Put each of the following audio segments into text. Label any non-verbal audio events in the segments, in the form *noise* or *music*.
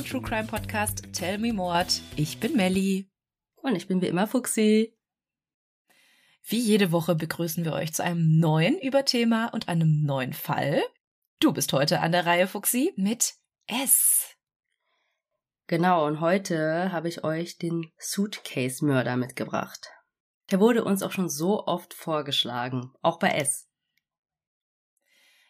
Unserem True Crime Podcast Tell Me Mord. Ich bin Melli. Und ich bin wie immer Fuxi. Wie jede Woche begrüßen wir euch zu einem neuen Überthema und einem neuen Fall. Du bist heute an der Reihe, Fuxi, mit S. Genau, und heute habe ich euch den Suitcase-Mörder mitgebracht. Der wurde uns auch schon so oft vorgeschlagen, auch bei S.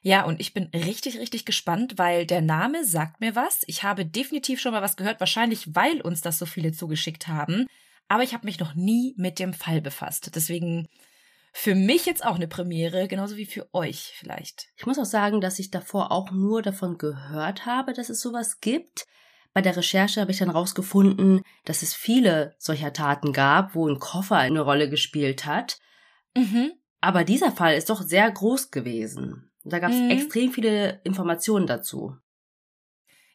Ja, und ich bin richtig, richtig gespannt, weil der Name sagt mir was. Ich habe definitiv schon mal was gehört, wahrscheinlich weil uns das so viele zugeschickt haben. Aber ich habe mich noch nie mit dem Fall befasst. Deswegen für mich jetzt auch eine Premiere, genauso wie für euch vielleicht. Ich muss auch sagen, dass ich davor auch nur davon gehört habe, dass es sowas gibt. Bei der Recherche habe ich dann rausgefunden, dass es viele solcher Taten gab, wo ein Koffer eine Rolle gespielt hat. Mhm. Aber dieser Fall ist doch sehr groß gewesen. Da gab es mhm. extrem viele Informationen dazu.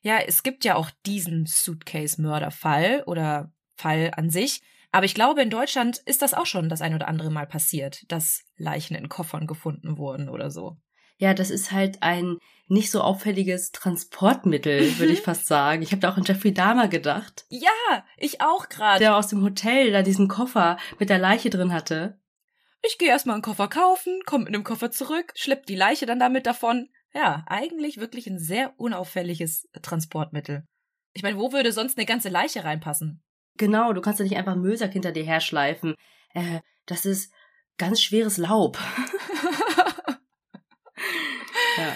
Ja, es gibt ja auch diesen Suitcase-Mörder-Fall oder Fall an sich. Aber ich glaube, in Deutschland ist das auch schon das ein oder andere Mal passiert, dass Leichen in Koffern gefunden wurden oder so. Ja, das ist halt ein nicht so auffälliges Transportmittel, *laughs* würde ich fast sagen. Ich habe da auch an Jeffrey Dahmer gedacht. Ja, ich auch gerade. Der aus dem Hotel da diesen Koffer mit der Leiche drin hatte. Ich gehe erstmal einen Koffer kaufen, komm mit einem Koffer zurück, schlepp die Leiche dann damit davon. Ja, eigentlich wirklich ein sehr unauffälliges Transportmittel. Ich meine, wo würde sonst eine ganze Leiche reinpassen? Genau, du kannst ja nicht einfach Müllsack hinter dir herschleifen. Äh, das ist ganz schweres Laub. *laughs* ja.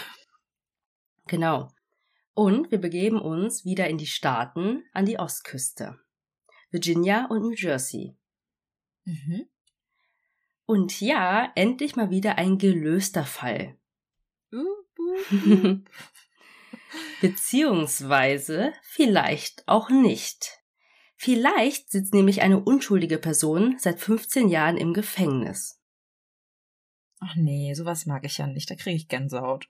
Genau. Und wir begeben uns wieder in die Staaten an die Ostküste. Virginia und New Jersey. Mhm. Und ja, endlich mal wieder ein gelöster Fall. *laughs* Beziehungsweise vielleicht auch nicht. Vielleicht sitzt nämlich eine unschuldige Person seit 15 Jahren im Gefängnis. Ach nee, sowas mag ich ja nicht, da kriege ich Gänsehaut.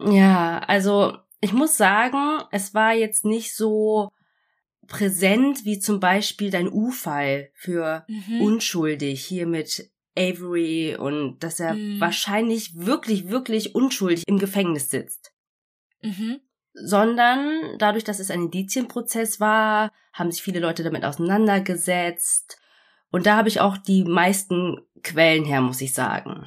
Ja, also ich muss sagen, es war jetzt nicht so präsent wie zum Beispiel dein U-Fall für mhm. unschuldig hier mit Avery und dass er mhm. wahrscheinlich wirklich, wirklich unschuldig im Gefängnis sitzt. Mhm. Sondern dadurch, dass es ein Indizienprozess war, haben sich viele Leute damit auseinandergesetzt. Und da habe ich auch die meisten Quellen her, muss ich sagen.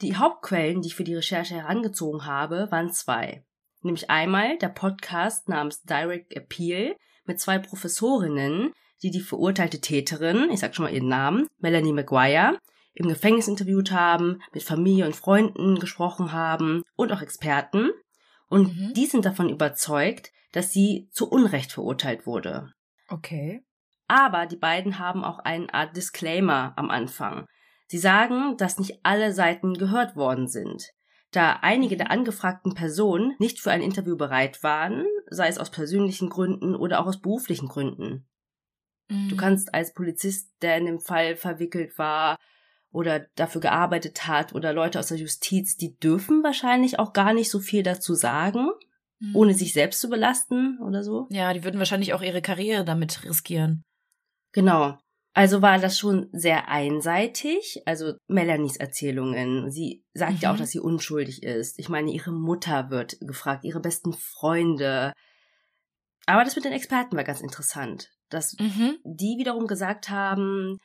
Die Hauptquellen, die ich für die Recherche herangezogen habe, waren zwei. Nämlich einmal der Podcast namens Direct Appeal mit zwei Professorinnen, die die verurteilte Täterin, ich sag schon mal ihren Namen, Melanie Maguire, im Gefängnis interviewt haben, mit Familie und Freunden gesprochen haben und auch Experten. Und mhm. die sind davon überzeugt, dass sie zu Unrecht verurteilt wurde. Okay. Aber die beiden haben auch eine Art Disclaimer am Anfang. Sie sagen, dass nicht alle Seiten gehört worden sind. Da einige der angefragten Personen nicht für ein Interview bereit waren, sei es aus persönlichen Gründen oder auch aus beruflichen Gründen. Mhm. Du kannst als Polizist, der in dem Fall verwickelt war, oder dafür gearbeitet hat oder Leute aus der Justiz, die dürfen wahrscheinlich auch gar nicht so viel dazu sagen, mhm. ohne sich selbst zu belasten oder so. Ja, die würden wahrscheinlich auch ihre Karriere damit riskieren. Genau. Also war das schon sehr einseitig. Also Melanies Erzählungen. Sie sagt mhm. ja auch, mhm. dass sie unschuldig ist. Ich meine, ihre Mutter wird gefragt, ihre besten Freunde. Aber das mit den Experten war ganz interessant, dass mhm. die wiederum gesagt haben,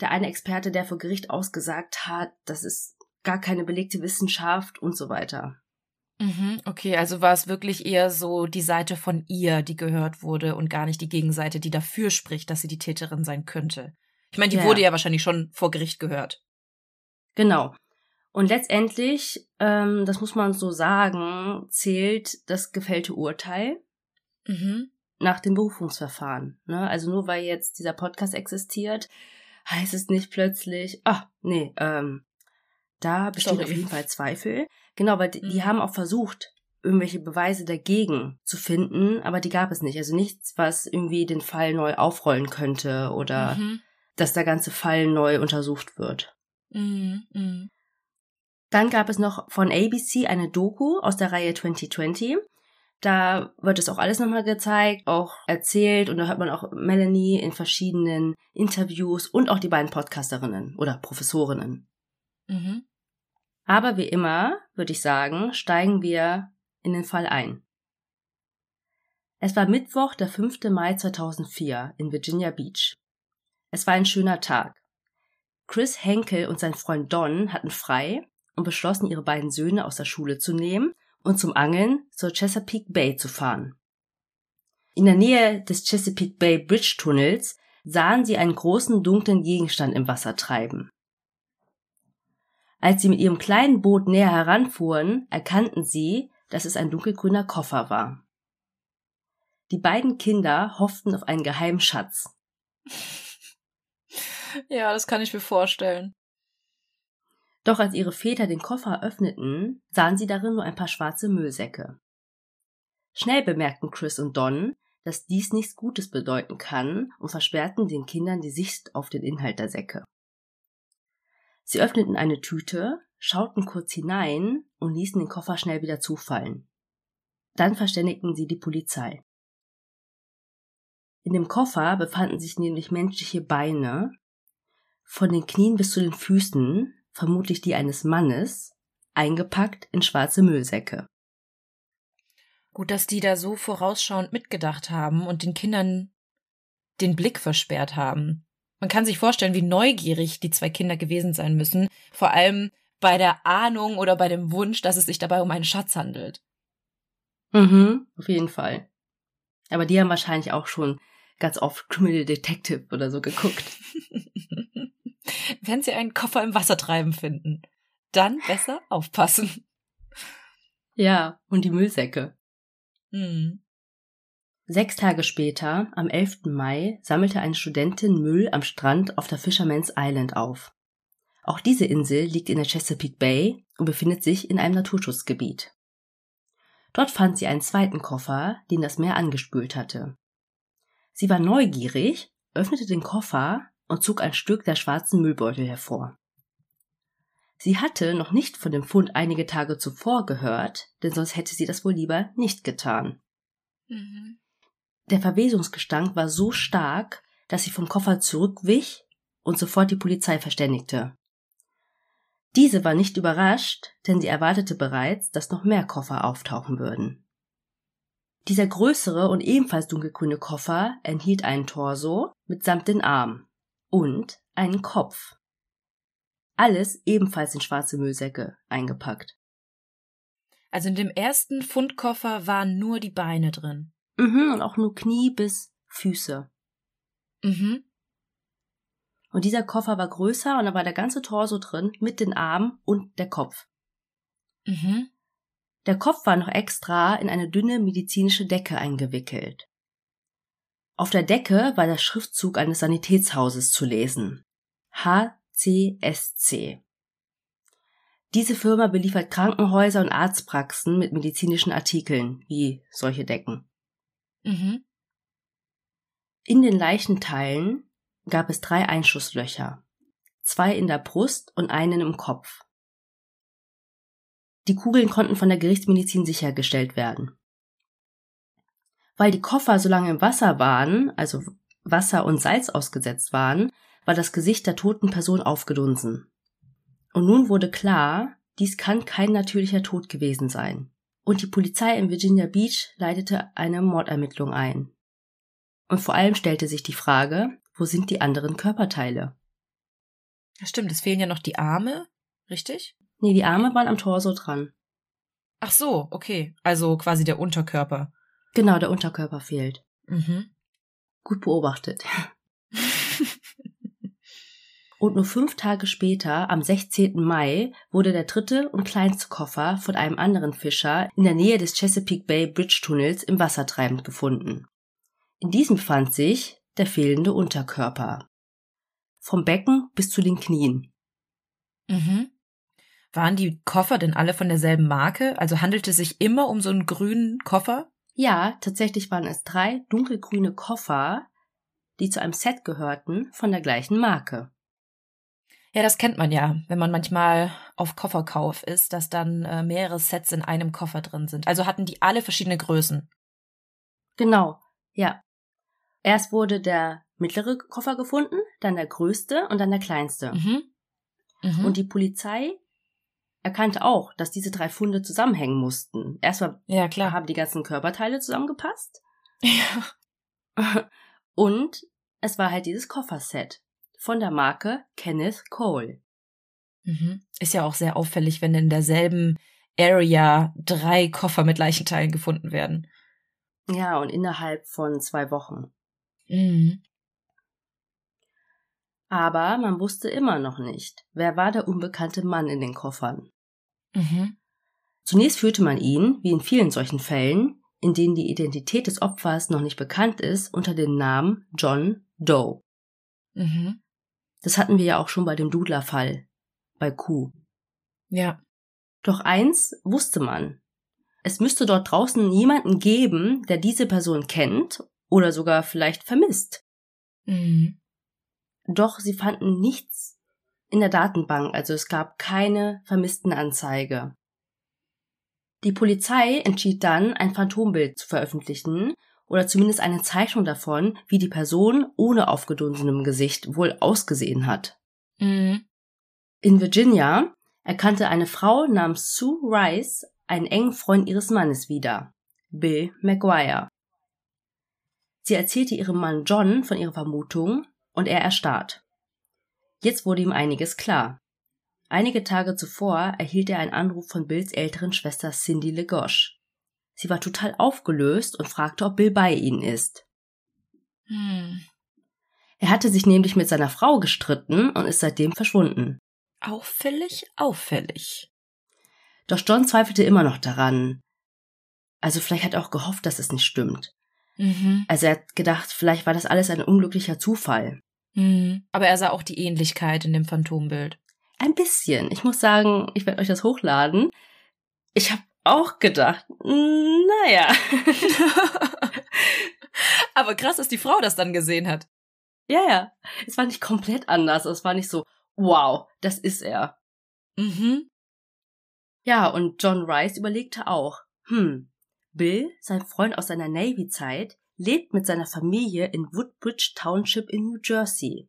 der eine Experte, der vor Gericht ausgesagt hat, das ist gar keine belegte Wissenschaft und so weiter. Mhm, okay, also war es wirklich eher so die Seite von ihr, die gehört wurde und gar nicht die Gegenseite, die dafür spricht, dass sie die Täterin sein könnte. Ich meine, die ja. wurde ja wahrscheinlich schon vor Gericht gehört. Genau. Und letztendlich, ähm, das muss man so sagen, zählt das gefällte Urteil mhm. nach dem Berufungsverfahren. Ne? Also nur weil jetzt dieser Podcast existiert, heißt es nicht plötzlich, ah, nee, ähm, da bestehen Sorry. auf jeden Fall Zweifel. Genau, weil die, die mhm. haben auch versucht, irgendwelche Beweise dagegen zu finden, aber die gab es nicht. Also nichts, was irgendwie den Fall neu aufrollen könnte oder mhm. dass der ganze Fall neu untersucht wird. Mhm. Mhm. Dann gab es noch von ABC eine Doku aus der Reihe 2020. Da wird es auch alles nochmal gezeigt, auch erzählt und da hört man auch Melanie in verschiedenen Interviews und auch die beiden Podcasterinnen oder Professorinnen. Mhm. Aber wie immer, würde ich sagen, steigen wir in den Fall ein. Es war Mittwoch, der 5. Mai 2004 in Virginia Beach. Es war ein schöner Tag. Chris Henkel und sein Freund Don hatten frei und beschlossen, ihre beiden Söhne aus der Schule zu nehmen und zum Angeln zur Chesapeake Bay zu fahren. In der Nähe des Chesapeake Bay Bridge Tunnels sahen sie einen großen dunklen Gegenstand im Wasser treiben. Als sie mit ihrem kleinen Boot näher heranfuhren, erkannten sie, dass es ein dunkelgrüner Koffer war. Die beiden Kinder hofften auf einen geheimen Schatz. *laughs* Ja, das kann ich mir vorstellen. Doch als ihre Väter den Koffer öffneten, sahen sie darin nur ein paar schwarze Müllsäcke. Schnell bemerkten Chris und Don, dass dies nichts Gutes bedeuten kann und versperrten den Kindern die Sicht auf den Inhalt der Säcke. Sie öffneten eine Tüte, schauten kurz hinein und ließen den Koffer schnell wieder zufallen. Dann verständigten sie die Polizei. In dem Koffer befanden sich nämlich menschliche Beine, von den Knien bis zu den Füßen, vermutlich die eines Mannes, eingepackt in schwarze Müllsäcke. Gut, dass die da so vorausschauend mitgedacht haben und den Kindern den Blick versperrt haben. Man kann sich vorstellen, wie neugierig die zwei Kinder gewesen sein müssen, vor allem bei der Ahnung oder bei dem Wunsch, dass es sich dabei um einen Schatz handelt. Mhm, auf jeden Fall. Aber die haben wahrscheinlich auch schon ganz oft Criminal Detective oder so geguckt. *laughs* Wenn sie einen Koffer im Wasser treiben finden, dann besser aufpassen. Ja, und die Müllsäcke. Mhm. Sechs Tage später, am 11. Mai, sammelte eine Studentin Müll am Strand auf der Fisherman's Island auf. Auch diese Insel liegt in der Chesapeake Bay und befindet sich in einem Naturschutzgebiet. Dort fand sie einen zweiten Koffer, den das Meer angespült hatte. Sie war neugierig, öffnete den Koffer und zog ein Stück der schwarzen Müllbeutel hervor. Sie hatte noch nicht von dem Fund einige Tage zuvor gehört, denn sonst hätte sie das wohl lieber nicht getan. Mhm. Der Verwesungsgestank war so stark, dass sie vom Koffer zurückwich und sofort die Polizei verständigte. Diese war nicht überrascht, denn sie erwartete bereits, dass noch mehr Koffer auftauchen würden. Dieser größere und ebenfalls dunkelgrüne Koffer enthielt einen Torso mitsamt den Arm und einen Kopf. Alles ebenfalls in schwarze Müllsäcke eingepackt. Also in dem ersten Fundkoffer waren nur die Beine drin. Mhm, und auch nur Knie bis Füße. Mhm. Und dieser Koffer war größer und da war der ganze Torso drin mit den Armen und der Kopf. Mhm. Der Kopf war noch extra in eine dünne medizinische Decke eingewickelt. Auf der Decke war der Schriftzug eines Sanitätshauses zu lesen. HCSC. Diese Firma beliefert Krankenhäuser und Arztpraxen mit medizinischen Artikeln, wie solche Decken. Mhm. In den Leichenteilen gab es drei Einschusslöcher, zwei in der Brust und einen im Kopf. Die Kugeln konnten von der Gerichtsmedizin sichergestellt werden. Weil die Koffer so lange im Wasser waren, also Wasser und Salz ausgesetzt waren, war das Gesicht der toten Person aufgedunsen. Und nun wurde klar, dies kann kein natürlicher Tod gewesen sein. Und die Polizei in Virginia Beach leitete eine Mordermittlung ein. Und vor allem stellte sich die Frage, wo sind die anderen Körperteile? Ja, stimmt, es fehlen ja noch die Arme, richtig? Nee, die Arme waren am Torso dran. Ach so, okay. Also quasi der Unterkörper. Genau, der Unterkörper fehlt. Mhm. Gut beobachtet. und nur fünf Tage später, am 16. Mai, wurde der dritte und kleinste Koffer von einem anderen Fischer in der Nähe des Chesapeake Bay Bridge Tunnels im Wasser treibend gefunden. In diesem fand sich der fehlende Unterkörper. Vom Becken bis zu den Knien. Mhm. Waren die Koffer denn alle von derselben Marke? Also handelte es sich immer um so einen grünen Koffer? Ja, tatsächlich waren es drei dunkelgrüne Koffer, die zu einem Set gehörten, von der gleichen Marke. Ja, das kennt man ja, wenn man manchmal auf Kofferkauf ist, dass dann äh, mehrere Sets in einem Koffer drin sind. Also hatten die alle verschiedene Größen. Genau, ja. Erst wurde der mittlere Koffer gefunden, dann der größte und dann der kleinste. Mhm. Mhm. Und die Polizei erkannte auch, dass diese drei Funde zusammenhängen mussten. Erstmal ja, klar. haben die ganzen Körperteile zusammengepasst *laughs* Ja. *laughs* Und es war halt dieses Kofferset von der Marke Kenneth Cole. Mhm. Ist ja auch sehr auffällig, wenn in derselben Area drei Koffer mit Leichenteilen gefunden werden. Ja, und innerhalb von zwei Wochen. Mhm. Aber man wusste immer noch nicht, wer war der unbekannte Mann in den Koffern. Mhm. Zunächst führte man ihn, wie in vielen solchen Fällen, in denen die Identität des Opfers noch nicht bekannt ist, unter dem Namen John Doe. Mhm. Das hatten wir ja auch schon bei dem Dudler-Fall, bei Q. Ja. Doch eins wusste man. Es müsste dort draußen jemanden geben, der diese Person kennt oder sogar vielleicht vermisst. Mhm. Doch sie fanden nichts in der Datenbank, also es gab keine vermissten Anzeige. Die Polizei entschied dann, ein Phantombild zu veröffentlichen oder zumindest eine Zeichnung davon, wie die Person ohne aufgedunsenem Gesicht wohl ausgesehen hat. Mhm. In Virginia erkannte eine Frau namens Sue Rice einen engen Freund ihres Mannes wieder, Bill McGuire. Sie erzählte ihrem Mann John von ihrer Vermutung und er erstarrt. Jetzt wurde ihm einiges klar. Einige Tage zuvor erhielt er einen Anruf von Bills älteren Schwester Cindy LeGoche. Sie war total aufgelöst und fragte, ob Bill bei ihnen ist. Hm. Er hatte sich nämlich mit seiner Frau gestritten und ist seitdem verschwunden. Auffällig, auffällig. Doch John zweifelte immer noch daran. Also vielleicht hat er auch gehofft, dass es nicht stimmt. Mhm. Also er hat gedacht, vielleicht war das alles ein unglücklicher Zufall. Mhm. Aber er sah auch die Ähnlichkeit in dem Phantombild. Ein bisschen. Ich muss sagen, ich werde euch das hochladen. Ich habe auch gedacht, naja. *laughs* Aber krass, dass die Frau das dann gesehen hat. Ja, ja. Es war nicht komplett anders. Es war nicht so, wow, das ist er. Mhm. Ja, und John Rice überlegte auch, hm, Bill, sein Freund aus seiner Navy-Zeit, lebt mit seiner Familie in Woodbridge Township in New Jersey.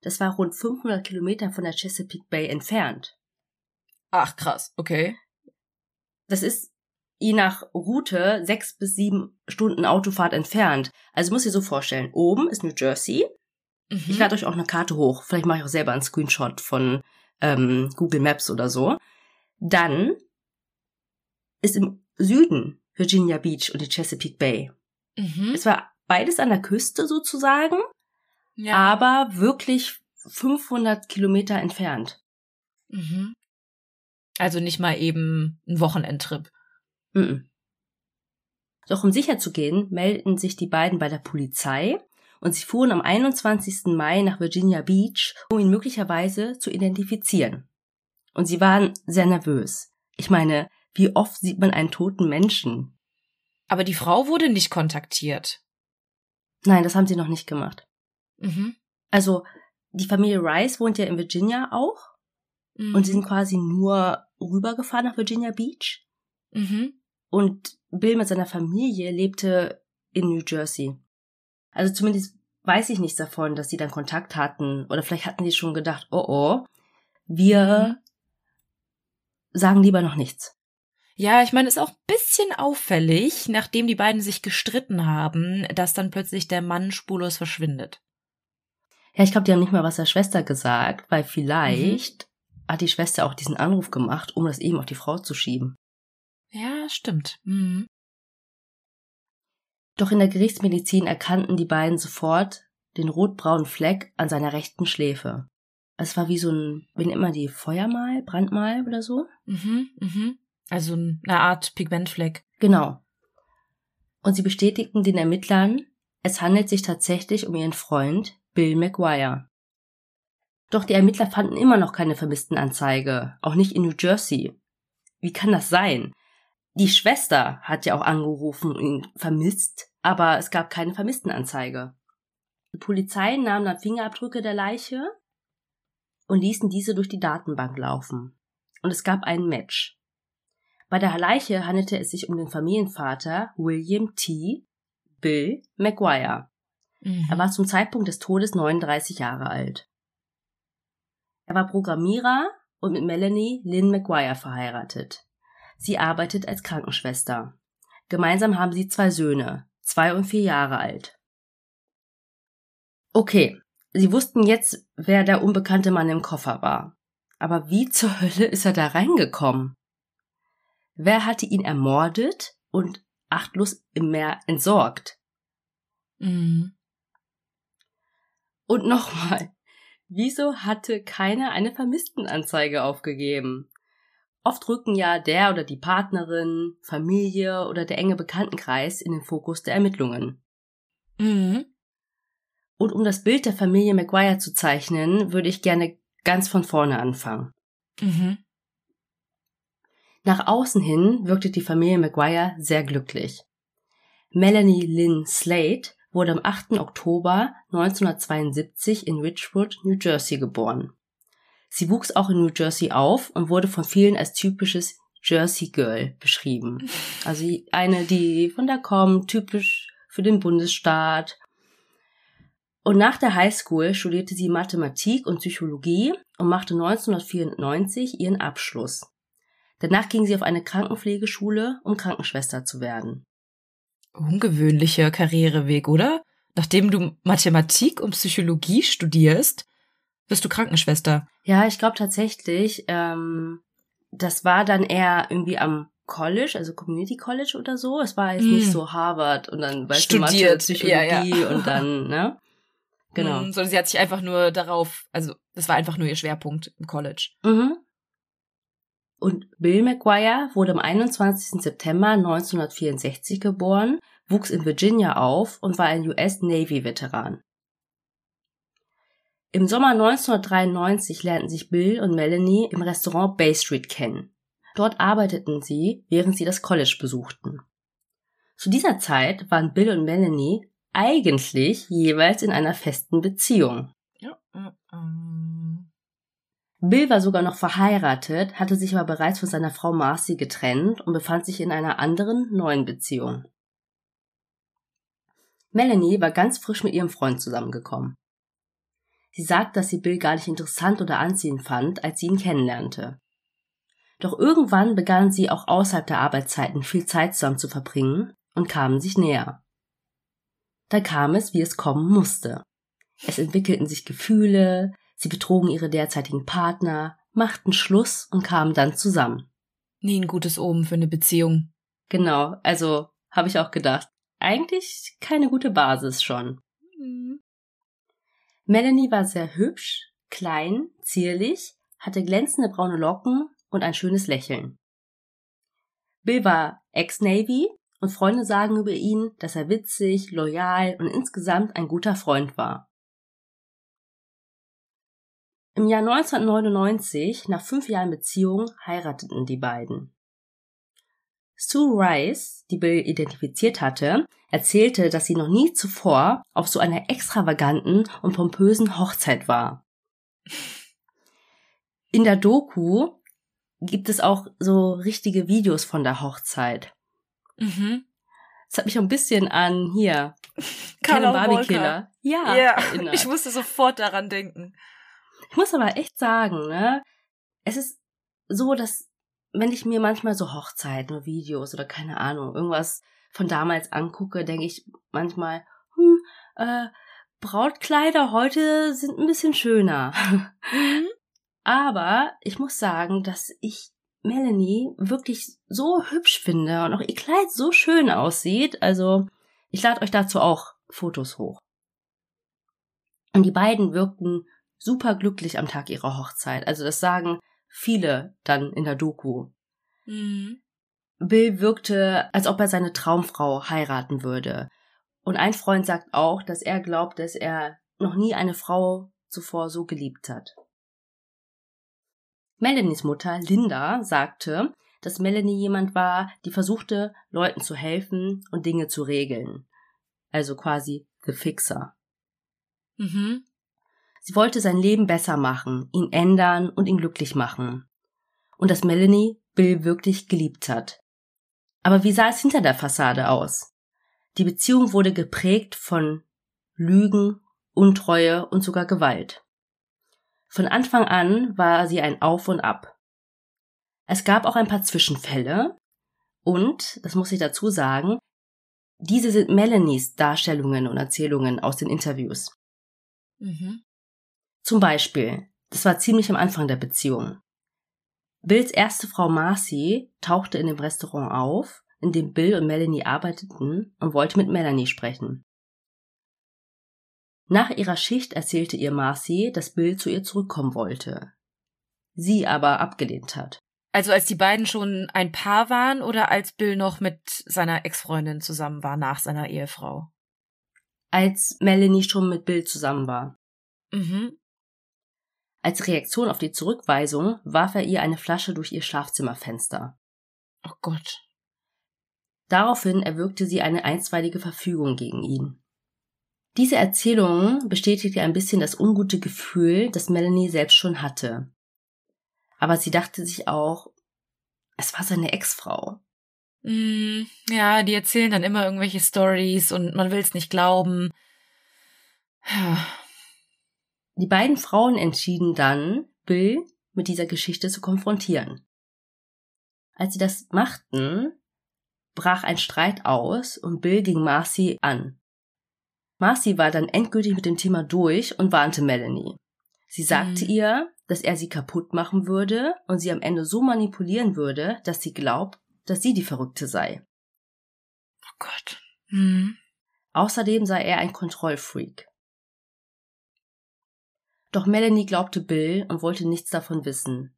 Das war rund 500 Kilometer von der Chesapeake Bay entfernt. Ach, krass, okay. Das ist je nach Route sechs bis sieben Stunden Autofahrt entfernt. Also muss ihr so vorstellen, oben ist New Jersey. Mhm. Ich lade euch auch eine Karte hoch. Vielleicht mache ich auch selber einen Screenshot von ähm, Google Maps oder so. Dann ist im Süden Virginia Beach und die Chesapeake Bay. Mhm. Es war beides an der Küste sozusagen, Ja. aber wirklich 500 Kilometer entfernt. Mhm. Also nicht mal eben ein Wochenendtrip. Mhm. Doch um sicher zu gehen, meldeten sich die beiden bei der Polizei und sie fuhren am 21. Mai nach Virginia Beach, um ihn möglicherweise zu identifizieren. Und sie waren sehr nervös. Ich meine, wie oft sieht man einen toten Menschen? Aber die Frau wurde nicht kontaktiert. Nein, das haben sie noch nicht gemacht. Mhm. Also, die Familie Rice wohnt ja in Virginia auch Mhm. und sie sind quasi nur rübergefahren nach Virginia Beach. Mhm. Und Bill mit seiner Familie lebte in New Jersey. Also zumindest weiß ich nichts davon, dass sie dann Kontakt hatten. Oder vielleicht hatten sie schon gedacht, oh oh, wir sagen lieber noch nichts. Ja, ich meine, ist auch ein bisschen auffällig, nachdem die beiden sich gestritten haben, dass dann plötzlich der Mann spurlos verschwindet. Ja, ich glaube, die haben nicht mal was der Schwester gesagt, weil vielleicht hat die Schwester auch diesen Anruf gemacht, um das eben auf die Frau zu schieben. Ja, stimmt. Mhm. Doch in der Gerichtsmedizin erkannten die beiden sofort den rotbraunen Fleck an seiner rechten Schläfe. Es war wie so ein, wie nennt man die, Feuermal, Brandmal oder so? Mhm. Mhm. Also eine Art Pigmentfleck. Genau. Und sie bestätigten den Ermittlern, es handelt sich tatsächlich um ihren Freund Bill McGuire. Doch die Ermittler fanden immer noch keine Vermisstenanzeige, auch nicht in New Jersey. Wie kann das sein? Die Schwester hat ja auch angerufen und ihn vermisst, aber es gab keine Vermisstenanzeige. Die Polizei nahm dann Fingerabdrücke der Leiche und ließen diese durch die Datenbank laufen. Und es gab ein Match. Bei der Leiche handelte es sich um den Familienvater William T. Bill McGuire. Mhm. Er war zum Zeitpunkt des Todes 39 Jahre alt. Er war Programmierer und mit Melanie Lynn McGuire verheiratet. Sie arbeitet als Krankenschwester. Gemeinsam haben sie zwei Söhne, zwei und vier Jahre alt. Okay, sie wussten jetzt, wer der unbekannte Mann im Koffer war. Aber wie zur Hölle ist er da reingekommen? Wer hatte ihn ermordet und achtlos im Meer entsorgt? Mhm. Und nochmal, *laughs* wieso hatte keiner eine Vermisstenanzeige aufgegeben? Oft rücken ja der oder die Partnerin, Familie oder der enge Bekanntenkreis in den Fokus der Ermittlungen. Mhm. Und um das Bild der Familie McGuire zu zeichnen, würde ich gerne ganz von vorne anfangen. Mhm. Nach außen hin wirkte die Familie McGuire sehr glücklich. Melanie Lynn Slade wurde am 8. Oktober 1972 in Richwood, New Jersey geboren. Sie wuchs auch in New Jersey auf und wurde von vielen als typisches Jersey Girl beschrieben. *laughs* Also eine, die von da kommt, typisch für den Bundesstaat. Und nach der Highschool studierte sie Mathematik und Psychologie und machte 1994 ihren Abschluss. Danach ging sie auf eine Krankenpflegeschule, um Krankenschwester zu werden. Ungewöhnlicher Karriereweg, oder? Nachdem du Mathematik und Psychologie studierst, bist du Krankenschwester. Ja, ich glaube tatsächlich, ähm, das war dann eher irgendwie am College, also Community College oder so. Es war jetzt mm. nicht so Harvard und dann weißt Studiert. du Mathe, Psychologie ja, ja. und dann, *laughs* ne? Genau. Mm, sondern sie hat sich einfach nur darauf, also das war einfach nur ihr Schwerpunkt im College. Mhm. Und Bill McGuire wurde am 21. September 1964 geboren, wuchs in Virginia auf und war ein US Navy Veteran. Im Sommer 1993 lernten sich Bill und Melanie im Restaurant Bay Street kennen. Dort arbeiteten sie, während sie das College besuchten. Zu dieser Zeit waren Bill und Melanie eigentlich jeweils in einer festen Beziehung. Ja. Ähm. Bill war sogar noch verheiratet, hatte sich aber bereits von seiner Frau Marcy getrennt und befand sich in einer anderen neuen Beziehung. Melanie war ganz frisch mit ihrem Freund zusammengekommen. Sie sagt, dass sie Bill gar nicht interessant oder anziehend fand, als sie ihn kennenlernte. Doch irgendwann begannen sie auch außerhalb der Arbeitszeiten viel Zeit zusammen zu verbringen und kamen sich näher. Da kam es, wie es kommen musste. Es entwickelten sich Gefühle, sie betrogen ihre derzeitigen Partner, machten Schluss und kamen dann zusammen. Nie ein gutes Omen für eine Beziehung. Genau, also habe ich auch gedacht. Eigentlich keine gute Basis schon. Mhm. Melanie war sehr hübsch, klein, zierlich, hatte glänzende braune Locken und ein schönes Lächeln. Bill war Ex-Navy und Freunde sagen über ihn, dass er witzig, loyal und insgesamt ein guter Freund war. Im Jahr 1999, nach fünf Jahren Beziehung, heirateten die beiden. Sue Rice, die Bill identifiziert hatte, erzählte, dass sie noch nie zuvor auf so einer extravaganten und pompösen Hochzeit war. In der Doku gibt es auch so richtige Videos von der Hochzeit. Mhm. Das hat mich ein bisschen an hier. *laughs* Carla Barbie Killer. Ja, ja. Erinnert. ich musste sofort daran denken. Ich muss aber echt sagen, ne, es ist so, dass wenn ich mir manchmal so Hochzeiten, Videos oder keine Ahnung, irgendwas von damals angucke, denke ich manchmal, hm, äh, Brautkleider heute sind ein bisschen schöner. Mhm. *laughs* Aber ich muss sagen, dass ich Melanie wirklich so hübsch finde und auch ihr Kleid so schön aussieht. Also ich lade euch dazu auch Fotos hoch. Und die beiden wirkten super glücklich am Tag ihrer Hochzeit. Also das sagen viele dann in der Doku. Mhm. Bill wirkte, als ob er seine Traumfrau heiraten würde. Und ein Freund sagt auch, dass er glaubt, dass er noch nie eine Frau zuvor so geliebt hat. Melanies Mutter, Linda, sagte, dass Melanie jemand war, die versuchte, Leuten zu helfen und Dinge zu regeln. Also quasi The Fixer. Mhm. Sie wollte sein Leben besser machen, ihn ändern und ihn glücklich machen. Und dass Melanie Bill wirklich geliebt hat. Aber wie sah es hinter der Fassade aus? Die Beziehung wurde geprägt von Lügen, Untreue und sogar Gewalt. Von Anfang an war sie ein Auf und Ab. Es gab auch ein paar Zwischenfälle und, das muss ich dazu sagen, Diese sind Melanies Darstellungen und Erzählungen aus den Interviews. Mhm. Zum Beispiel, das war ziemlich am Anfang der Beziehung. Bills erste Frau Marcy tauchte in dem Restaurant auf, in dem Bill und Melanie arbeiteten und wollte mit Melanie sprechen. Nach ihrer Schicht erzählte ihr Marcy, dass Bill zu ihr zurückkommen wollte. Sie aber abgelehnt hat. Also als die beiden schon ein Paar waren oder als Bill noch mit seiner Ex-Freundin zusammen war nach seiner Ehefrau? Als Melanie schon mit Bill zusammen war. Mhm. Als Reaktion auf die Zurückweisung warf er ihr eine Flasche durch ihr Schlafzimmerfenster. Oh Gott. Daraufhin erwirkte sie eine einstweilige Verfügung gegen ihn. Diese Erzählung bestätigte ein bisschen das ungute Gefühl, das Melanie selbst schon hatte. Aber sie dachte sich auch, es war seine Ex-Frau. Mm, ja, die erzählen dann immer irgendwelche Stories und man will es nicht glauben. Die beiden Frauen entschieden dann, Bill mit dieser Geschichte zu konfrontieren. Als sie das machten, brach ein Streit aus und Bill ging Marcy an. Marcy war dann endgültig mit dem Thema durch und warnte Melanie. Sie sagte mhm. ihr, dass er sie kaputt machen würde und sie am Ende so manipulieren würde, dass sie glaubt, dass sie die Verrückte sei. Oh Gott. Mhm. Außerdem sei er ein Kontrollfreak. Doch Melanie glaubte Bill und wollte nichts davon wissen.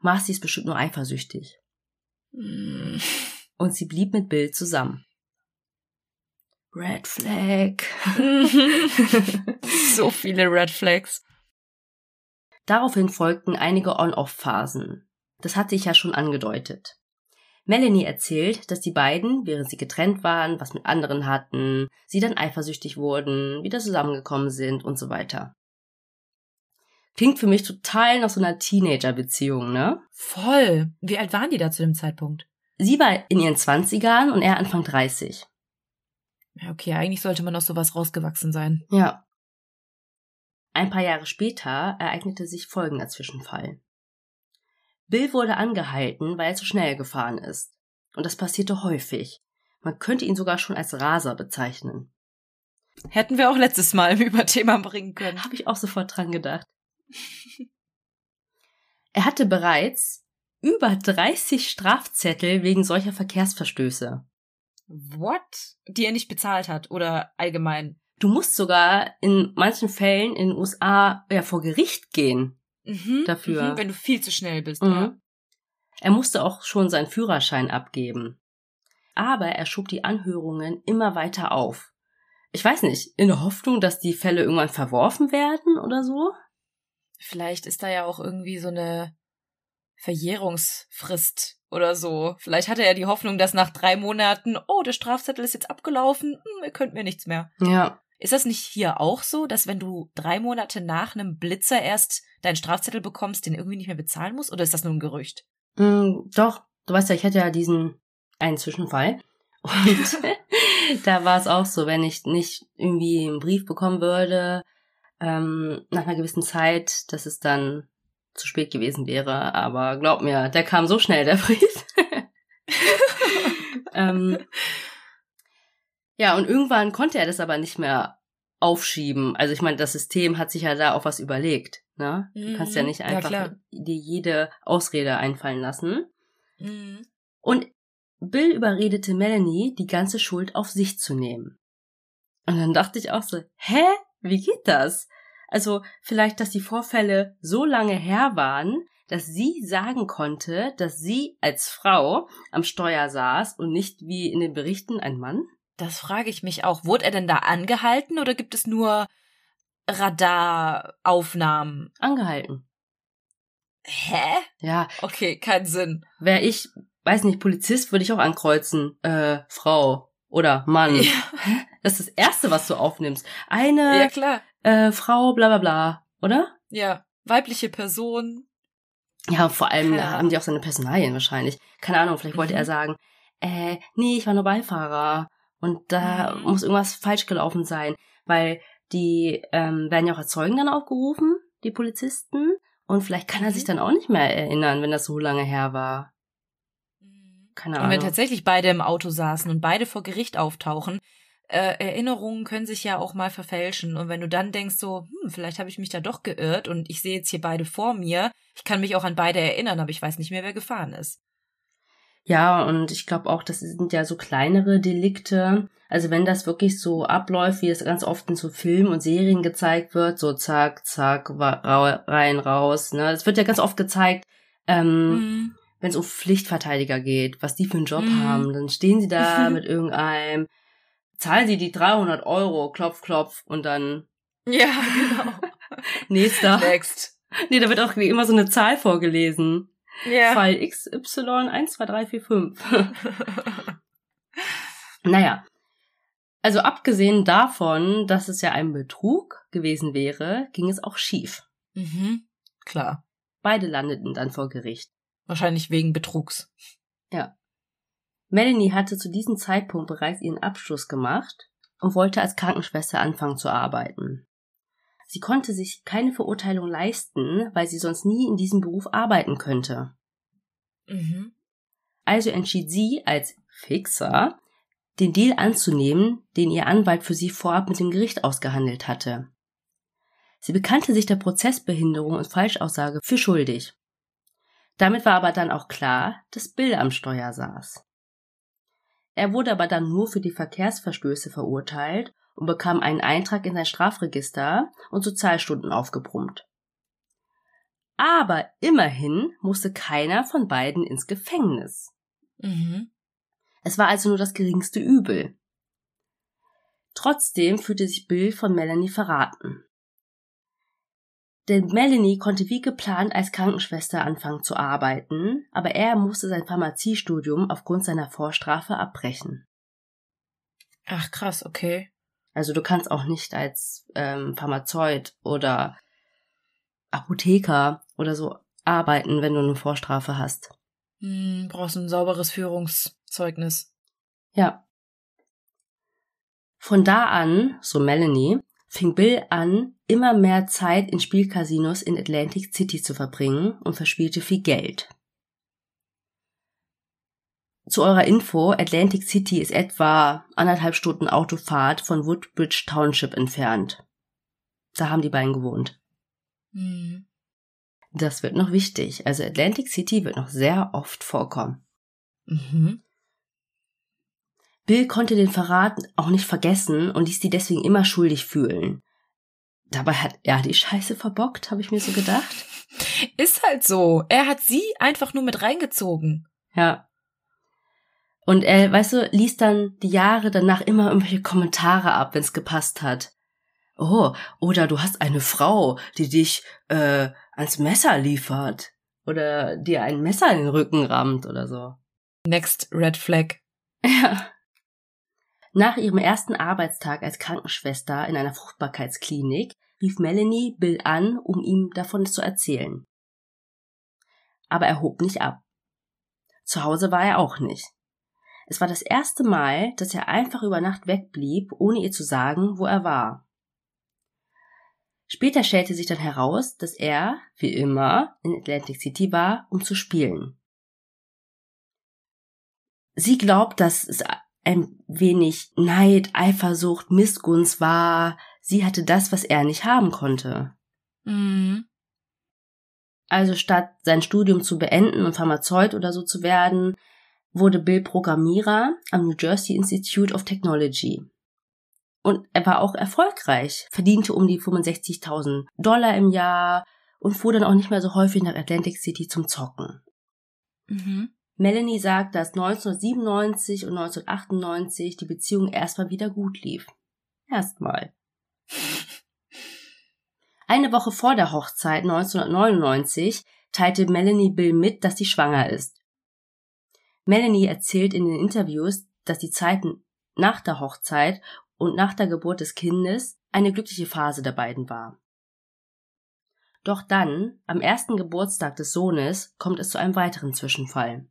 Marcy ist bestimmt nur eifersüchtig. Mhm. Und sie blieb mit Bill zusammen. Red Flag. *laughs* so viele Red Flags. Daraufhin folgten einige On-Off-Phasen. Das hatte ich ja schon angedeutet. Melanie erzählt, dass die beiden, während sie getrennt waren, was mit anderen hatten, sie dann eifersüchtig wurden, wieder zusammengekommen sind und so weiter. Klingt für mich total nach so einer Teenager-Beziehung, ne? Voll. Wie alt waren die da zu dem Zeitpunkt? Sie war in ihren Zwanzigern und er Anfang 30. Ja, okay, eigentlich sollte man aus sowas rausgewachsen sein. Ja. Ein paar Jahre später ereignete sich folgender Zwischenfall. Bill wurde angehalten, weil er zu schnell gefahren ist. Und das passierte häufig. Man könnte ihn sogar schon als Raser bezeichnen. Hätten wir auch letztes Mal *laughs* im Überthema bringen können. Habe ich auch sofort dran gedacht. *laughs* er hatte bereits über 30 Strafzettel wegen solcher Verkehrsverstöße. What? Die er nicht bezahlt hat oder allgemein? Du musst sogar in manchen Fällen in den USA ja vor Gericht gehen mhm, dafür. Mhm, wenn du viel zu schnell bist. Mhm. Ja. Er musste auch schon seinen Führerschein abgeben. Aber er schob die Anhörungen immer weiter auf. Ich weiß nicht, in der Hoffnung, dass die Fälle irgendwann verworfen werden oder so? Vielleicht ist da ja auch irgendwie so eine Verjährungsfrist oder so. Vielleicht hatte er die Hoffnung, dass nach drei Monaten, oh, der Strafzettel ist jetzt abgelaufen, hm, ihr könnt mir nichts mehr. Ja. Ist das nicht hier auch so, dass wenn du drei Monate nach einem Blitzer erst deinen Strafzettel bekommst, den irgendwie nicht mehr bezahlen musst? Oder ist das nur ein Gerücht? Mm, doch, du weißt ja, ich hatte ja diesen einen Zwischenfall. *laughs* Und *laughs* da war es auch so, wenn ich nicht irgendwie einen Brief bekommen würde, ähm, nach einer gewissen Zeit, dass es dann zu spät gewesen wäre. Aber glaub mir, der kam so schnell, der Brief. *laughs* ähm, ja, und irgendwann konnte er das aber nicht mehr aufschieben. Also ich meine, das System hat sich ja da auch was überlegt. Ne? Du kannst ja mhm. nicht einfach ja, dir jede Ausrede einfallen lassen. Mhm. Und Bill überredete Melanie, die ganze Schuld auf sich zu nehmen. Und dann dachte ich auch so, hä? Wie geht das? Also vielleicht, dass die Vorfälle so lange her waren, dass sie sagen konnte, dass sie als Frau am Steuer saß und nicht wie in den Berichten ein Mann? Das frage ich mich auch. Wurde er denn da angehalten oder gibt es nur Radaraufnahmen? Angehalten. Hä? Ja. Okay, kein Sinn. Wäre ich, weiß nicht, Polizist, würde ich auch ankreuzen. Äh, Frau oder Mann. Ja. Das ist das Erste, was du aufnimmst. Eine ja, äh, Frau, bla bla bla, oder? Ja, weibliche Person. Ja, vor allem ja. haben die auch seine Personalien wahrscheinlich. Keine Ahnung, vielleicht wollte mhm. er sagen, äh, nee, ich war nur Beifahrer. Und da mhm. muss irgendwas falsch gelaufen sein, weil die ähm, werden ja auch als Zeugen dann aufgerufen, die Polizisten. Und vielleicht kann er sich mhm. dann auch nicht mehr erinnern, wenn das so lange her war. Keine Ahnung. Und wenn tatsächlich beide im Auto saßen und beide vor Gericht auftauchen, äh, Erinnerungen können sich ja auch mal verfälschen. Und wenn du dann denkst so, hm, vielleicht habe ich mich da doch geirrt und ich sehe jetzt hier beide vor mir, ich kann mich auch an beide erinnern, aber ich weiß nicht mehr, wer gefahren ist. Ja, und ich glaube auch, das sind ja so kleinere Delikte. Also wenn das wirklich so abläuft, wie es ganz oft in so Filmen und Serien gezeigt wird, so zack, zack, rein, raus. Ne, es wird ja ganz oft gezeigt, ähm, mhm. Wenn es um Pflichtverteidiger geht, was die für einen Job mhm. haben, dann stehen sie da *laughs* mit irgendeinem, zahlen sie die 300 Euro, klopf, klopf und dann. Ja, genau. *laughs* Nächster. Next. Nee, da wird auch immer so eine Zahl vorgelesen. Ja. Fall XY 1, 2, 3, 4, 5. naja. Also abgesehen davon, dass es ja ein Betrug gewesen wäre, ging es auch schief. Mhm. Klar. Beide landeten dann vor Gericht. Wahrscheinlich wegen Betrugs. Ja. Melanie hatte zu diesem Zeitpunkt bereits ihren Abschluss gemacht und wollte als Krankenschwester anfangen zu arbeiten. Sie konnte sich keine Verurteilung leisten, weil sie sonst nie in diesem Beruf arbeiten könnte. Mhm. Also entschied sie als Fixer, den Deal anzunehmen, den ihr Anwalt für sie vorab mit dem Gericht ausgehandelt hatte. Sie bekannte sich der Prozessbehinderung und Falschaussage für schuldig. Damit war aber dann auch klar, dass Bill am Steuer saß. Er wurde aber dann nur für die Verkehrsverstöße verurteilt und bekam einen Eintrag in sein Strafregister und Sozialstunden aufgebrummt. Aber immerhin musste keiner von beiden ins Gefängnis. Mhm. Es war also nur das geringste Übel. Trotzdem fühlte sich Bill von Melanie verraten. Denn Melanie konnte wie geplant als Krankenschwester anfangen zu arbeiten, aber er musste sein Pharmaziestudium aufgrund seiner Vorstrafe abbrechen. Ach krass, okay. Also du kannst auch nicht als ähm, Pharmazeut oder Apotheker oder so arbeiten, wenn du eine Vorstrafe hast. Hm, brauchst ein sauberes Führungszeugnis. Ja. Von da an, so Melanie, fing Bill an, immer mehr Zeit in Spielcasinos in Atlantic City zu verbringen und verspielte viel Geld. Zu eurer Info, Atlantic City ist etwa anderthalb Stunden Autofahrt von Woodbridge Township entfernt. Da haben die beiden gewohnt. Mhm. Das wird noch wichtig. Also Atlantic City wird noch sehr oft vorkommen. Mhm. Bill konnte den Verrat auch nicht vergessen und ließ sie deswegen immer schuldig fühlen. Dabei hat er die Scheiße verbockt, habe ich mir so gedacht. Ist halt so. Er hat sie einfach nur mit reingezogen. Ja. Und er, weißt du, ließ dann die Jahre danach immer irgendwelche Kommentare ab, wenn es gepasst hat. Oh, oder du hast eine Frau, die dich äh, ans Messer liefert. Oder dir ein Messer in den Rücken rammt oder so. Next Red Flag. Ja. Nach ihrem ersten Arbeitstag als Krankenschwester in einer Fruchtbarkeitsklinik rief Melanie Bill an, um ihm davon zu erzählen. Aber er hob nicht ab. Zu Hause war er auch nicht. Es war das erste Mal, dass er einfach über Nacht wegblieb, ohne ihr zu sagen, wo er war. Später stellte sich dann heraus, dass er, wie immer, in Atlantic City war, um zu spielen. Sie glaubt, dass es ein wenig Neid, Eifersucht, Missgunst war. Sie hatte das, was er nicht haben konnte. Mhm. Also statt sein Studium zu beenden und Pharmazeut oder so zu werden, wurde Bill Programmierer am New Jersey Institute of Technology. Und er war auch erfolgreich, verdiente um die 65.000 Dollar im Jahr und fuhr dann auch nicht mehr so häufig nach Atlantic City zum Zocken. Mhm. Melanie sagt, dass 1997 und 1998 die Beziehung erstmal wieder gut lief. Erstmal. Eine Woche vor der Hochzeit 1999 teilte Melanie Bill mit, dass sie schwanger ist. Melanie erzählt in den Interviews, dass die Zeiten nach der Hochzeit und nach der Geburt des Kindes eine glückliche Phase der beiden war. Doch dann, am ersten Geburtstag des Sohnes, kommt es zu einem weiteren Zwischenfall.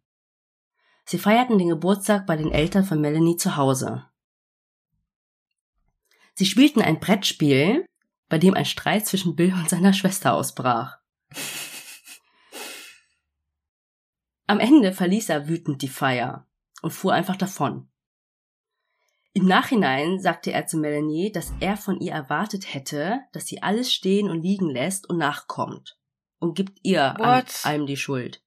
Sie feierten den Geburtstag bei den Eltern von Melanie zu Hause. Sie spielten ein Brettspiel, bei dem ein Streit zwischen Bill und seiner Schwester ausbrach. Am Ende verließ er wütend die Feier und fuhr einfach davon. Im Nachhinein sagte er zu Melanie, dass er von ihr erwartet hätte, dass sie alles stehen und liegen lässt und nachkommt und gibt ihr What? an allem die Schuld.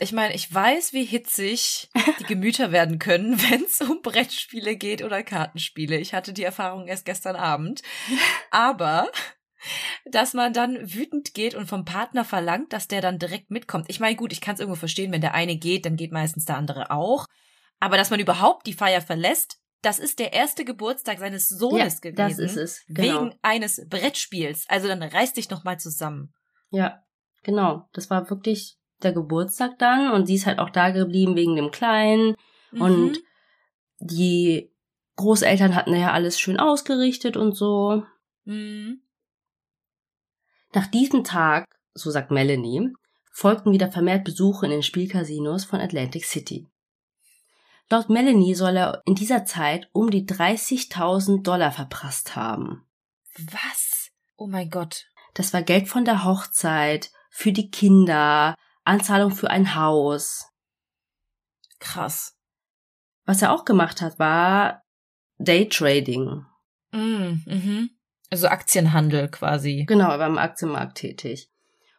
Ich meine, ich weiß, wie hitzig die *laughs* Gemüter werden können, *laughs* wenn es um Brettspiele geht oder Kartenspiele. Ich hatte die Erfahrung erst gestern Abend. Aber dass man dann wütend geht und vom Partner verlangt, dass der dann direkt mitkommt. Ich meine, gut, ich kann es irgendwo verstehen, wenn der eine geht, dann geht meistens der andere auch. Aber dass man überhaupt die Feier verlässt, das ist der erste Geburtstag seines Sohnes ja, gewesen. Das ist es. Genau. Wegen eines Brettspiels. Also dann reiß dich noch mal zusammen. Ja, genau. Das war wirklich der Geburtstag dann und sie ist halt auch da geblieben wegen dem Kleinen mhm. und die Großeltern hatten ja alles schön ausgerichtet und so. Mhm. Nach diesem Tag, so sagt Melanie, folgten wieder vermehrt Besuche in den Spielcasinos von Atlantic City. Laut Melanie soll er in dieser Zeit um die 30.000 Dollar verprasst haben. Was? Oh mein Gott. Das war Geld von der Hochzeit, für die Kinder, Anzahlung für ein Haus. Krass. Was er auch gemacht hat, war Daytrading. Mm, mhm. Also Aktienhandel quasi. Genau, er war im Aktienmarkt tätig.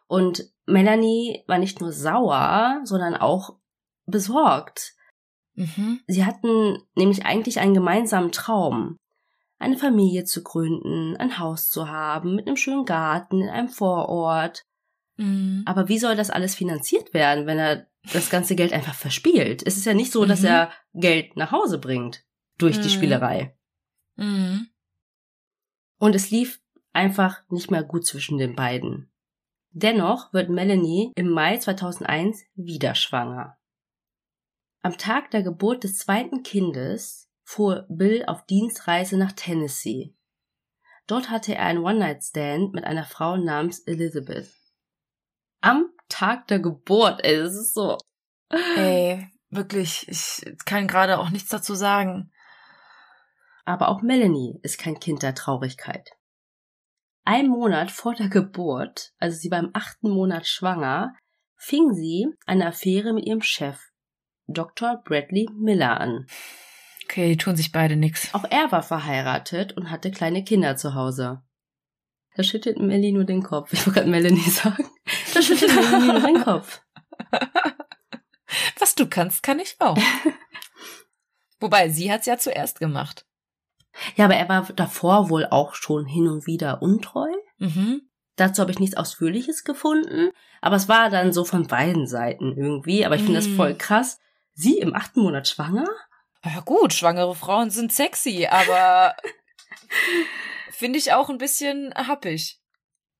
Und Melanie war nicht nur sauer, sondern auch besorgt. Mhm. Sie hatten nämlich eigentlich einen gemeinsamen Traum. Eine Familie zu gründen, ein Haus zu haben, mit einem schönen Garten in einem Vorort. Mhm. Aber wie soll das alles finanziert werden, wenn er das ganze Geld einfach verspielt? Es ist ja nicht so, dass mhm. er Geld nach Hause bringt durch mhm. die Spielerei. Mhm. Und es lief einfach nicht mehr gut zwischen den beiden. Dennoch wird Melanie im Mai 2001 wieder schwanger. Am Tag der Geburt des zweiten Kindes fuhr Bill auf Dienstreise nach Tennessee. Dort hatte er einen One-Night-Stand mit einer Frau namens Elizabeth am Tag der Geburt. Ey, das ist so. Ey, wirklich, ich kann gerade auch nichts dazu sagen. Aber auch Melanie ist kein Kind der Traurigkeit. Ein Monat vor der Geburt, also sie war im achten Monat schwanger, fing sie eine Affäre mit ihrem Chef, Dr. Bradley Miller, an. Okay, die tun sich beide nix. Auch er war verheiratet und hatte kleine Kinder zu Hause. Da schüttelt Melly nur den Kopf. Ich wollte gerade Melanie *laughs* sagen. Da schüttelt Melly nur den Kopf. Was du kannst, kann ich auch. *laughs* Wobei, sie hat's ja zuerst gemacht. Ja, aber er war davor wohl auch schon hin und wieder untreu. Mhm. Dazu habe ich nichts Ausführliches gefunden. Aber es war dann so von beiden Seiten irgendwie. Aber ich finde mhm. das voll krass. Sie im achten Monat schwanger? Ja gut, schwangere Frauen sind sexy, aber *laughs* Finde ich auch ein bisschen happig.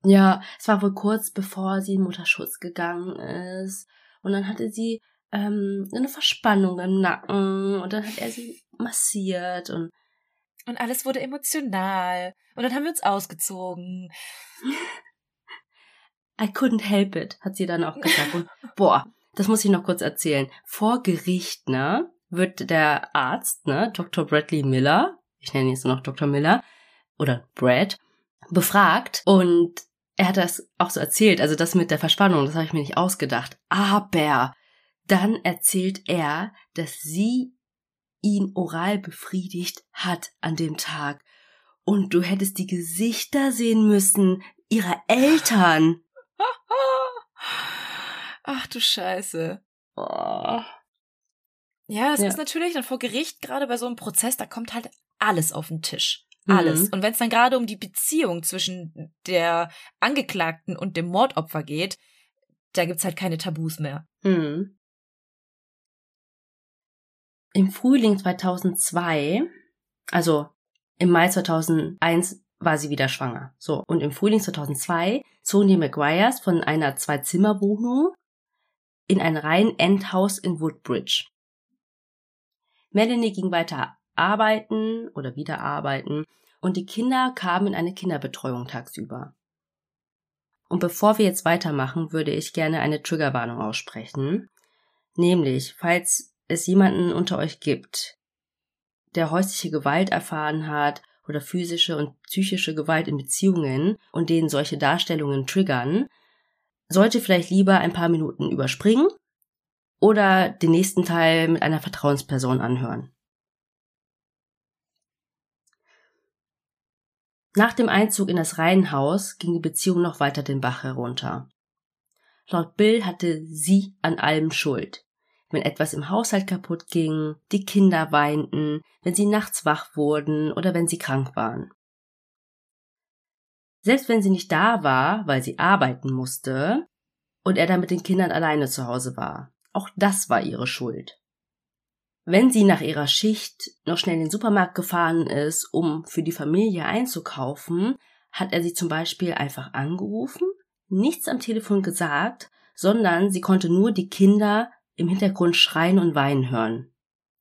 Ja, es war wohl kurz bevor sie in Mutterschutz gegangen ist. Und dann hatte sie ähm, eine Verspannung im Nacken und dann hat er sie massiert und und alles wurde emotional. Und dann haben wir uns ausgezogen. *laughs* I couldn't help it, hat sie dann auch gesagt. Und boah, das muss ich noch kurz erzählen. Vor Gericht, ne, wird der Arzt, ne, Dr. Bradley Miller, ich nenne ihn jetzt noch Dr. Miller, oder Brad befragt und er hat das auch so erzählt, also das mit der Verspannung, das habe ich mir nicht ausgedacht. Aber dann erzählt er, dass sie ihn oral befriedigt hat an dem Tag. Und du hättest die Gesichter sehen müssen ihrer Eltern. *laughs* Ach du Scheiße. Oh. Ja, das ja. ist natürlich dann vor Gericht, gerade bei so einem Prozess, da kommt halt alles auf den Tisch. Alles. Mhm. Und wenn es dann gerade um die Beziehung zwischen der Angeklagten und dem Mordopfer geht, da gibt's halt keine Tabus mehr. Mhm. Im Frühling 2002, also im Mai 2001 war sie wieder schwanger. So, und im Frühling 2002 zogen die McGuires von einer Zwei-Zimmer-Wohnung in ein rein Endhaus in Woodbridge. Melanie ging weiter arbeiten oder wieder arbeiten und die Kinder kamen in eine Kinderbetreuung tagsüber. Und bevor wir jetzt weitermachen, würde ich gerne eine Triggerwarnung aussprechen. Nämlich, falls es jemanden unter euch gibt, der häusliche Gewalt erfahren hat oder physische und psychische Gewalt in Beziehungen und denen solche Darstellungen triggern, sollte vielleicht lieber ein paar Minuten überspringen oder den nächsten Teil mit einer Vertrauensperson anhören. Nach dem Einzug in das Reihenhaus ging die Beziehung noch weiter den Bach herunter. Laut Bill hatte sie an allem Schuld. Wenn etwas im Haushalt kaputt ging, die Kinder weinten, wenn sie nachts wach wurden oder wenn sie krank waren. Selbst wenn sie nicht da war, weil sie arbeiten musste und er dann mit den Kindern alleine zu Hause war. Auch das war ihre Schuld. Wenn sie nach ihrer Schicht noch schnell in den Supermarkt gefahren ist, um für die Familie einzukaufen, hat er sie zum Beispiel einfach angerufen, nichts am Telefon gesagt, sondern sie konnte nur die Kinder im Hintergrund schreien und weinen hören.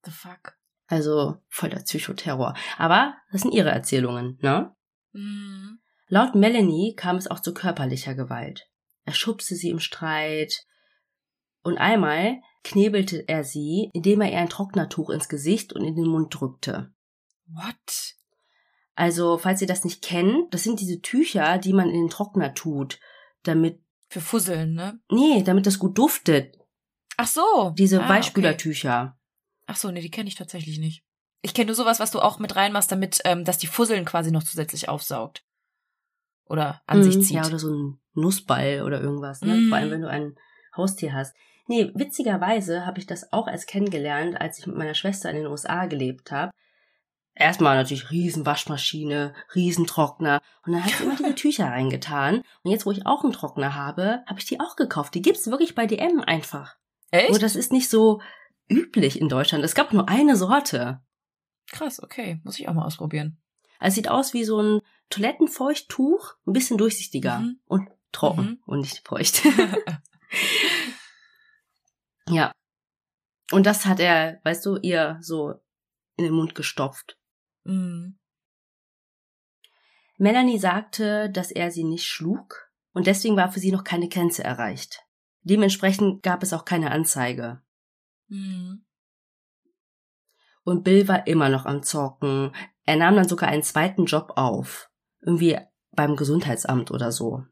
The fuck? Also voll der Psychoterror. Aber das sind ihre Erzählungen, ne? Mhm. Laut Melanie kam es auch zu körperlicher Gewalt. Er schubste sie im Streit. Und einmal knebelte er sie, indem er ihr ein Trocknertuch ins Gesicht und in den Mund drückte. What? Also, falls ihr das nicht kennt, das sind diese Tücher, die man in den Trockner tut, damit. Für Fusseln, ne? Nee, damit das gut duftet. Ach so. Diese ah, Weichspülertücher. Okay. Ach so, nee, die kenne ich tatsächlich nicht. Ich kenne nur sowas, was du auch mit reinmachst, damit, ähm, dass die Fusseln quasi noch zusätzlich aufsaugt. Oder an mm, sich zieht. Ja, oder so ein Nussball oder irgendwas, ne? Mm. Vor allem, wenn du ein Haustier hast. Nee, witzigerweise habe ich das auch erst kennengelernt, als ich mit meiner Schwester in den USA gelebt habe. Erstmal natürlich riesen Waschmaschine, Riesentrockner und dann hat sie immer diese *laughs* Tücher reingetan. Und jetzt, wo ich auch einen Trockner habe, habe ich die auch gekauft. Die gibt's wirklich bei DM einfach. Echt? Und das ist nicht so üblich in Deutschland. Es gab nur eine Sorte. Krass, okay. Muss ich auch mal ausprobieren. Also sieht aus wie so ein Toilettenfeuchttuch, ein bisschen durchsichtiger mhm. und trocken mhm. und nicht feucht. *laughs* *laughs* ja. Und das hat er, weißt du, ihr so in den Mund gestopft. Mhm. Melanie sagte, dass er sie nicht schlug und deswegen war für sie noch keine Grenze erreicht. Dementsprechend gab es auch keine Anzeige. Mhm. Und Bill war immer noch am Zocken. Er nahm dann sogar einen zweiten Job auf. Irgendwie beim Gesundheitsamt oder so.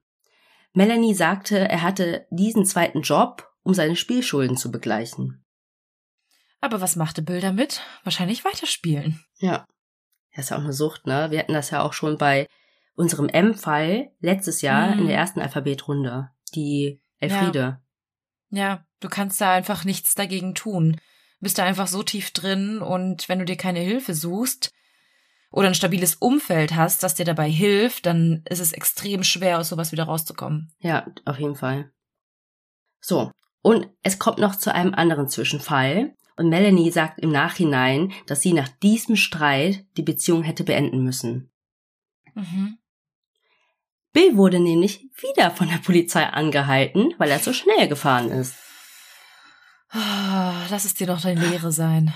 Melanie sagte, er hatte diesen zweiten Job, um seine Spielschulden zu begleichen. Aber was machte Bill damit? Wahrscheinlich weiterspielen. Ja. Das ist ja auch eine Sucht, ne? Wir hatten das ja auch schon bei unserem M-Fall letztes Jahr mhm. in der ersten Alphabetrunde. Die Elfriede. Ja. ja, du kannst da einfach nichts dagegen tun. Du bist da einfach so tief drin und wenn du dir keine Hilfe suchst oder ein stabiles Umfeld hast, das dir dabei hilft, dann ist es extrem schwer, aus sowas wieder rauszukommen. Ja, auf jeden Fall. So. Und es kommt noch zu einem anderen Zwischenfall. Und Melanie sagt im Nachhinein, dass sie nach diesem Streit die Beziehung hätte beenden müssen. Mhm. Bill wurde nämlich wieder von der Polizei angehalten, weil er so schnell gefahren ist. Ah, lass es dir doch deine Lehre sein.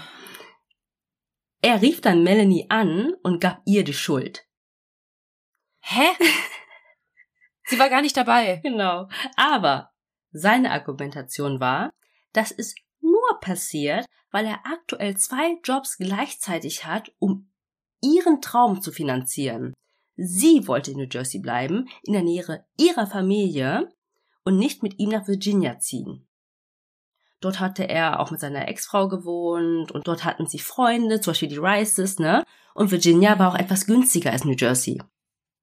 Er rief dann Melanie an und gab ihr die Schuld. Hä? *laughs* Sie war gar nicht dabei. Genau. Aber seine Argumentation war, dass es nur passiert, weil er aktuell zwei Jobs gleichzeitig hat, um ihren Traum zu finanzieren. Sie wollte in New Jersey bleiben, in der Nähe ihrer Familie und nicht mit ihm nach Virginia ziehen. Dort hatte er auch mit seiner Ex-Frau gewohnt und dort hatten sie Freunde, zum Beispiel die Rices, ne? Und Virginia war auch etwas günstiger als New Jersey.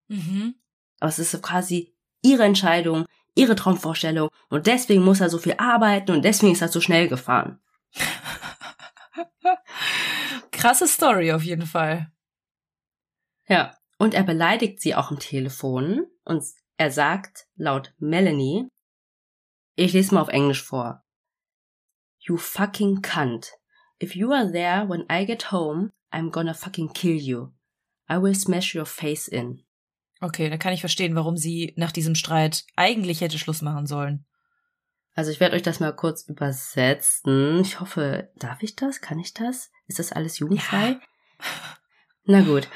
Mhm. Aber es ist quasi ihre Entscheidung, ihre Traumvorstellung und deswegen muss er so viel arbeiten und deswegen ist er so schnell gefahren. *laughs* Krasse Story auf jeden Fall. Ja. Und er beleidigt sie auch am Telefon und er sagt laut Melanie, ich lese mal auf Englisch vor. You fucking cunt. If you are there when I get home, I'm gonna fucking kill you. I will smash your face in. Okay, dann kann ich verstehen, warum sie nach diesem Streit eigentlich hätte Schluss machen sollen. Also ich werde euch das mal kurz übersetzen. Ich hoffe, darf ich das? Kann ich das? Ist das alles jugendfrei? Ja. *laughs* Na gut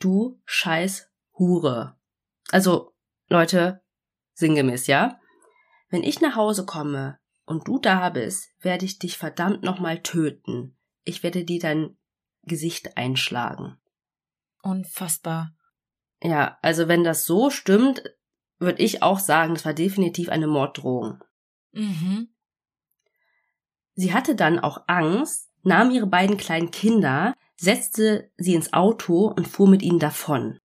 du scheiß Hure. Also, Leute, sinngemäß, ja? Wenn ich nach Hause komme und du da bist, werde ich dich verdammt nochmal töten. Ich werde dir dein Gesicht einschlagen. Unfassbar. Ja, also wenn das so stimmt, würde ich auch sagen, das war definitiv eine Morddrohung. Mhm. Sie hatte dann auch Angst, nahm ihre beiden kleinen Kinder, setzte sie ins Auto und fuhr mit ihnen davon.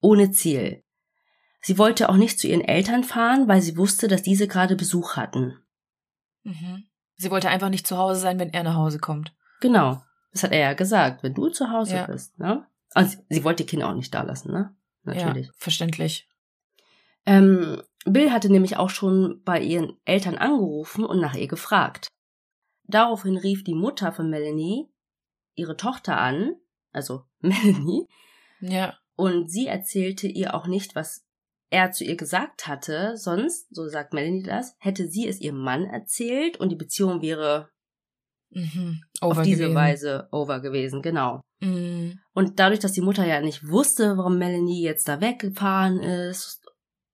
Ohne Ziel. Sie wollte auch nicht zu ihren Eltern fahren, weil sie wusste, dass diese gerade Besuch hatten. Mhm. Sie wollte einfach nicht zu Hause sein, wenn er nach Hause kommt. Genau. Das hat er ja gesagt, wenn du zu Hause ja. bist, ne? Also sie, wollte die Kinder auch nicht da lassen, ne? Natürlich. Ja, verständlich. Ähm, Bill hatte nämlich auch schon bei ihren Eltern angerufen und nach ihr gefragt. Daraufhin rief die Mutter von Melanie ihre Tochter an, also *laughs* Melanie. Ja. Und sie erzählte ihr auch nicht, was er zu ihr gesagt hatte, sonst, so sagt Melanie das, hätte sie es ihrem Mann erzählt und die Beziehung wäre mhm. auf diese gewesen. Weise over gewesen, genau. Mhm. Und dadurch, dass die Mutter ja nicht wusste, warum Melanie jetzt da weggefahren ist,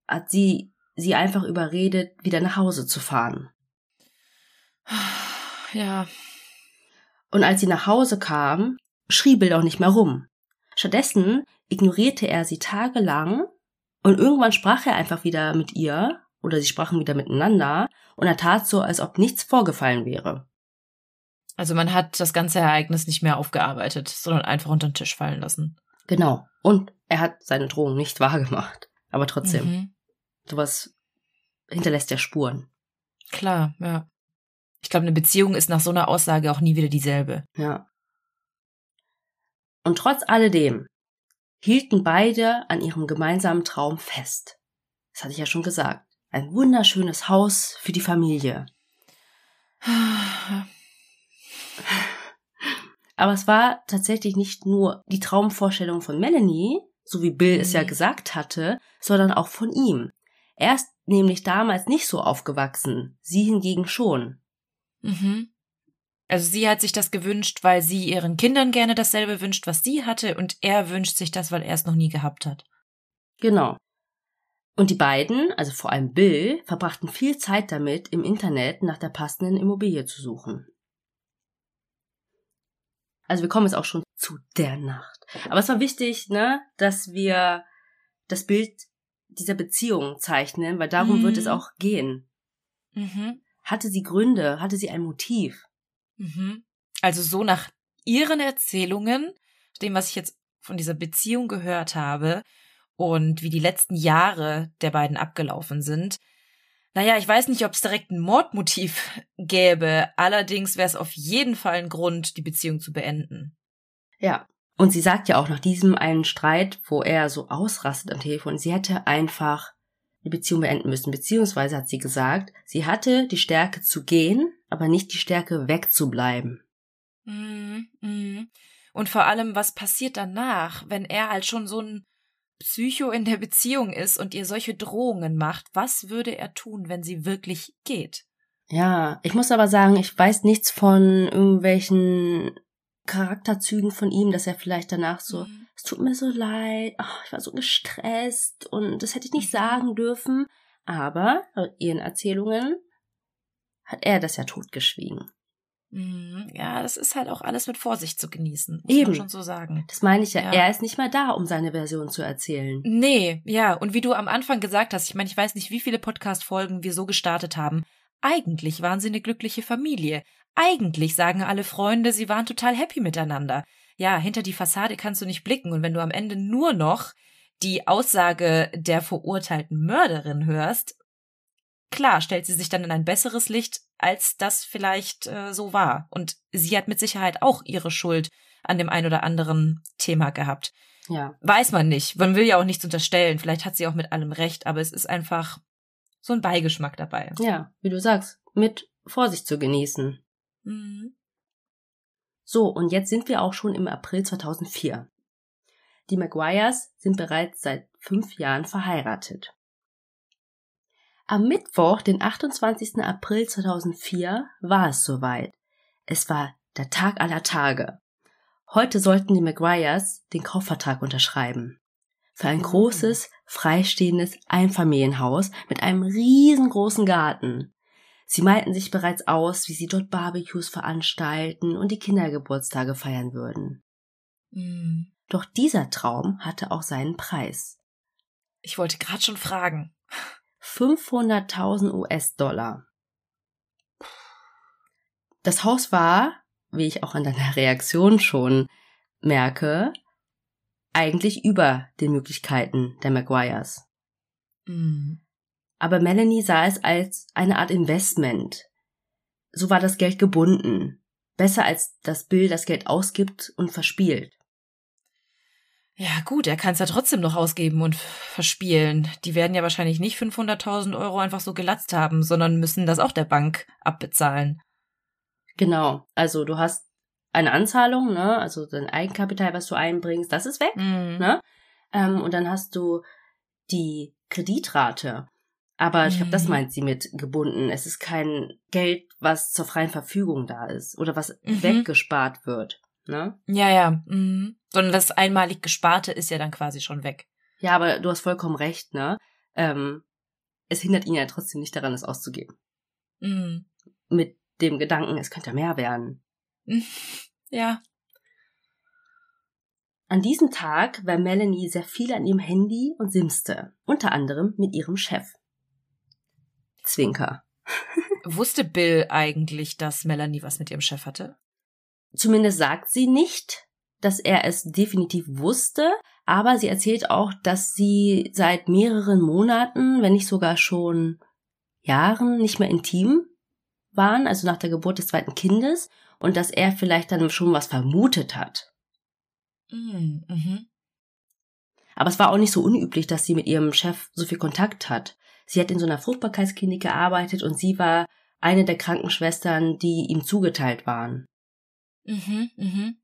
hat sie sie einfach überredet, wieder nach Hause zu fahren. *sighs* Ja. Und als sie nach Hause kam, schrie Bill auch nicht mehr rum. Stattdessen ignorierte er sie tagelang und irgendwann sprach er einfach wieder mit ihr oder sie sprachen wieder miteinander und er tat so, als ob nichts vorgefallen wäre. Also man hat das ganze Ereignis nicht mehr aufgearbeitet, sondern einfach unter den Tisch fallen lassen. Genau. Und er hat seine Drohung nicht wahrgemacht. Aber trotzdem. Mhm. Sowas hinterlässt ja Spuren. Klar, ja. Ich glaube, eine Beziehung ist nach so einer Aussage auch nie wieder dieselbe. Ja. Und trotz alledem hielten beide an ihrem gemeinsamen Traum fest. Das hatte ich ja schon gesagt. Ein wunderschönes Haus für die Familie. *sighs* Aber es war tatsächlich nicht nur die Traumvorstellung von Melanie, so wie Bill es ja mhm. gesagt hatte, sondern auch von ihm. Er ist nämlich damals nicht so aufgewachsen, sie hingegen schon. Mhm. Also sie hat sich das gewünscht, weil sie ihren Kindern gerne dasselbe wünscht, was sie hatte, und er wünscht sich das, weil er es noch nie gehabt hat. Genau. Und die beiden, also vor allem Bill, verbrachten viel Zeit damit, im Internet nach der passenden Immobilie zu suchen. Also wir kommen jetzt auch schon zu der Nacht. Aber es war wichtig, ne, dass wir das Bild dieser Beziehung zeichnen, weil darum mhm. wird es mhm. auch gehen. Mhm. Hatte sie Gründe? Hatte sie ein Motiv? Mhm. Also so nach ihren Erzählungen, dem, was ich jetzt von dieser Beziehung gehört habe und wie die letzten Jahre der beiden abgelaufen sind. Naja, ich weiß nicht, ob es direkt ein Mordmotiv gäbe. Allerdings wäre es auf jeden Fall ein Grund, die Beziehung zu beenden. Ja, und sie sagt ja auch nach diesem einen Streit, wo er so ausrastet am Telefon, sie hätte einfach die Beziehung beenden müssen. Beziehungsweise hat sie gesagt, sie hatte die Stärke zu gehen, aber nicht die Stärke wegzubleiben. Mhm, mhm. Und vor allem, was passiert danach, wenn er halt schon so ein Psycho in der Beziehung ist und ihr solche Drohungen macht? Was würde er tun, wenn sie wirklich geht? Ja, ich muss aber sagen, ich weiß nichts von irgendwelchen Charakterzügen von ihm, dass er vielleicht danach so, mhm. es tut mir so leid, oh, ich war so gestresst und das hätte ich nicht mhm. sagen dürfen. Aber laut ihren Erzählungen hat er das ja totgeschwiegen. Mhm. Ja, das ist halt auch alles mit Vorsicht zu genießen, muss Eben. man schon so sagen. Das meine ich ja. ja. Er ist nicht mal da, um seine Version zu erzählen. Nee, ja. Und wie du am Anfang gesagt hast, ich meine, ich weiß nicht, wie viele Podcast-Folgen wir so gestartet haben. Eigentlich waren sie eine glückliche Familie. Eigentlich sagen alle Freunde, sie waren total happy miteinander. Ja, hinter die Fassade kannst du nicht blicken und wenn du am Ende nur noch die Aussage der verurteilten Mörderin hörst, klar stellt sie sich dann in ein besseres Licht, als das vielleicht äh, so war. Und sie hat mit Sicherheit auch ihre Schuld an dem ein oder anderen Thema gehabt. Ja. Weiß man nicht. Man will ja auch nichts unterstellen. Vielleicht hat sie auch mit allem recht, aber es ist einfach so ein Beigeschmack dabei. Ja, wie du sagst, mit Vorsicht zu genießen. Mhm. So, und jetzt sind wir auch schon im April 2004. Die Maguires sind bereits seit fünf Jahren verheiratet. Am Mittwoch, den 28. April 2004, war es soweit. Es war der Tag aller Tage. Heute sollten die Maguires den Kaufvertrag unterschreiben. Für ein großes, freistehendes Einfamilienhaus mit einem riesengroßen Garten. Sie malten sich bereits aus, wie sie dort Barbecues veranstalten und die Kindergeburtstage feiern würden. Mhm. Doch dieser Traum hatte auch seinen Preis. Ich wollte gerade schon fragen. 500.000 US-Dollar. Das Haus war, wie ich auch an deiner *laughs* Reaktion schon merke, eigentlich über den Möglichkeiten der Maguires. Mhm. Aber Melanie sah es als eine Art Investment. So war das Geld gebunden. Besser als dass Bill das Geld ausgibt und verspielt. Ja, gut, er kann es ja trotzdem noch ausgeben und verspielen. Die werden ja wahrscheinlich nicht 500.000 Euro einfach so gelatzt haben, sondern müssen das auch der Bank abbezahlen. Genau. Also du hast eine Anzahlung, ne? Also dein Eigenkapital, was du einbringst, das ist weg, mhm. ne? Ähm, und dann hast du die Kreditrate. Aber ich glaube, das mhm. meint sie mit gebunden. Es ist kein Geld, was zur freien Verfügung da ist oder was mhm. weggespart wird. Ne? Ja, ja. Mhm. Sondern das einmalig Gesparte ist ja dann quasi schon weg. Ja, aber du hast vollkommen recht, ne? Ähm, es hindert ihn ja trotzdem nicht daran, es auszugeben. Mhm. Mit dem Gedanken, es könnte mehr werden. *laughs* Ja. An diesem Tag war Melanie sehr viel an ihrem Handy und simste, unter anderem mit ihrem Chef. Zwinker. *laughs* Wusste Bill eigentlich, dass Melanie was mit ihrem Chef hatte? Zumindest sagt sie nicht, dass er es definitiv wusste, aber sie erzählt auch, dass sie seit mehreren Monaten, wenn nicht sogar schon Jahren nicht mehr intim waren, also nach der Geburt des zweiten Kindes, und dass er vielleicht dann schon was vermutet hat. Mm, mhm. Aber es war auch nicht so unüblich, dass sie mit ihrem Chef so viel Kontakt hat. Sie hat in so einer Fruchtbarkeitsklinik gearbeitet und sie war eine der Krankenschwestern, die ihm zugeteilt waren. Mhm, mhm.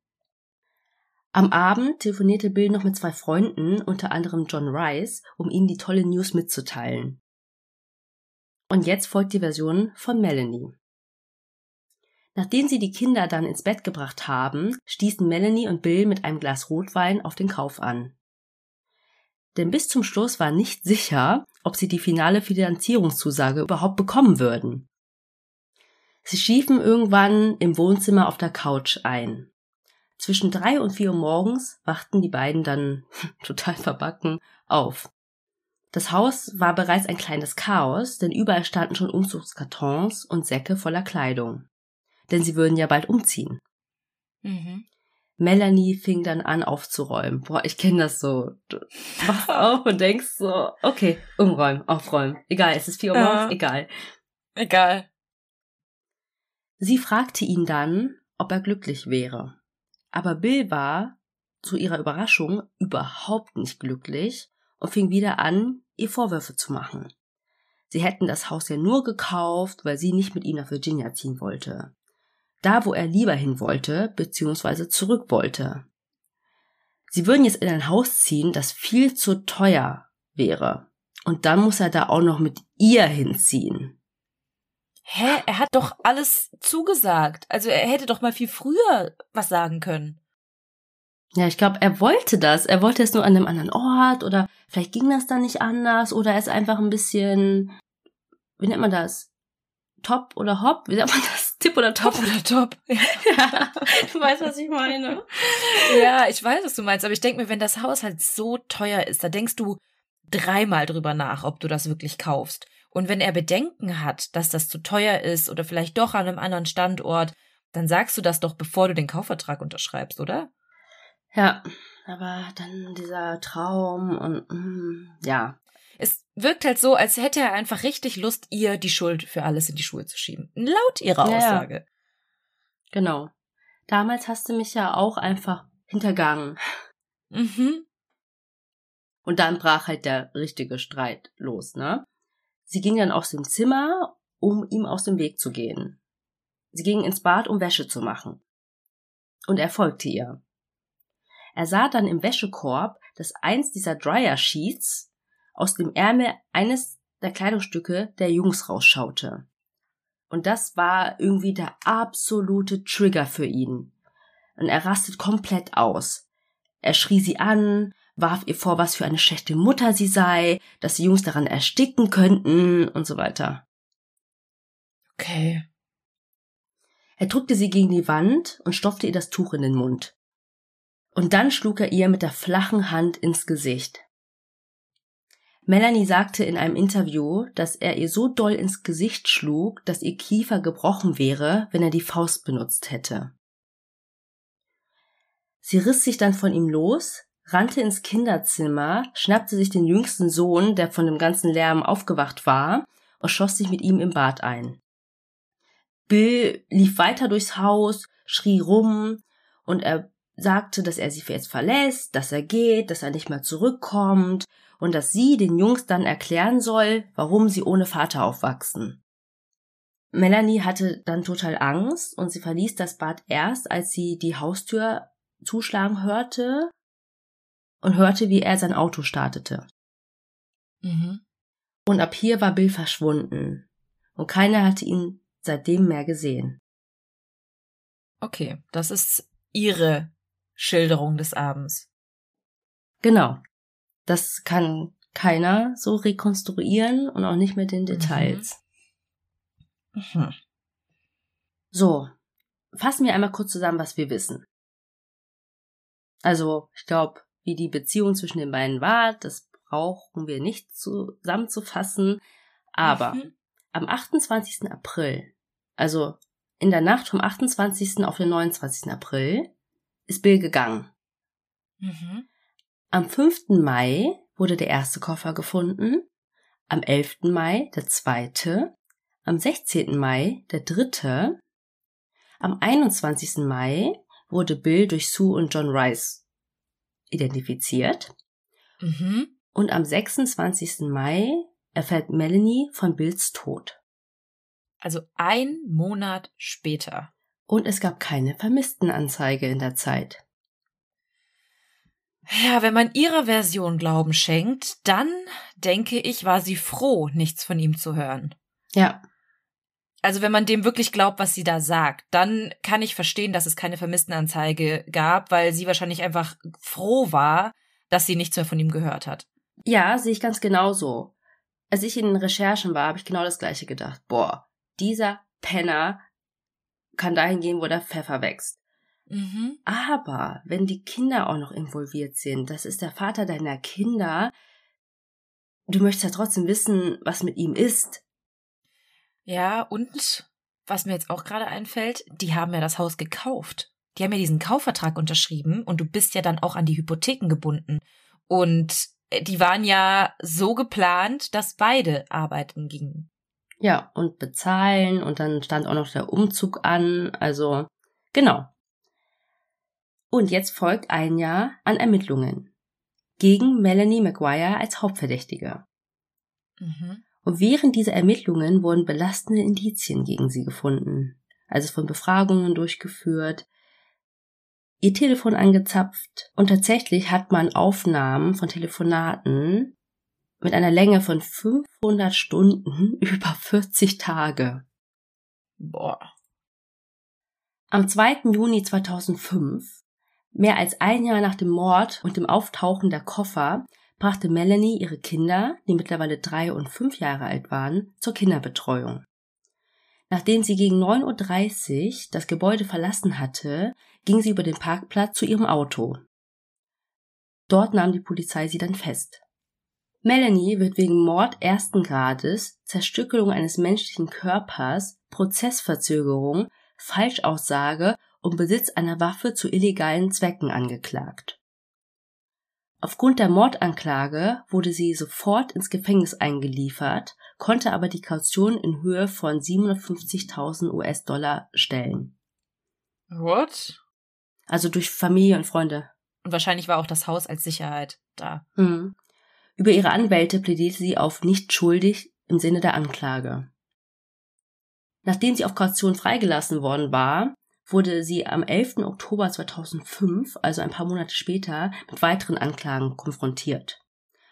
Am Abend telefonierte Bill noch mit zwei Freunden, unter anderem John Rice, um ihnen die tolle News mitzuteilen. Und jetzt folgt die Version von Melanie. Nachdem sie die Kinder dann ins Bett gebracht haben, stießen Melanie und Bill mit einem Glas Rotwein auf den Kauf an. Denn bis zum Schluss war nicht sicher, ob sie die finale Finanzierungszusage überhaupt bekommen würden. Sie schiefen irgendwann im Wohnzimmer auf der Couch ein. Zwischen drei und vier Uhr morgens wachten die beiden dann *laughs* total verbacken auf. Das Haus war bereits ein kleines Chaos, denn überall standen schon Umzugskartons und Säcke voller Kleidung. Denn sie würden ja bald umziehen. Mhm. Melanie fing dann an aufzuräumen. Boah, ich kenne das so. Du wachst *laughs* auf und denkst so, okay, umräumen, aufräumen. Egal, es ist vier Uhr morgens, ja. egal. Egal. Sie fragte ihn dann, ob er glücklich wäre. Aber Bill war, zu ihrer Überraschung, überhaupt nicht glücklich und fing wieder an, ihr Vorwürfe zu machen. Sie hätten das Haus ja nur gekauft, weil sie nicht mit ihm nach Virginia ziehen wollte. Da, wo er lieber hin wollte, beziehungsweise zurück wollte. Sie würden jetzt in ein Haus ziehen, das viel zu teuer wäre. Und dann muss er da auch noch mit ihr hinziehen. Hä? Er hat doch alles zugesagt. Also er hätte doch mal viel früher was sagen können. Ja, ich glaube, er wollte das. Er wollte es nur an einem anderen Ort oder vielleicht ging das dann nicht anders oder er ist einfach ein bisschen, wie nennt man das? Top oder Hop? Wie nennt man das? *laughs* Tipp oder Top? Top oder Top. Ja. *laughs* ja, du weißt, was ich meine. Ja, ich weiß, was du meinst, aber ich denke mir, wenn das Haus halt so teuer ist, da denkst du dreimal drüber nach, ob du das wirklich kaufst. Und wenn er Bedenken hat, dass das zu teuer ist oder vielleicht doch an einem anderen Standort, dann sagst du das doch, bevor du den Kaufvertrag unterschreibst, oder? Ja, aber dann dieser Traum und mm, ja. Es wirkt halt so, als hätte er einfach richtig Lust, ihr die Schuld für alles in die Schuhe zu schieben. Laut ihrer ja, Aussage. Genau. Damals hast du mich ja auch einfach hintergangen. Mhm. Und dann brach halt der richtige Streit los, ne? Sie ging dann aus dem Zimmer, um ihm aus dem Weg zu gehen. Sie ging ins Bad, um Wäsche zu machen. Und er folgte ihr. Er sah dann im Wäschekorb, dass eins dieser Dryer Sheets aus dem Ärmel eines der Kleidungsstücke der Jungs rausschaute. Und das war irgendwie der absolute Trigger für ihn. Und er rastet komplett aus. Er schrie sie an, warf ihr vor, was für eine schlechte Mutter sie sei, dass die Jungs daran ersticken könnten und so weiter. Okay. Er drückte sie gegen die Wand und stopfte ihr das Tuch in den Mund. Und dann schlug er ihr mit der flachen Hand ins Gesicht. Melanie sagte in einem Interview, dass er ihr so doll ins Gesicht schlug, dass ihr Kiefer gebrochen wäre, wenn er die Faust benutzt hätte. Sie riss sich dann von ihm los, rannte ins Kinderzimmer, schnappte sich den jüngsten Sohn, der von dem ganzen Lärm aufgewacht war, und schoss sich mit ihm im Bad ein. Bill lief weiter durchs Haus, schrie rum, und er sagte, dass er sie jetzt verlässt, dass er geht, dass er nicht mehr zurückkommt und dass sie den Jungs dann erklären soll, warum sie ohne Vater aufwachsen. Melanie hatte dann total Angst und sie verließ das Bad erst, als sie die Haustür zuschlagen hörte und hörte, wie er sein Auto startete. Mhm. Und ab hier war Bill verschwunden und keiner hatte ihn seitdem mehr gesehen. Okay, das ist ihre Schilderung des Abends. Genau. Das kann keiner so rekonstruieren und auch nicht mit den Details. Mhm. Mhm. So, fassen wir einmal kurz zusammen, was wir wissen. Also, ich glaube, wie die Beziehung zwischen den beiden war, das brauchen wir nicht zusammenzufassen. Aber mhm. am 28. April, also in der Nacht vom 28. auf den 29. April, ist Bill gegangen. Mhm. Am 5. Mai wurde der erste Koffer gefunden, am 11. Mai der zweite, am 16. Mai der dritte, am 21. Mai wurde Bill durch Sue und John Rice identifiziert mhm. und am 26. Mai erfährt Melanie von Bills Tod. Also ein Monat später. Und es gab keine Vermisstenanzeige in der Zeit. Ja, wenn man ihrer Version Glauben schenkt, dann, denke ich, war sie froh, nichts von ihm zu hören. Ja. Also wenn man dem wirklich glaubt, was sie da sagt, dann kann ich verstehen, dass es keine Vermisstenanzeige gab, weil sie wahrscheinlich einfach froh war, dass sie nichts mehr von ihm gehört hat. Ja, sehe ich ganz genauso. Als ich in den Recherchen war, habe ich genau das gleiche gedacht. Boah, dieser Penner kann dahin gehen, wo der Pfeffer wächst. Mhm. Aber wenn die Kinder auch noch involviert sind, das ist der Vater deiner Kinder, du möchtest ja trotzdem wissen, was mit ihm ist. Ja, und was mir jetzt auch gerade einfällt, die haben ja das Haus gekauft. Die haben ja diesen Kaufvertrag unterschrieben und du bist ja dann auch an die Hypotheken gebunden. Und äh, die waren ja so geplant, dass beide arbeiten gingen. Ja, und bezahlen und dann stand auch noch der Umzug an. Also, genau. Und jetzt folgt ein Jahr an Ermittlungen gegen Melanie McGuire als Hauptverdächtige. Mhm. Und während dieser Ermittlungen wurden belastende Indizien gegen sie gefunden. Also von Befragungen durchgeführt, ihr Telefon angezapft und tatsächlich hat man Aufnahmen von Telefonaten mit einer Länge von 500 Stunden *laughs* über 40 Tage. Boah. Am 2. Juni 2005, mehr als ein Jahr nach dem Mord und dem Auftauchen der Koffer, brachte Melanie ihre Kinder, die mittlerweile drei und fünf Jahre alt waren, zur Kinderbetreuung. Nachdem sie gegen 9.30 Uhr das Gebäude verlassen hatte, ging sie über den Parkplatz zu ihrem Auto. Dort nahm die Polizei sie dann fest. Melanie wird wegen Mord ersten Grades, Zerstückelung eines menschlichen Körpers, Prozessverzögerung, Falschaussage und Besitz einer Waffe zu illegalen Zwecken angeklagt. Aufgrund der Mordanklage wurde sie sofort ins Gefängnis eingeliefert, konnte aber die Kaution in Höhe von 750.000 US-Dollar stellen. What? Also durch Familie und Freunde. Und wahrscheinlich war auch das Haus als Sicherheit da. Mhm. Über ihre Anwälte plädierte sie auf nicht schuldig im Sinne der Anklage. Nachdem sie auf Kaution freigelassen worden war, wurde sie am 11. Oktober 2005, also ein paar Monate später, mit weiteren Anklagen konfrontiert.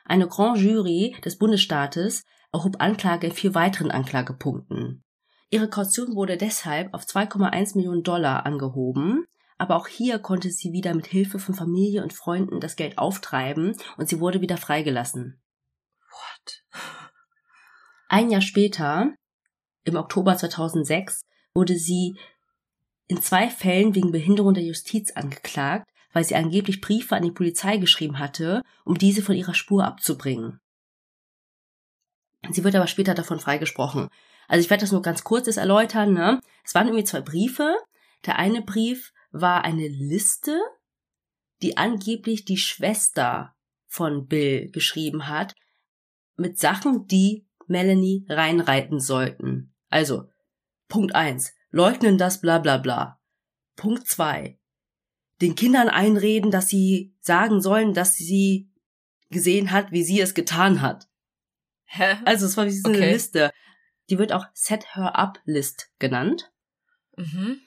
Eine Grand Jury des Bundesstaates erhob Anklage in vier weiteren Anklagepunkten. Ihre Kaution wurde deshalb auf 2,1 Millionen Dollar angehoben, aber auch hier konnte sie wieder mit Hilfe von Familie und Freunden das Geld auftreiben und sie wurde wieder freigelassen. What? Ein Jahr später, im Oktober 2006, wurde sie in zwei Fällen wegen Behinderung der Justiz angeklagt, weil sie angeblich Briefe an die Polizei geschrieben hatte, um diese von ihrer Spur abzubringen. Sie wird aber später davon freigesprochen. Also ich werde das nur ganz kurz erläutern. Ne? Es waren irgendwie zwei Briefe. Der eine Brief war eine Liste, die angeblich die Schwester von Bill geschrieben hat, mit Sachen, die Melanie reinreiten sollten. Also, Punkt eins: Leugnen das bla bla bla. Punkt zwei: Den Kindern einreden, dass sie sagen sollen, dass sie gesehen hat, wie sie es getan hat. Hä? Also es war wie so eine Okay. Liste. Die wird auch Set Her Up List genannt. Mhm.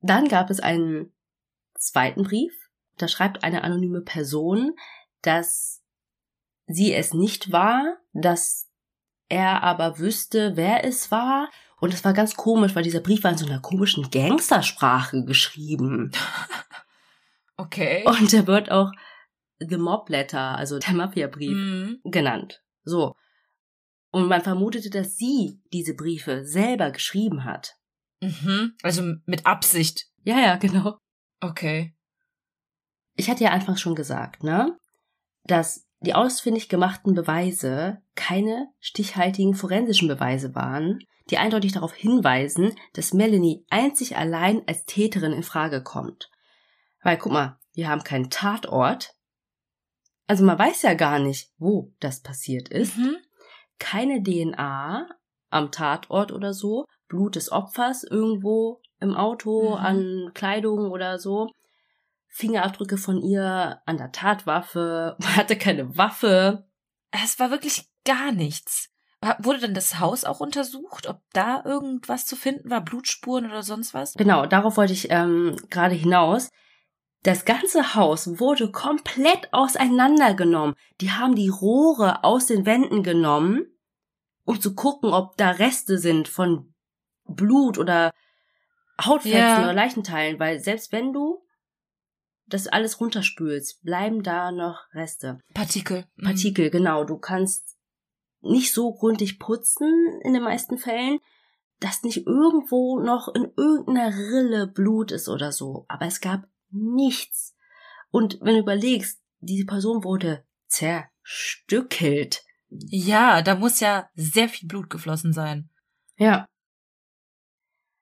Dann gab es einen zweiten Brief. Da schreibt eine anonyme Person, dass sie es nicht war, dass er aber wüsste, wer es war. Und es war ganz komisch, weil dieser Brief war in so einer komischen Gangstersprache geschrieben. *laughs* Okay. Und er wird auch The Mob Letter, also der Mafia-Brief, Mhm. genannt. So. Und man vermutete, dass sie diese Briefe selber geschrieben hat. Mhm. Also mit Absicht. Ja, ja, genau. Okay. Ich hatte ja anfangs schon gesagt, ne, dass die ausfindig gemachten Beweise keine stichhaltigen forensischen Beweise waren, die eindeutig darauf hinweisen, dass Melanie einzig allein als Täterin in Frage kommt. Weil, guck mal, wir haben keinen Tatort. Also man weiß ja gar nicht, wo das passiert ist. Mhm. Keine DNA am Tatort oder so. Blut des Opfers irgendwo im Auto, Mhm. an Kleidung oder so. Fingerabdrücke von ihr an der Tatwaffe. *laughs* Man hatte keine Waffe. Es war wirklich gar nichts. Wurde denn das Haus auch untersucht, ob da irgendwas zu finden war, Blutspuren oder sonst was? Genau, darauf wollte ich ähm, gerade hinaus. Das ganze Haus wurde komplett auseinandergenommen. Die haben die Rohre aus den Wänden genommen, um zu gucken, ob da Reste sind von Blut oder Hautfetzen Ja. oder Leichenteilen, weil selbst wenn du das alles runterspülst, bleiben da noch Reste. Partikel. Mhm. Partikel, genau. Du kannst nicht so gründlich putzen in den meisten Fällen, dass nicht irgendwo noch in irgendeiner Rille Blut ist oder so. Aber es gab nichts. Und wenn du überlegst, diese Person wurde zerstückelt. Ja, da muss ja sehr viel Blut geflossen sein. Ja.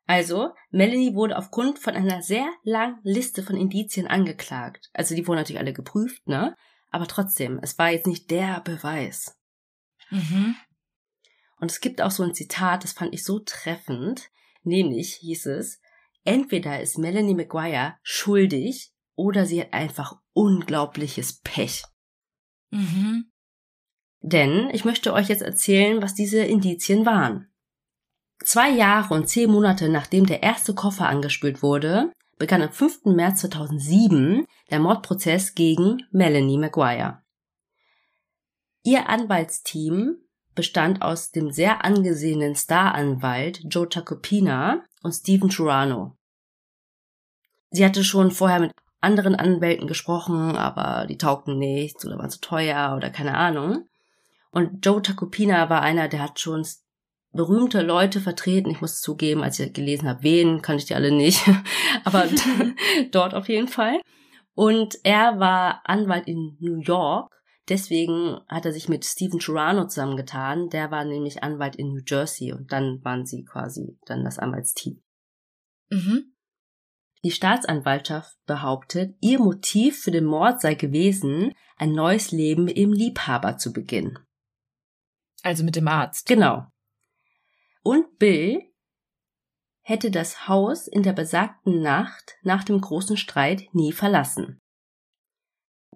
Also, Melanie wurde aufgrund von einer sehr langen Liste von Indizien angeklagt. Also, die wurden natürlich alle geprüft, ne? Aber trotzdem, es war jetzt nicht der Beweis. Mhm. Und es gibt auch so ein Zitat, das fand ich so treffend. Nämlich hieß es, entweder ist Melanie Maguire schuldig oder sie hat einfach unglaubliches Pech. Mhm. Denn ich möchte euch jetzt erzählen, was diese Indizien waren. Zwei Jahre und zehn Monate nachdem der erste Koffer angespült wurde, begann am 5. März 2007 der Mordprozess gegen Melanie Maguire. Ihr Anwaltsteam bestand aus dem sehr angesehenen Staranwalt Joe Tacopina und Stephen Turano. Sie hatte schon vorher mit anderen Anwälten gesprochen, aber die taugten nichts oder waren zu teuer oder keine Ahnung. Und Joe Tacopina war einer, der hat schon berühmte Leute vertreten. Ich muss zugeben, als ich gelesen habe, wen, kann ich die alle nicht. *laughs* Aber *laughs* dort auf jeden Fall. Und er war Anwalt in New York. Deswegen hat er sich mit Stephen Turano zusammengetan. Der war nämlich Anwalt in New Jersey. Und dann waren sie quasi dann das Anwaltsteam. Mhm. Die Staatsanwaltschaft behauptet, ihr Motiv für den Mord sei gewesen, ein neues Leben im Liebhaber zu beginnen. Also mit dem Arzt. Genau. Und Bill hätte das Haus in der besagten Nacht nach dem großen Streit nie verlassen.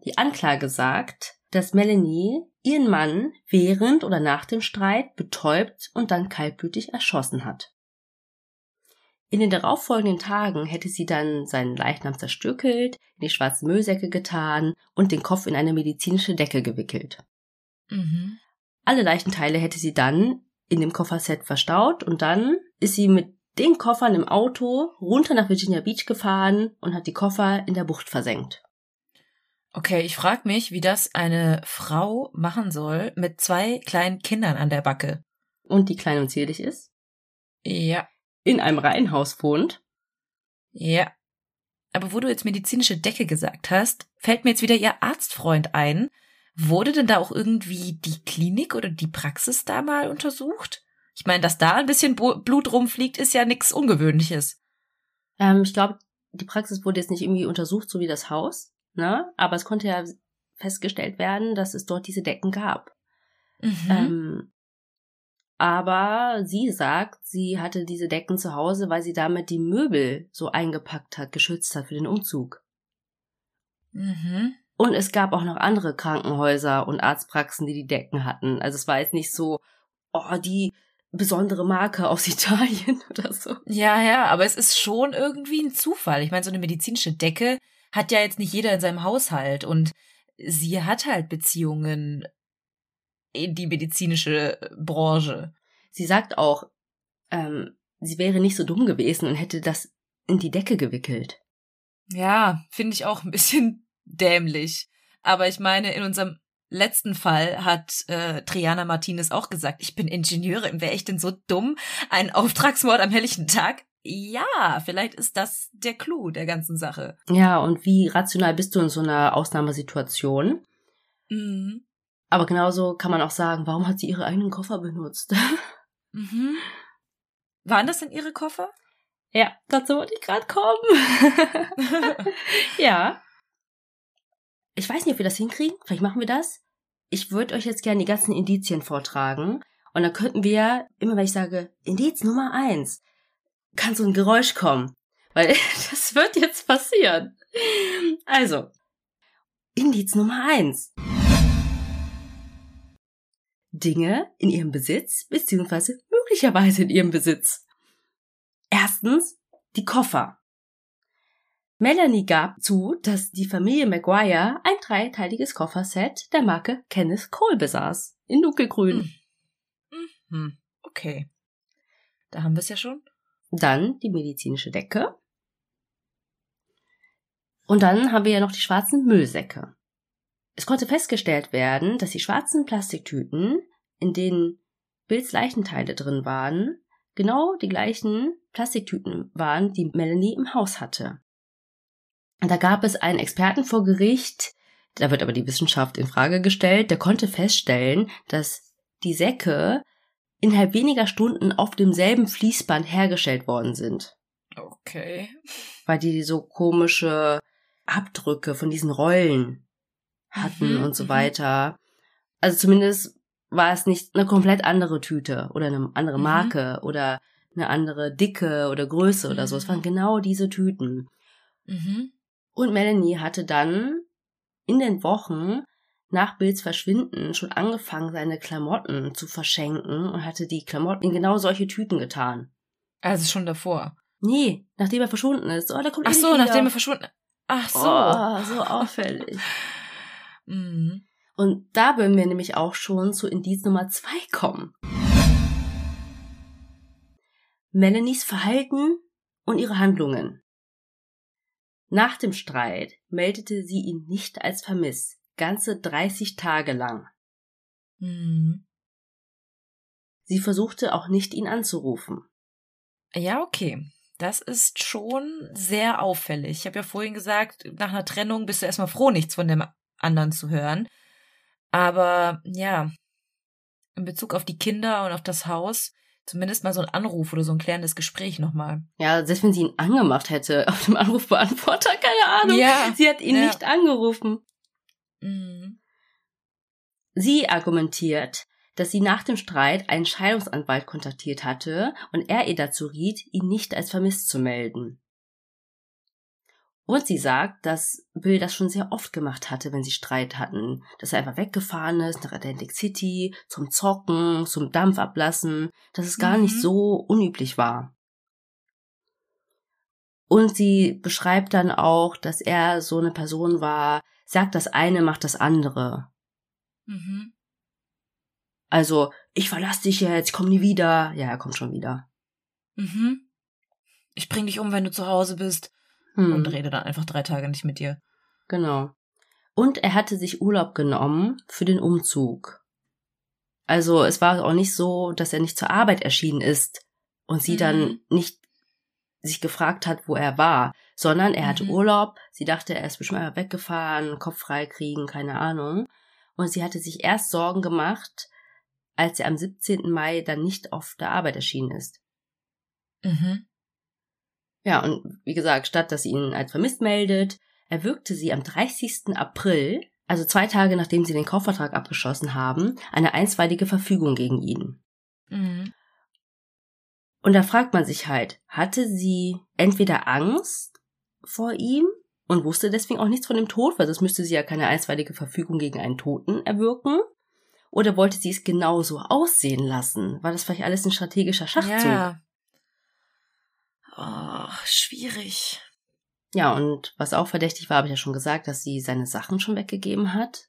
Die Anklage sagt, dass Melanie ihren Mann während oder nach dem Streit betäubt und dann kaltblütig erschossen hat. In den darauffolgenden Tagen hätte sie dann seinen Leichnam zerstückelt, in die schwarzen Müllsäcke getan und den Kopf in eine medizinische Decke gewickelt. Mhm. Alle Leichenteile hätte sie dann in dem Kofferset verstaut und dann ist sie mit den Koffern im Auto runter nach Virginia Beach gefahren und hat die Koffer in der Bucht versenkt. Okay, ich frage mich, wie das eine Frau machen soll mit zwei kleinen Kindern an der Backe. Und die klein und zierlich ist, Ja, in einem Reihenhaus wohnt. ja. Aber wo du jetzt medizinische Decke gesagt hast, fällt mir jetzt wieder ihr Arztfreund ein, Wurde denn da auch irgendwie die Klinik oder die Praxis da mal untersucht? Ich meine, dass da ein bisschen Blut rumfliegt, ist ja nichts Ungewöhnliches. Ähm, ich glaube, die Praxis wurde jetzt nicht irgendwie untersucht, so wie das Haus, ne? Aber es konnte ja festgestellt werden, dass es dort diese Decken gab. Mhm. Ähm, aber sie sagt, sie hatte diese Decken zu Hause, weil sie damit die Möbel so eingepackt hat, geschützt hat für den Umzug. Mhm. Und es gab auch noch andere Krankenhäuser und Arztpraxen, die die Decken hatten. Also es war jetzt nicht so, oh, die besondere Marke aus *laughs* Italien oder so. Ja, ja, aber es ist schon irgendwie ein Zufall. Ich meine, so eine medizinische Decke hat ja jetzt nicht jeder in seinem Haushalt und sie hat halt Beziehungen in die medizinische Branche. Sie sagt auch, ähm, sie wäre nicht so dumm gewesen und hätte das in die Decke gewickelt. Ja, finde ich auch ein bisschen dämlich. Aber ich meine, in unserem letzten Fall hat äh, Triana Martinez auch gesagt, ich bin Ingenieurin, wäre ich denn so dumm? Ein Auftragsmord am helllichen Tag? Ja, vielleicht ist das der Clou der ganzen Sache. Ja, und wie rational bist du in so einer Ausnahmesituation? Mhm. Aber genauso kann man auch sagen, warum hat sie ihre eigenen Koffer benutzt? *laughs* Mhm. Waren das denn ihre Koffer? Ja, dazu wollte ich gerade kommen. *laughs* *laughs* ja. Ich weiß nicht, ob wir das hinkriegen. Vielleicht machen wir das. Ich würde euch jetzt gerne die ganzen Indizien vortragen. Und dann könnten wir, immer wenn ich sage, Indiz Nummer eins, kann so ein Geräusch kommen. Weil *laughs* das wird jetzt passieren. Also, Indiz Nummer eins. Dinge in ihrem Besitz beziehungsweise möglicherweise in ihrem Besitz. Erstens die Koffer. Melanie gab zu, dass die Familie Maguire ein dreiteiliges Kofferset der Marke Kenneth Cole besaß. In dunkelgrün. Mhm. Okay. Da haben wir es ja schon. Dann die medizinische Decke. Und dann haben wir ja noch die schwarzen Müllsäcke. Es konnte festgestellt werden, dass die schwarzen Plastiktüten, in denen Bills Leichenteile drin waren, genau die gleichen Plastiktüten waren, die Melanie im Haus hatte. Da gab es einen Experten vor Gericht, da wird aber die Wissenschaft in Frage gestellt, der konnte feststellen, dass die Säcke innerhalb weniger Stunden auf demselben Fließband hergestellt worden sind. Okay. Weil die so komische Abdrücke von diesen Rollen hatten mhm, und so mhm. weiter. Also zumindest war es nicht eine komplett andere Tüte oder eine andere mhm. Marke mhm. oder eine andere Dicke oder Größe oder so. Es waren mhm. genau diese Tüten. Mhm. Und Melanie hatte dann in den Wochen nach Bills Verschwinden schon angefangen, seine Klamotten zu verschenken und hatte die Klamotten in genau solche Tüten getan. Also schon davor? Nee, nachdem er verschwunden ist. Oh, da kommt Ach so, wieder. nachdem er verschwunden Ach so. Oh, so auffällig. *laughs* mhm. Und da würden wir nämlich auch schon zu Indiz Nummer zwei kommen. Melanies Verhalten und ihre Handlungen. Nach dem Streit meldete sie ihn nicht als vermisst, ganze 30 Tage lang. Mhm. Sie versuchte auch nicht, ihn anzurufen. Ja, okay. Das ist schon sehr auffällig. Ich habe ja vorhin gesagt, nach einer Trennung bist du erstmal froh, nichts von dem anderen zu hören. Aber ja, in Bezug auf die Kinder und auf das Haus, zumindest mal so ein Anruf oder so ein klärendes Gespräch nochmal. Ja, selbst wenn sie ihn angemacht hätte *laughs* auf dem Anrufbeantworter, keine Ahnung. Ja, sie hat ihn ja. nicht angerufen. Mhm. Sie argumentiert, dass sie nach dem Streit einen Scheidungsanwalt kontaktiert hatte und er ihr dazu riet, ihn nicht als vermisst zu melden. Und sie sagt, dass Bill das schon sehr oft gemacht hatte, wenn sie Streit hatten. Dass er einfach weggefahren ist nach Atlantic City zum Zocken, zum Dampf ablassen, dass es gar mhm. nicht so unüblich war. Und sie beschreibt dann auch, dass er so eine Person war, sagt das eine, macht das andere. Mhm. Also, ich verlasse dich jetzt, komm nie wieder. Ja, er kommt schon wieder. Mhm. Ich bring dich um, wenn du zu Hause bist hm. und rede dann einfach drei Tage nicht mit dir. Genau. Und er hatte sich Urlaub genommen für den Umzug. Also es war auch nicht so, dass er nicht zur Arbeit erschienen ist und sie mhm. dann nicht sich gefragt hat, wo er war, sondern er hatte mhm. Urlaub. Sie dachte, er ist bestimmt mal weggefahren, Kopf frei kriegen, keine Ahnung. und sie hatte sich erst Sorgen gemacht, als er am 17. Mai dann nicht auf der Arbeit erschienen ist. Mhm. Ja, und wie gesagt, statt dass sie ihn als vermisst meldet, erwirkte sie am 30. April, also zwei Tage nachdem sie den Kaufvertrag abgeschlossen haben, eine einstweilige Verfügung gegen ihn. Mhm. Und da fragt man sich halt, hatte sie entweder Angst vor ihm und wusste deswegen auch nichts von dem Tod, weil sonst müsste sie ja keine einstweilige Verfügung gegen einen Toten erwirken. Oder wollte sie es genauso aussehen lassen? War das vielleicht alles ein strategischer Schachzug? Ja. Oh, schwierig. Ja, und was auch verdächtig war, habe ich ja schon gesagt, dass sie seine Sachen schon weggegeben hat.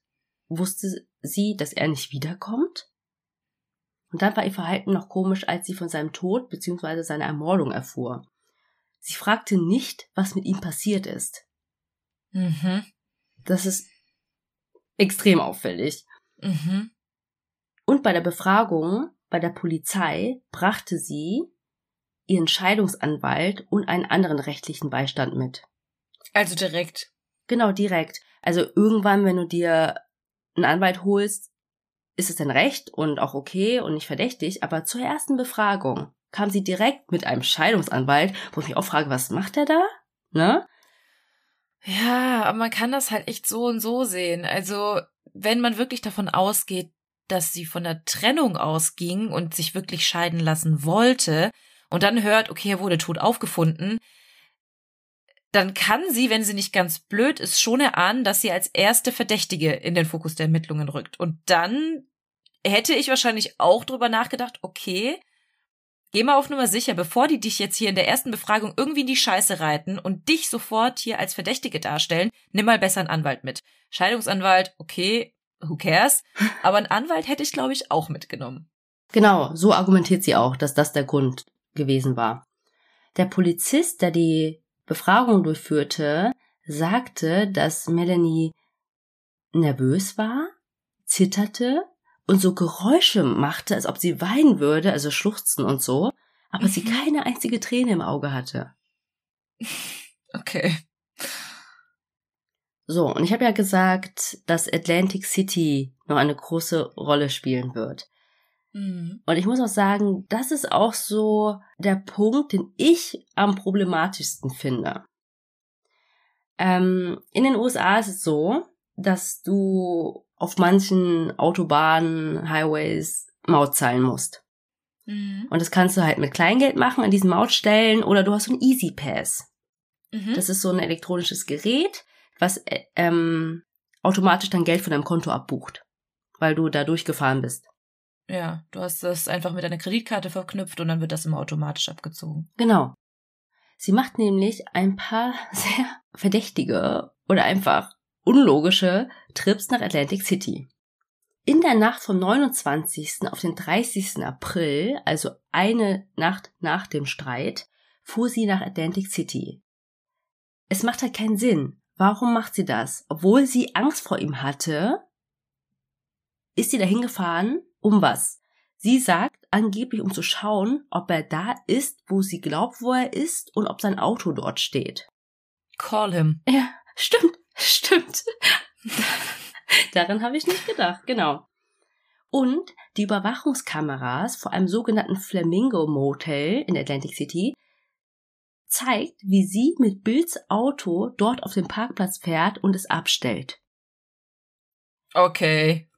Wusste sie, dass er nicht wiederkommt? Und dann war ihr Verhalten noch komisch, als sie von seinem Tod bzw. seiner Ermordung erfuhr. Sie fragte nicht, was mit ihm passiert ist. Mhm. Das ist extrem auffällig. Mhm. Und bei der Befragung bei der Polizei brachte sie ihren Scheidungsanwalt und einen anderen rechtlichen Beistand mit. Also direkt. Genau, direkt. Also irgendwann, wenn du dir einen Anwalt holst, ist es dann recht und auch okay und nicht verdächtig, aber zur ersten Befragung kam sie direkt mit einem Scheidungsanwalt, wo ich mich auch frage, was macht er da? Ne? Ja, aber man kann das halt echt so und so sehen. Also, wenn man wirklich davon ausgeht, dass sie von der Trennung ausging und sich wirklich scheiden lassen wollte und dann hört, okay, er wurde tot aufgefunden, dann kann sie, wenn sie nicht ganz blöd ist, schon erahnen, dass sie als erste Verdächtige in den Fokus der Ermittlungen rückt. Und dann hätte ich wahrscheinlich auch drüber nachgedacht, okay, geh mal auf Nummer sicher, bevor die dich jetzt hier in der ersten Befragung irgendwie in die Scheiße reiten und dich sofort hier als Verdächtige darstellen, nimm mal besser einen Anwalt mit. Scheidungsanwalt, okay, who cares? *laughs* Aber einen Anwalt hätte ich, glaube ich, auch mitgenommen. Genau, so argumentiert sie auch, dass das der Grund gewesen war. Der Polizist, der die Befragung durchführte, sagte, dass Melanie nervös war, zitterte und so Geräusche machte, als ob sie weinen würde, also schluchzen und so, aber mhm. sie keine einzige Träne im Auge hatte. Okay. So, und ich habe ja gesagt, dass Atlantic City noch eine große Rolle spielen wird. Mhm. Und ich muss auch sagen, das ist auch so der Punkt, den ich am problematischsten finde. Ähm, in den USA ist es so, dass du auf manchen Autobahnen, Highways Maut zahlen musst. Mhm. Und das kannst du halt mit Kleingeld machen an diesen Mautstellen oder du hast so ein Easy Pass. Mhm. Das ist so ein elektronisches Gerät, was äh, ähm, automatisch dann Geld von deinem Konto abbucht, weil du da durchgefahren bist. Ja, du hast das einfach mit deiner Kreditkarte verknüpft und dann wird das immer automatisch abgezogen. Genau. Sie macht nämlich ein paar *laughs* sehr verdächtige oder einfach unlogische Trips nach Atlantic City. In der Nacht vom 29. auf den 30. April, also eine Nacht nach dem Streit, fuhr sie nach Atlantic City. Es macht halt keinen Sinn. Warum macht sie das? Obwohl sie Angst vor ihm hatte, ist sie dahin gefahren, um was? Sie sagt angeblich, um zu schauen, ob er da ist, wo sie glaubt, wo er ist und ob sein Auto dort steht. Call him. Ja, stimmt, *laughs* stimmt. Daran habe ich nicht gedacht, genau. Und die Überwachungskameras vor einem sogenannten Flamingo Motel in Atlantic City zeigt, wie sie mit Bills Auto dort auf dem Parkplatz fährt und es abstellt. Okay.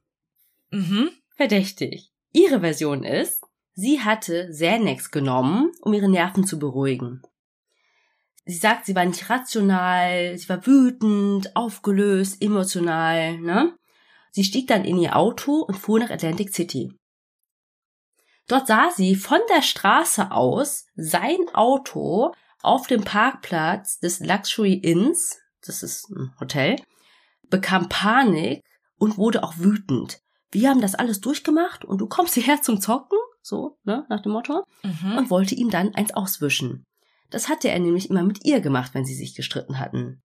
Mhm verdächtig. Ihre Version ist, sie hatte Xanax genommen, um ihre Nerven zu beruhigen. Sie sagt, sie war nicht rational, sie war wütend, aufgelöst, emotional, ne? Sie stieg dann in ihr Auto und fuhr nach Atlantic City. Dort sah sie von der Straße aus sein Auto auf dem Parkplatz des Luxury Inns, das ist ein Hotel, bekam Panik und wurde auch wütend wir haben das alles durchgemacht und du kommst *laughs* hierher zum Zocken, so, ne, nach dem Motto, mhm. und wollte ihm dann eins auswischen. Das hatte er nämlich immer mit ihr gemacht, wenn sie sich gestritten hatten.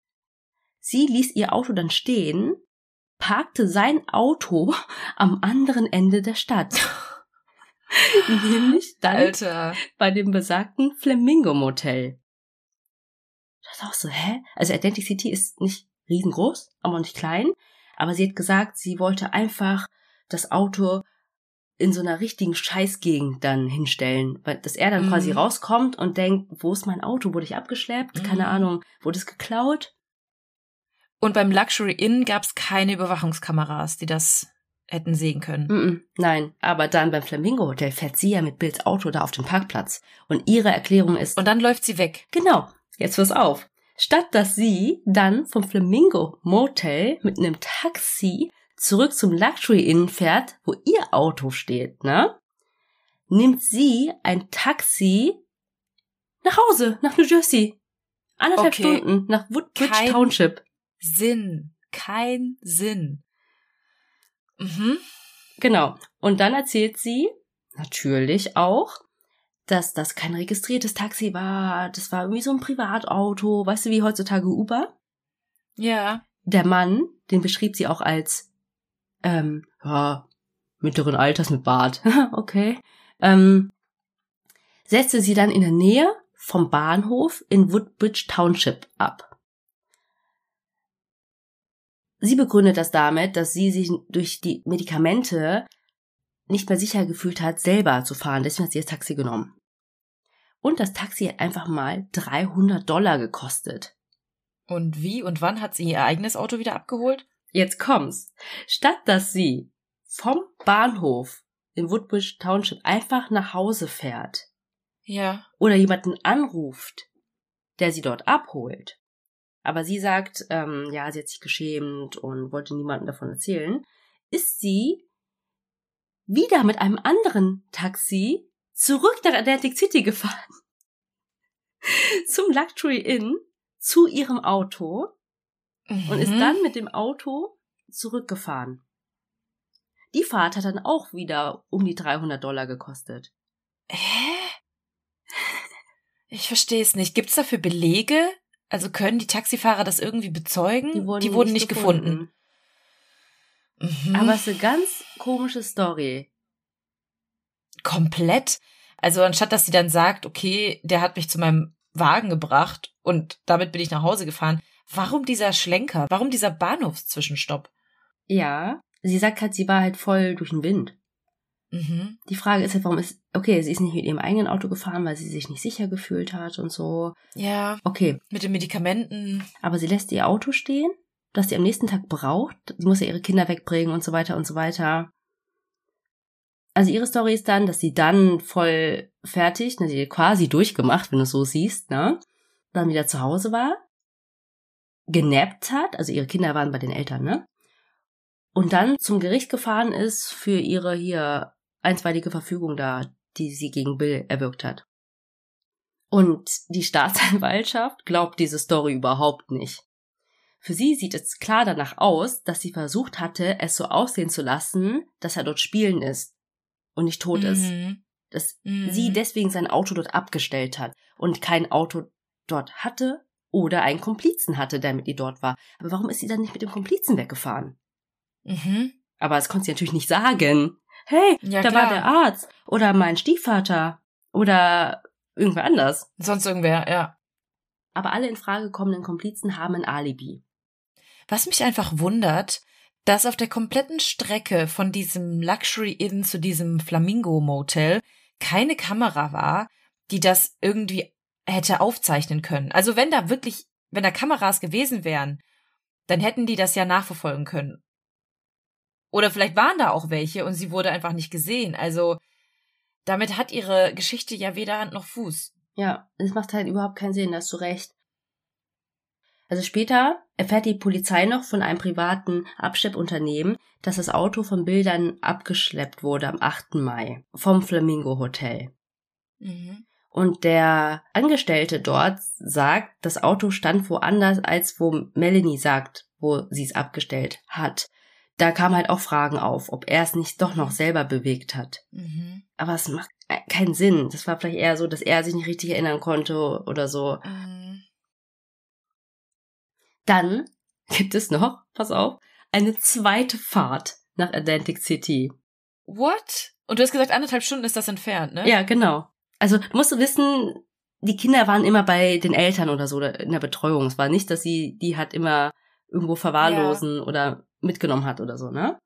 Sie ließ ihr Auto dann stehen, parkte sein Auto *laughs* am anderen Ende der Stadt. *laughs* nämlich dann Alter. bei dem besagten Flamingo Motel. Das ist auch so, hä? Also Atlantic City ist nicht riesengroß, aber nicht klein. Aber sie hat gesagt, sie wollte einfach das Auto in so einer richtigen Scheißgegend dann hinstellen, weil dass er dann mhm. quasi rauskommt und denkt, wo ist mein Auto? Wurde ich abgeschleppt? Mhm. Keine Ahnung, wurde es geklaut? Und beim Luxury Inn gab es keine Überwachungskameras, die das hätten sehen können. Mm -mm, nein, aber dann beim Flamingo Hotel fährt sie ja mit Bills Auto da auf dem Parkplatz und ihre Erklärung ist und dann läuft sie weg. Genau. Jetzt wir's auf. Statt dass sie dann vom Flamingo Motel mit einem Taxi zurück zum Luxury Inn fährt, wo ihr Auto steht, ne? Nimmt sie ein Taxi nach Hause, nach New Jersey. Anderthalb okay. Stunden nach Woodbridge kein Township. Sinn. Kein Sinn. Mhm. Genau. Und dann erzählt sie natürlich auch, dass das kein registriertes Taxi war. Das war irgendwie so ein Privatauto. Weißt du, wie heutzutage Uber? Ja. Der Mann, den beschrieb sie auch als, ähm, ja, mittleren Alters mit Bart. *laughs* okay. Ähm, setzte sie dann in der Nähe vom Bahnhof in Woodbridge Township ab. Sie begründet das damit, dass sie sich durch die Medikamente nicht mehr sicher gefühlt hat, selber zu fahren. Deswegen hat sie das Taxi genommen. Und das Taxi hat einfach mal 300 Dollar gekostet. Und wie und wann hat sie ihr eigenes Auto wieder abgeholt? Jetzt kommt's. Statt dass sie vom Bahnhof in Woodbridge Township einfach nach Hause fährt. Ja. Oder jemanden anruft, der sie dort abholt. Aber sie sagt, ähm, ja, sie hat sich geschämt und wollte niemandem davon erzählen. Ist sie wieder mit einem anderen Taxi zurück nach Atlantic City gefahren. *laughs* Zum Luxury Inn, zu ihrem Auto mhm. und ist mhm. dann mit dem Auto zurückgefahren. Die Fahrt hat dann auch wieder um die 300 Dollar gekostet. Hä? Ich verstehe es nicht. Gibt es dafür Belege? Also können die Taxifahrer das irgendwie bezeugen? Die wurden, die wurden nicht, nicht, gefunden. gefunden. Mhm. Aber es ist eine ganz komische Story. Komplett. Also anstatt dass sie dann sagt, okay, der hat mich zu meinem Wagen gebracht und damit bin ich nach Hause gefahren. Warum dieser Schlenker? Warum dieser Bahnhofszwischenstopp? Ja, sie sagt halt, sie war halt voll durch den Wind. Mhm. Die Frage ist halt, warum ist, okay, sie ist nicht mit ihrem eigenen Auto gefahren, weil sie sich nicht sicher gefühlt hat und so. Ja. Okay. Mit den Medikamenten. Aber sie lässt ihr Auto stehen, das sie am nächsten Tag braucht. Sie muss ja ihre Kinder wegbringen und so weiter und so weiter. Also ihre Story ist dann, dass sie dann voll fertig, ne, sie quasi durchgemacht, wenn du es so siehst, ne? Dann wieder zu Hause war, genappt hat, also ihre Kinder waren bei den Eltern, ne? Und dann zum Gericht gefahren ist für ihre hier einstweilige Verfügung da, die sie gegen Bill erwirkt hat. Und die Staatsanwaltschaft glaubt diese Story überhaupt nicht. Für sie sieht es klar danach aus, dass sie versucht hatte, es so aussehen zu lassen, dass er dort spielen ist und nicht tot mhm. ist. Dass mhm. sie deswegen sein Auto dort abgestellt hat und kein Auto dort hatte oder einen Komplizen hatte, der mit ihr dort war. Aber warum ist sie dann nicht mit dem Komplizen weggefahren? Mhm. Aber das konnte sie natürlich nicht sagen hey, ja, da klar. war der Arzt oder mein Stiefvater oder irgendwer anders. Sonst irgendwer, ja. Aber alle in Frage kommenden Komplizen haben ein Alibi. Was mich einfach wundert, dass auf der kompletten Strecke von diesem Luxury Inn zu diesem Flamingo Motel keine Kamera war, die das irgendwie hätte aufzeichnen können. Also wenn da wirklich, wenn da Kameras gewesen wären, dann hätten die das ja nachverfolgen können. Oder vielleicht waren da auch welche und sie wurde einfach nicht gesehen. Also damit hat ihre Geschichte ja weder Hand noch Fuß. Ja, es macht halt überhaupt keinen Sinn, hast du recht. Also später erfährt die Polizei noch von einem privaten Abschleppunternehmen, dass das Auto von Bildern abgeschleppt wurde am 8. Mai vom Flamingo Hotel. Mhm. Und der Angestellte dort sagt, das Auto stand woanders, als wo Melanie sagt, wo sie es abgestellt hat da kamen halt auch Fragen auf, ob er es nicht doch noch selber bewegt hat. Mhm. Aber es macht keinen Sinn. Das war vielleicht eher so, dass er sich nicht richtig erinnern konnte oder so. Mhm. Dann gibt es noch, pass auf, eine zweite Fahrt nach Atlantic City. What? Und du hast gesagt, anderthalb Stunden ist das entfernt, ne? Ja, genau. Also du musst wissen, die Kinder waren immer bei den Eltern oder so in der Betreuung. Es war nicht, dass sie die hat immer irgendwo verwahrlosen ja. oder mitgenommen hat oder so, ne?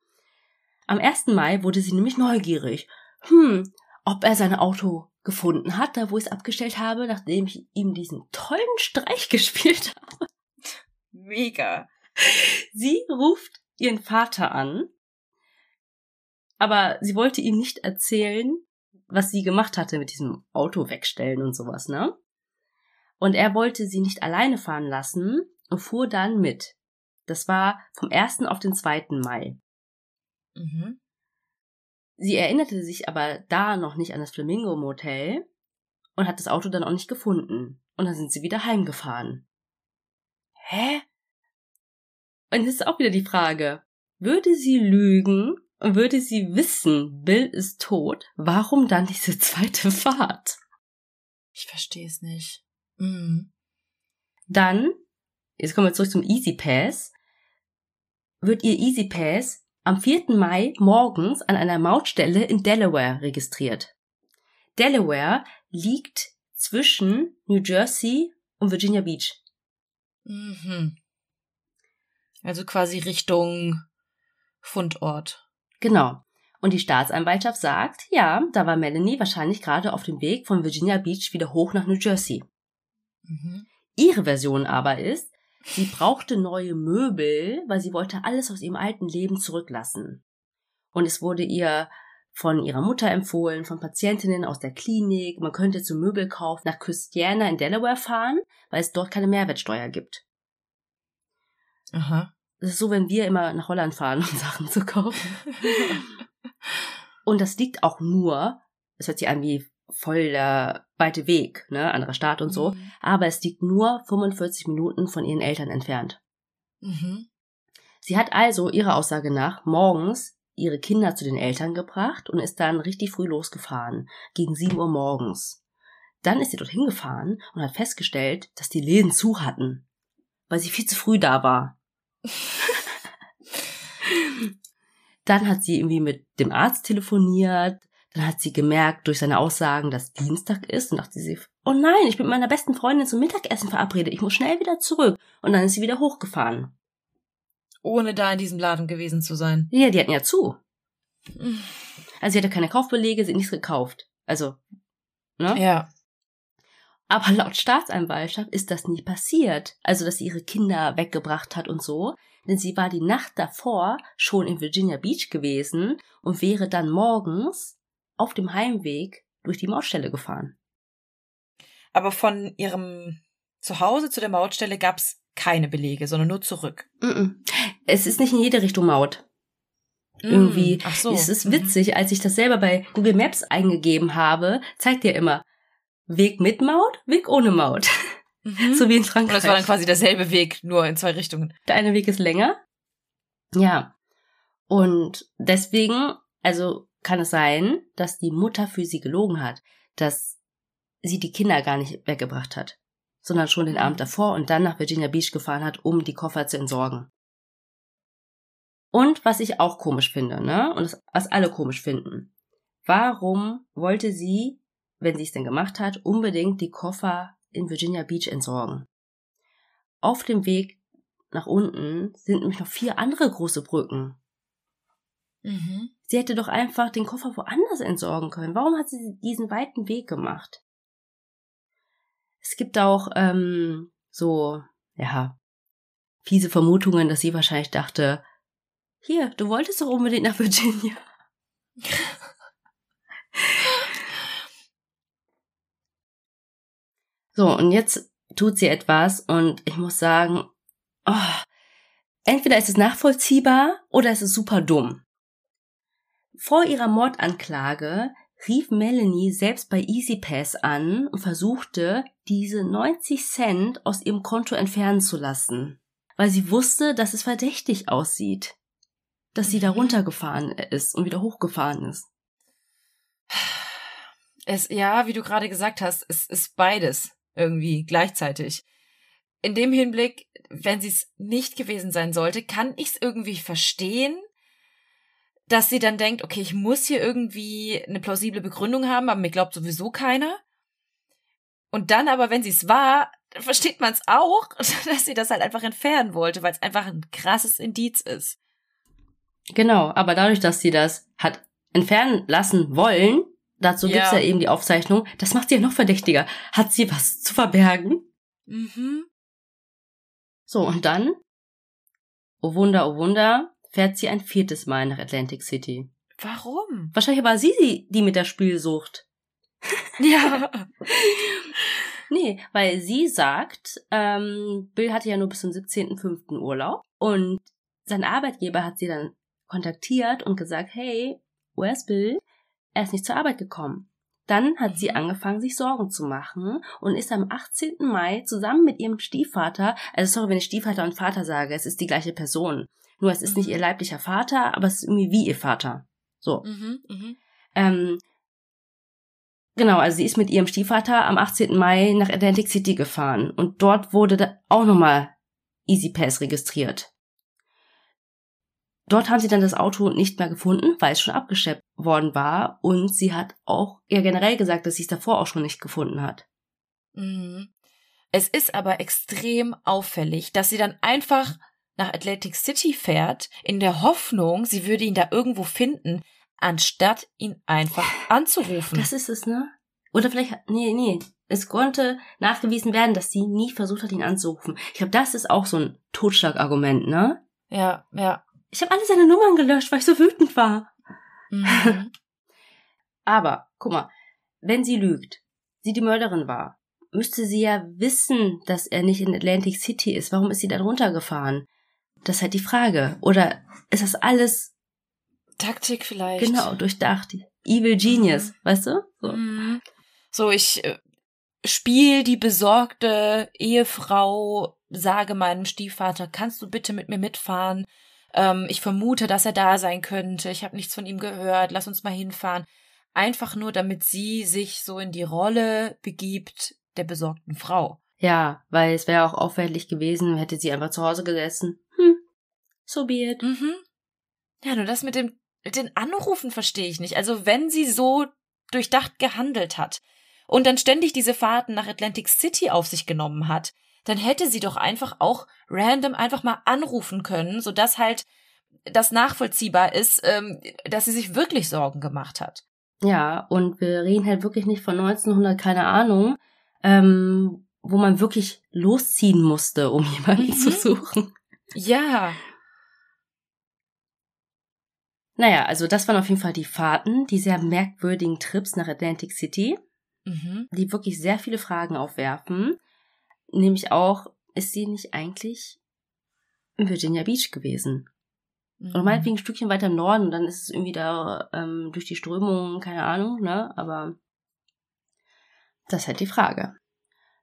Am 1. Mai wurde sie nämlich neugierig. Hm, ob er sein Auto gefunden hat, da wo ich es abgestellt habe, nachdem ich ihm diesen tollen Streich *laughs* gespielt habe. Mega. Sie ruft ihren Vater an, aber sie wollte ihm nicht erzählen, was sie gemacht hatte mit diesem Auto wegstellen und sowas, ne? Und er wollte sie nicht alleine fahren lassen und fuhr dann mit. Das war vom 1. auf den 2. Mai. Mhm. Sie erinnerte sich aber da noch nicht an das Flamingo Motel und hat das Auto dann auch nicht gefunden. Und dann sind sie wieder heimgefahren. Hä? Und jetzt ist auch wieder die Frage, würde sie lügen würde sie wissen, Bill ist tot, warum dann diese *laughs* zweite Fahrt? Ich verstehe es nicht. Mhm. Dann, jetzt kommen wir zurück zum Easy Pass, wird ihr Easy Pass am 4. Mai morgens an einer Mautstelle in Delaware registriert. Delaware liegt zwischen New Jersey und Virginia Beach. Mhm. Also quasi Richtung Fundort. Genau. Und die Staatsanwaltschaft sagt, ja, da war Melanie wahrscheinlich gerade auf dem Weg von Virginia Beach wieder hoch nach New Jersey. Mhm. Ihre Version aber ist, sie brauchte neue Möbel, weil sie wollte alles aus ihrem alten Leben zurücklassen. Und es wurde ihr von ihrer Mutter empfohlen, von Patientinnen aus der Klinik, man könnte zum Möbelkauf nach Christiana in Delaware fahren, weil es dort keine Mehrwertsteuer gibt. Aha. Das ist so, wenn wir immer nach Holland fahren, *laughs* um Sachen zu kaufen. *laughs* und das liegt auch nur, es hört sich an wie voll der weite Weg, ne, anderer Staat und so, mhm. aber es liegt nur 45 Minuten von ihren Eltern entfernt. Mhm. Sie hat also ihrer Aussage nach morgens ihre Kinder zu den Eltern gebracht und ist dann richtig früh losgefahren, gegen 7 Uhr morgens. Dann ist sie dorthin gefahren und hat festgestellt, dass die Läden zu hatten, weil sie viel zu früh da war. *laughs* dann hat sie irgendwie mit dem Arzt telefoniert, dann hat sie gemerkt durch seine Aussagen, dass Dienstag ist und dachte sie, oh nein, ich bin mit meiner besten Freundin zum Mittagessen verabredet, ich muss schnell wieder zurück. Und dann ist sie wieder hochgefahren. Ohne da in diesem Laden gewesen zu sein. Ja, die hatten ja zu. Also sie hatte keine Kaufbelege, sie hat nichts gekauft. Also, ne? Ja. Aber laut Staatsanwaltschaft ist das nie passiert. Also, dass sie ihre Kinder weggebracht hat und so. Denn sie war die Nacht davor schon in Virginia Beach gewesen und wäre dann morgens auf dem Heimweg durch die Mautstelle gefahren. Aber von ihrem Zuhause zu der Mautstelle gab's keine Belege, sondern nur zurück. Es ist nicht in jede Richtung Maut. Mm, Irgendwie. Ach so. Es ist mhm. witzig, als ich das selber bei Google Maps eingegeben habe, zeigt dir immer Weg mit Maut, Weg ohne Maut. Mhm. So wie in Frankreich. Und das war dann quasi derselbe Weg, nur in zwei Richtungen. Der eine Weg ist länger. Ja. Und deswegen, also kann es sein, dass die Mutter für sie gelogen hat, dass sie die Kinder gar nicht weggebracht hat, sondern schon den Abend davor und dann nach Virginia Beach gefahren hat, um die Koffer zu entsorgen. Und was ich auch komisch finde, ne, und was alle komisch finden, warum wollte sie, wenn sie es denn gemacht hat, unbedingt die Koffer in Virginia Beach entsorgen? Auf dem Weg nach unten sind nämlich noch vier andere große Brücken. Mhm. Sie hätte doch einfach den Koffer woanders entsorgen können. Warum hat sie diesen weiten Weg gemacht? Es gibt auch ähm, so, ja, fiese Vermutungen, dass sie wahrscheinlich dachte, hier, du wolltest doch unbedingt nach Virginia. *laughs* so, und jetzt tut sie etwas und ich muss sagen, oh, entweder ist es nachvollziehbar oder es ist super dumm. Vor ihrer Mordanklage rief Melanie selbst bei EasyPass an und versuchte, diese 90 Cent aus ihrem Konto entfernen zu lassen, weil sie wusste, dass es verdächtig aussieht, dass sie da mhm. runtergefahren ist und wieder hochgefahren ist. Es, ja, wie du gerade gesagt hast, es ist beides irgendwie gleichzeitig. In dem Hinblick, wenn sie es nicht gewesen sein sollte, kann ich es irgendwie verstehen, dass sie dann denkt, okay, ich muss hier irgendwie eine plausible Begründung haben, aber mir glaubt sowieso keiner. Und dann aber, wenn sie es war, versteht man es auch, *laughs* dass sie das halt einfach entfernen wollte, weil es einfach ein krasses Indiz ist. Genau, aber dadurch, dass sie das hat entfernen lassen wollen, dazu ja. gibt's ja eben die Aufzeichnung, das macht sie ja noch verdächtiger. Hat sie was zu verbergen? Mhm. So, und dann, oh Wunder, oh Wunder, fährt sie ein viertes Mal nach Atlantic City. Warum? Wahrscheinlich war sie die mit der Spielsucht. Ja. *laughs* nee, weil sie sagt, ähm, Bill hatte ja nur bis zum 17.05. Urlaub und sein Arbeitgeber hat sie dann kontaktiert und gesagt, hey, where's Bill? Er ist nicht zur Arbeit gekommen. Dann hat sie mhm. angefangen, sich Sorgen zu machen und ist am 18. Mai zusammen mit ihrem Stiefvater, also sorry, wenn ich Stiefvater und Vater sage, es ist die gleiche Person. Nur es ist mhm. nicht ihr leiblicher Vater, aber es ist irgendwie wie ihr Vater. So. Mhm, mh. ähm, genau, also sie ist mit ihrem Stiefvater am 18. Mai nach Atlantic City gefahren und dort wurde auch nochmal Easy Pass registriert. Dort haben sie dann das Auto nicht mehr gefunden, weil es schon abgeschleppt worden war. Und sie hat auch ja generell gesagt, dass sie es davor auch schon nicht gefunden hat. Mhm. Es ist aber extrem auffällig, dass sie dann einfach nach Atlantic City fährt, in der Hoffnung, sie würde ihn da irgendwo finden, anstatt ihn einfach *laughs* anzurufen. Das ist es, ne? Oder vielleicht, nee, nee, es konnte nachgewiesen werden, dass sie nie versucht hat, ihn anzurufen. Ich glaube, das ist auch so ein Totschlagargument, ne? Ja, ja. Ich habe alle seine Nummern gelöscht, weil ich so wütend war. Mhm. Aber, guck mal, wenn sie lügt, sie die Mörderin war, müsste sie ja wissen, dass er nicht in Atlantic City ist. Warum ist sie da drunter gefahren? Das ist halt die Frage. Oder ist das alles Taktik vielleicht? Genau, durchdacht. Evil Genius, mhm. weißt du? So, mhm. so ich äh, spiel die besorgte Ehefrau, sage meinem Stiefvater, kannst du bitte mit mir mitfahren? Ähm, ich vermute, dass er da sein könnte. Ich habe nichts von ihm gehört. Lass uns mal hinfahren. Einfach nur, damit sie sich so in die Rolle begibt der besorgten Frau. Ja, weil es wäre auch auffällig gewesen, hätte sie einfach zu Hause gesessen. Hm, so be it. Mhm. Ja, nur das mit dem mit den Anrufen verstehe ich nicht. Also wenn sie so durchdacht gehandelt hat und dann ständig diese Fahrten nach Atlantic City auf sich genommen hat, dann hätte sie doch einfach auch random einfach mal anrufen können, sodass halt das nachvollziehbar ist, ähm, dass sie sich wirklich Sorgen gemacht hat. Ja, und wir reden halt wirklich nicht von 1900, keine Ahnung, ähm, wo man wirklich losziehen musste, um *laughs* jemanden mhm. zu suchen. Ja. Naja, also das waren auf jeden Fall die Fahrten, die sehr merkwürdigen Trips nach Atlantic City, mhm. die wirklich sehr viele Fragen aufwerfen. Nämlich auch, ist sie nicht eigentlich in Virginia Beach gewesen? Mhm. Oder meinetwegen ein Stückchen weiter im Norden und dann ist es irgendwie da ähm, durch die Strömung, keine Ahnung, ne? Aber das ist halt die Frage.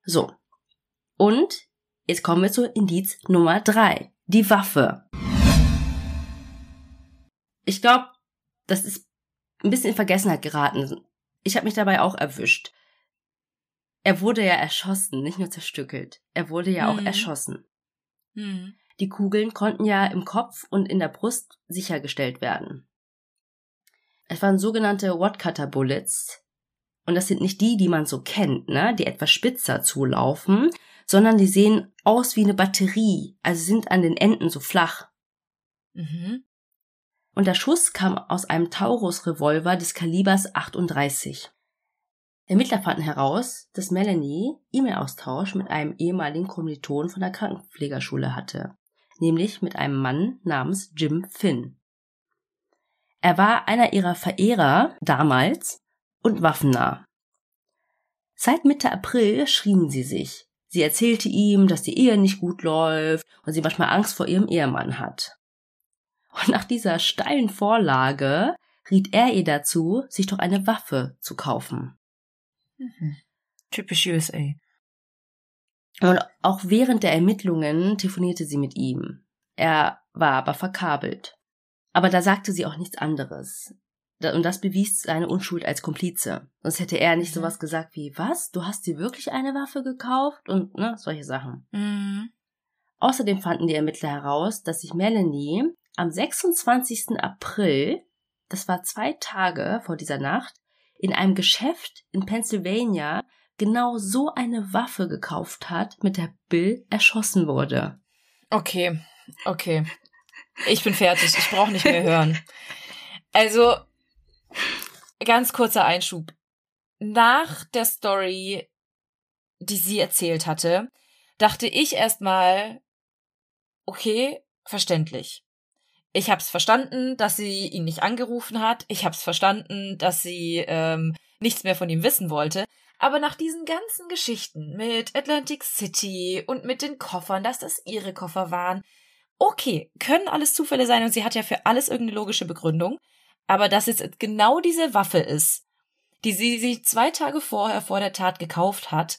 So. Und jetzt kommen wir zu Indiz Nummer drei. Die Waffe. Ich glaube, das ist ein bisschen in Vergessenheit geraten. Ich habe mich dabei auch erwischt er wurde ja erschossen, nicht nur zerstückelt. Er wurde ja mhm. auch erschossen. Mhm. Die Kugeln konnten ja im Kopf und in der Brust sichergestellt werden. Es waren sogenannte Wadcutter Bullets. Und das sind nicht die, die man so kennt, ne, die etwas spitzer zulaufen, sondern die sehen aus wie eine Batterie, also sind an den Enden so flach. Mhm. Und der Schuss kam aus einem Taurus-Revolver des Kalibers 38. Ermittler fanden heraus, dass Melanie E-Mail-Austausch mit einem ehemaligen Kommiliton von der Krankenpflegerschule hatte, nämlich mit einem Mann namens Jim Finn. Er war einer ihrer Verehrer damals und waffennah. Seit Mitte April schrien sie sich. Sie erzählte ihm, dass die Ehe nicht gut läuft und sie manchmal Angst vor ihrem Ehemann hat. Und nach dieser steilen Vorlage riet er ihr dazu, sich doch eine Waffe zu kaufen. Mhm. Typisch USA. Und auch während der Ermittlungen telefonierte sie mit ihm. Er war aber verkabelt. Aber da sagte sie auch nichts anderes. Und das bewies seine Unschuld als Komplize. Sonst hätte er nicht mhm. sowas gesagt wie, was? Du hast dir wirklich eine Waffe gekauft? Und ne, solche Sachen. Mhm. Außerdem fanden die Ermittler heraus, dass sich Melanie am 26. April, das war zwei Tage vor dieser Nacht, in einem Geschäft in Pennsylvania genau so eine Waffe gekauft hat, mit der Bill erschossen wurde. Okay, okay. Ich bin fertig. Ich brauche nicht mehr hören. Also, ganz kurzer Einschub. Nach der Story, die sie erzählt hatte, dachte ich erstmal, okay, verständlich. Ich hab's verstanden, dass sie ihn nicht angerufen hat. Ich hab's verstanden, dass sie ähm, nichts mehr von ihm wissen wollte. Aber nach diesen ganzen Geschichten mit Atlantic City und mit den Koffern, dass das ihre Koffer waren, okay, können alles Zufälle sein und sie hat ja für alles irgendeine logische Begründung. Aber dass es genau diese Waffe ist, die sie sich zwei Tage vorher vor der Tat gekauft hat,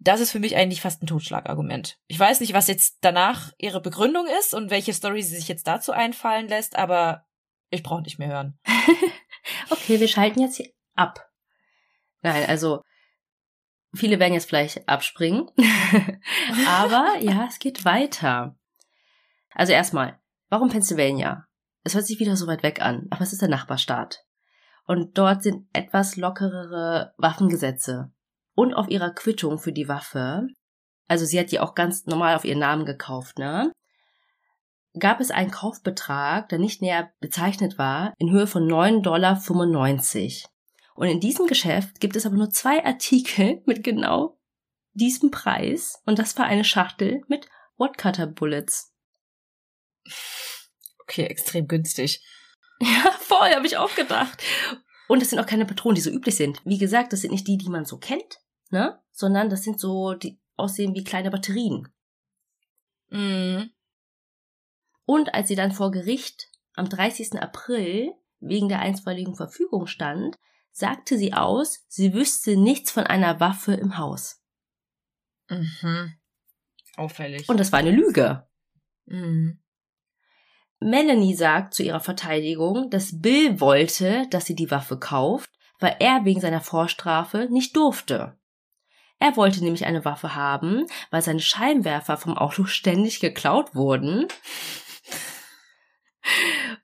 das ist für mich eigentlich fast ein Totschlagargument. Ich weiß nicht, was jetzt danach ihre Begründung ist und welche Story sie sich jetzt dazu einfallen lässt, aber ich brauche nicht mehr hören. *laughs* okay, wir schalten jetzt hier ab. Nein, also viele werden jetzt vielleicht abspringen. *laughs* aber ja, es geht weiter. Also erstmal, warum Pennsylvania? Es hört sich wieder so weit weg an, aber es ist der Nachbarstaat. Und dort sind etwas lockerere Waffengesetze und auf ihrer Quittung für die Waffe, also sie hat die auch ganz normal auf ihren Namen gekauft, ne? Gab es einen Kaufbetrag, der nicht näher bezeichnet war, in Höhe von 9,95 Dollar. Und in diesem Geschäft gibt es aber nur zwei Artikel *laughs* mit genau diesem Preis. Und das war eine Schachtel mit Whatcutter Bullets. Okay, extrem günstig. *laughs* Ja, voll, habe ich auch gedacht. Und es sind auch keine Patronen, die so üblich sind. Wie gesagt, das sind nicht die, die man so kennt, ne? Sondern das sind so, die aussehen wie kleine Batterien. Mhm. Und als sie dann vor Gericht am 30. April wegen der einstweiligen Verfügung stand, sagte sie aus, sie wüsste nichts von einer Waffe im Haus. Mhm. Auffällig. Und das war eine Lüge. Mhm. Melanie sagt zu ihrer Verteidigung, dass Bill wollte, dass sie die Waffe kauft, weil er wegen seiner Vorstrafe nicht durfte. Er wollte nämlich eine Waffe haben, weil seine Scheinwerfer vom Auto *laughs* ständig geklaut wurden.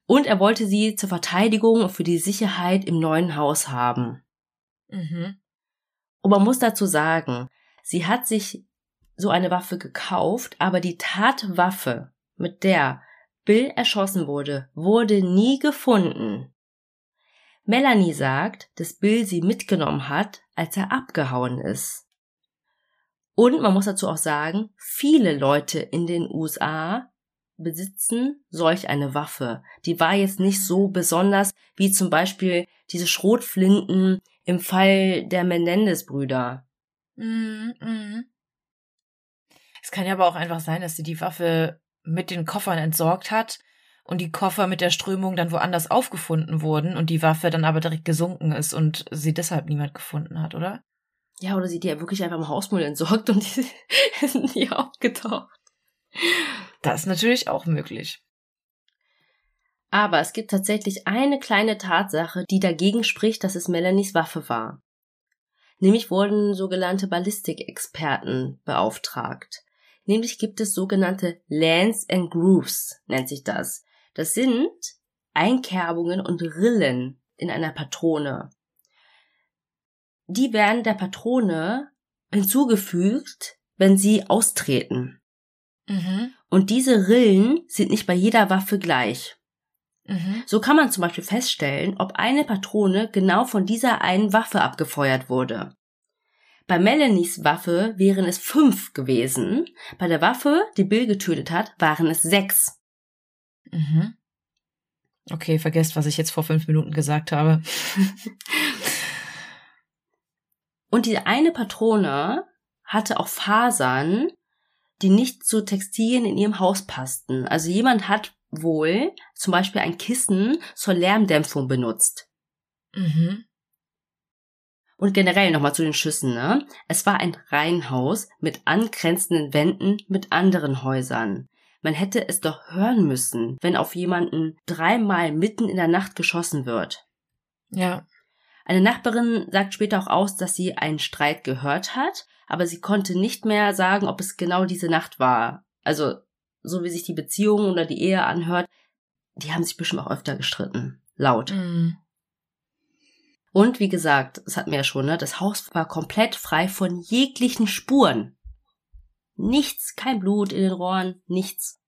Und er wollte sie zur Verteidigung und für die Sicherheit im neuen Haus haben. Mhm. Und man muss dazu sagen, sie hat sich so eine Waffe gekauft, aber die Tatwaffe, mit der Bill erschossen wurde, wurde nie gefunden. Melanie sagt, dass Bill sie mitgenommen hat, als er abgehauen ist. Und man muss dazu auch sagen, viele Leute in den USA besitzen solch eine Waffe. Die war jetzt nicht so besonders wie zum Beispiel diese Schrotflinten im Fall der Menendez-Brüder. Mm, mm. Es kann ja aber auch einfach sein, dass sie die Waffe mit den Koffern entsorgt hat und die Koffer mit der Strömung dann woanders aufgefunden wurden und die Waffe dann aber direkt gesunken ist und sie deshalb niemand gefunden hat, oder? Ja, oder sie die ja wirklich einfach im Hausmüll entsorgt und *laughs* die sind nie aufgetaucht. Das ist natürlich auch möglich. Aber es gibt tatsächlich eine kleine Tatsache, die dagegen spricht, dass es Melanies Waffe war. Nämlich wurden sogenannte Ballistikexperten beauftragt. Nämlich gibt es sogenannte Lands and Grooves, nennt sich das. Das sind Einkerbungen und Rillen in einer Patrone. Die werden der Patrone hinzugefügt, wenn sie austreten. Mhm. Und diese Rillen sind nicht bei jeder Waffe gleich. Mhm. So kann man zum Beispiel feststellen, ob eine Patrone genau von dieser einen Waffe abgefeuert wurde. Bei Melanies Waffe wären es fünf gewesen. Bei der Waffe, die Bill getötet hat, waren es sechs. Mhm. Okay, vergesst, was ich jetzt vor fünf Minuten gesagt habe. *laughs* Und die eine Patrone hatte auch Fasern, die nicht zu Textilien in ihrem Haus passten. Also jemand hat wohl zum Beispiel ein Kissen zur Lärmdämpfung benutzt. Mhm. Und generell nochmal zu den Schüssen, ne? Es war ein Reihenhaus mit angrenzenden Wänden mit anderen Häusern. Man hätte es doch hören müssen, wenn auf jemanden dreimal mitten in der Nacht geschossen wird. Ja. Eine Nachbarin sagt später auch aus, dass sie einen Streit gehört hat, aber sie konnte nicht mehr sagen, ob es genau diese Nacht war. Also, so wie sich die Beziehung oder die Ehe anhört, die haben sich bestimmt auch öfter gestritten. Laut. Mhm. Und wie gesagt, das hatten wir ja schon, ne, das Haus war komplett frei von jeglichen Spuren. Nichts, kein Blut in den Rohren, nichts.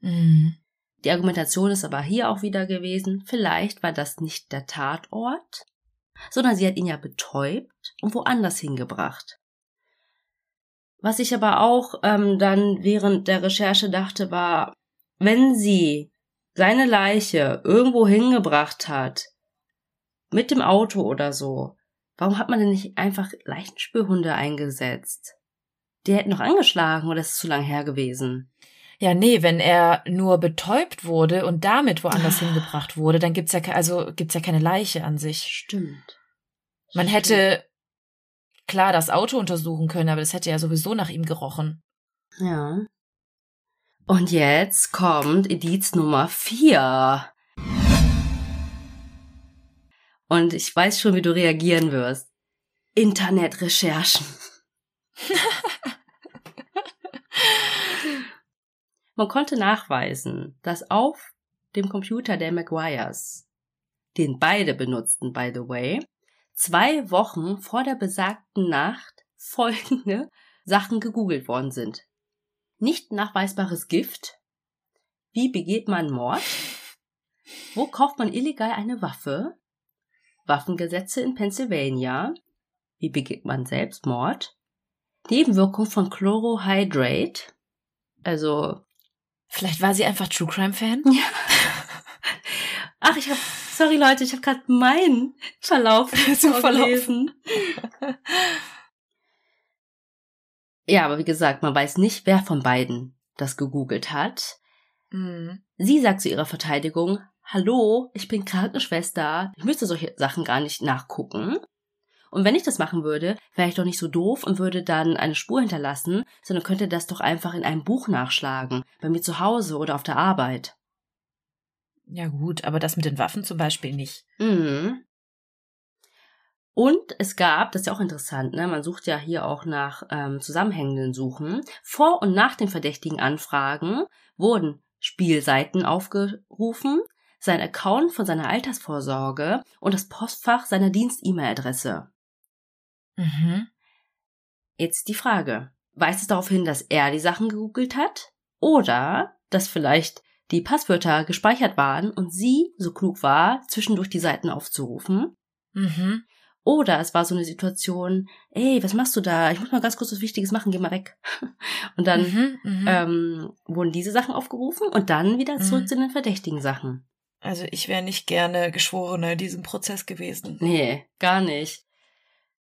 Mhm. Die Argumentation ist aber hier auch wieder gewesen, vielleicht war das nicht der Tatort, sondern sie hat ihn ja betäubt und woanders hingebracht. Was ich aber auch ähm, dann während der Recherche dachte, war, wenn sie seine Leiche irgendwo hingebracht hat, mit dem Auto oder so, warum hat man denn nicht einfach Leichenspürhunde eingesetzt? Die hätten noch angeschlagen oder ist es zu lang her gewesen? Ja, nee, wenn er nur betäubt wurde und damit woanders ah. hingebracht wurde, dann gibt's ja also gibt's ja keine Leiche an sich. Stimmt. Man Stimmt. hätte klar das Auto untersuchen können, aber das hätte ja sowieso nach ihm gerochen. Ja. Und jetzt kommt Ediz Nummer vier. Und ich weiß schon, wie du reagieren wirst. Internetrecherchen. *laughs* Man konnte nachweisen, dass auf dem Computer der Maguires, den beide benutzten, by the way, zwei Wochen vor der besagten Nacht folgende Sachen gegoogelt worden sind. Nicht nachweisbares Gift. Wie begeht man Mord? Wo kauft man illegal eine Waffe? Waffengesetze in Pennsylvania. Wie begeht man Selbstmord? Nebenwirkung von Chlorohydrate. Also Vielleicht war sie einfach True Crime Fan? Ja. Ach, ich hab, sorry Leute, ich habe gerade meinen Verlauf *laughs* so verlesen. ja, aber wie gesagt, man weiß nicht, wer von beiden das gegoogelt hat. Mhm. Sie sagt zu ihrer Verteidigung, Hallo, ich bin Krankenschwester. Ich müsste solche Sachen gar nicht nachgucken. Und wenn ich das machen würde, wäre ich doch nicht so doof und würde dann eine Spur hinterlassen, sondern könnte das doch einfach in einem Buch nachschlagen, bei mir zu Hause oder auf der Arbeit. Ja gut, aber das mit den Waffen zum Beispiel nicht. Mhm. Und es gab, das ist ja auch interessant, ne? man sucht ja hier auch nach ähm, zusammenhängenden Suchen, vor und nach den verdächtigen Anfragen wurden Spielseiten aufgerufen, sein Account von seiner Altersvorsorge und das Postfach seiner Dienst-E-Mail-Adresse. Mhm. Jetzt die Frage. Weist es darauf hin, dass er die Sachen gegoogelt hat? Oder dass vielleicht die Passwörter gespeichert waren und sie so klug war, zwischendurch die Seiten aufzurufen? Mhm. Oder es war so eine Situation, ey, was machst du da? Ich muss mal ganz kurz was Wichtiges machen, geh mal weg. *laughs* Und dann mhm, mhm. ähm, wurden diese Sachen aufgerufen und dann wieder zurück mhm. zu den verdächtigen Sachen. Also ich wäre nicht gerne Geschworene in diesem Prozess gewesen. Nee, gar nicht.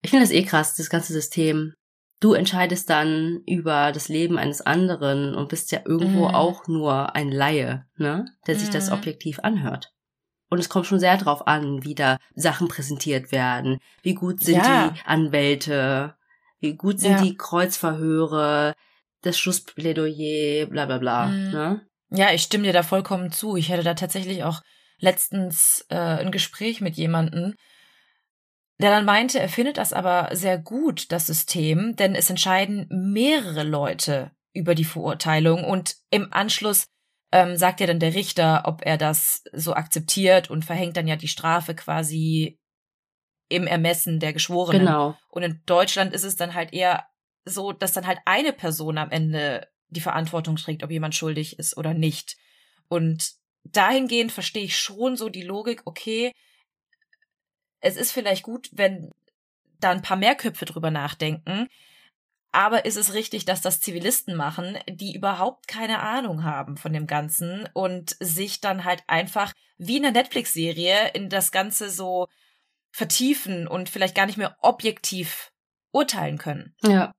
Ich finde das eh krass, das ganze System. Du entscheidest dann über das Leben eines anderen und bist ja irgendwo mhm. auch nur ein Laie, ne, der sich mhm. das objektiv anhört. Und es kommt schon sehr drauf an, wie da Sachen präsentiert werden. Wie gut sind ja. die Anwälte? Wie gut sind ja. die Kreuzverhöre? Das Schlussplädoyer, bla bla bla. Mhm. Ne? Ja, ich stimme dir da vollkommen zu. Ich hatte da tatsächlich auch letztens äh, ein Gespräch mit jemandem, der dann meinte, er findet das aber sehr gut, das System, denn es entscheiden mehrere Leute über die Verurteilung und im Anschluss ähm, sagt ja dann der Richter, ob er das so akzeptiert und verhängt dann ja die Strafe quasi im Ermessen der Geschworenen. Genau. Und in Deutschland ist es dann halt eher so, dass dann halt eine Person am Ende die Verantwortung trägt, ob jemand schuldig ist oder nicht. Und dahingehend verstehe ich schon so die Logik, okay, es ist vielleicht gut, wenn da ein paar mehr Köpfe drüber nachdenken. Aber ist es richtig, dass das Zivilisten machen, die überhaupt keine Ahnung haben von dem Ganzen und sich dann halt einfach wie in einer Netflix-Serie in das Ganze so vertiefen und vielleicht gar nicht mehr objektiv urteilen können? Ja.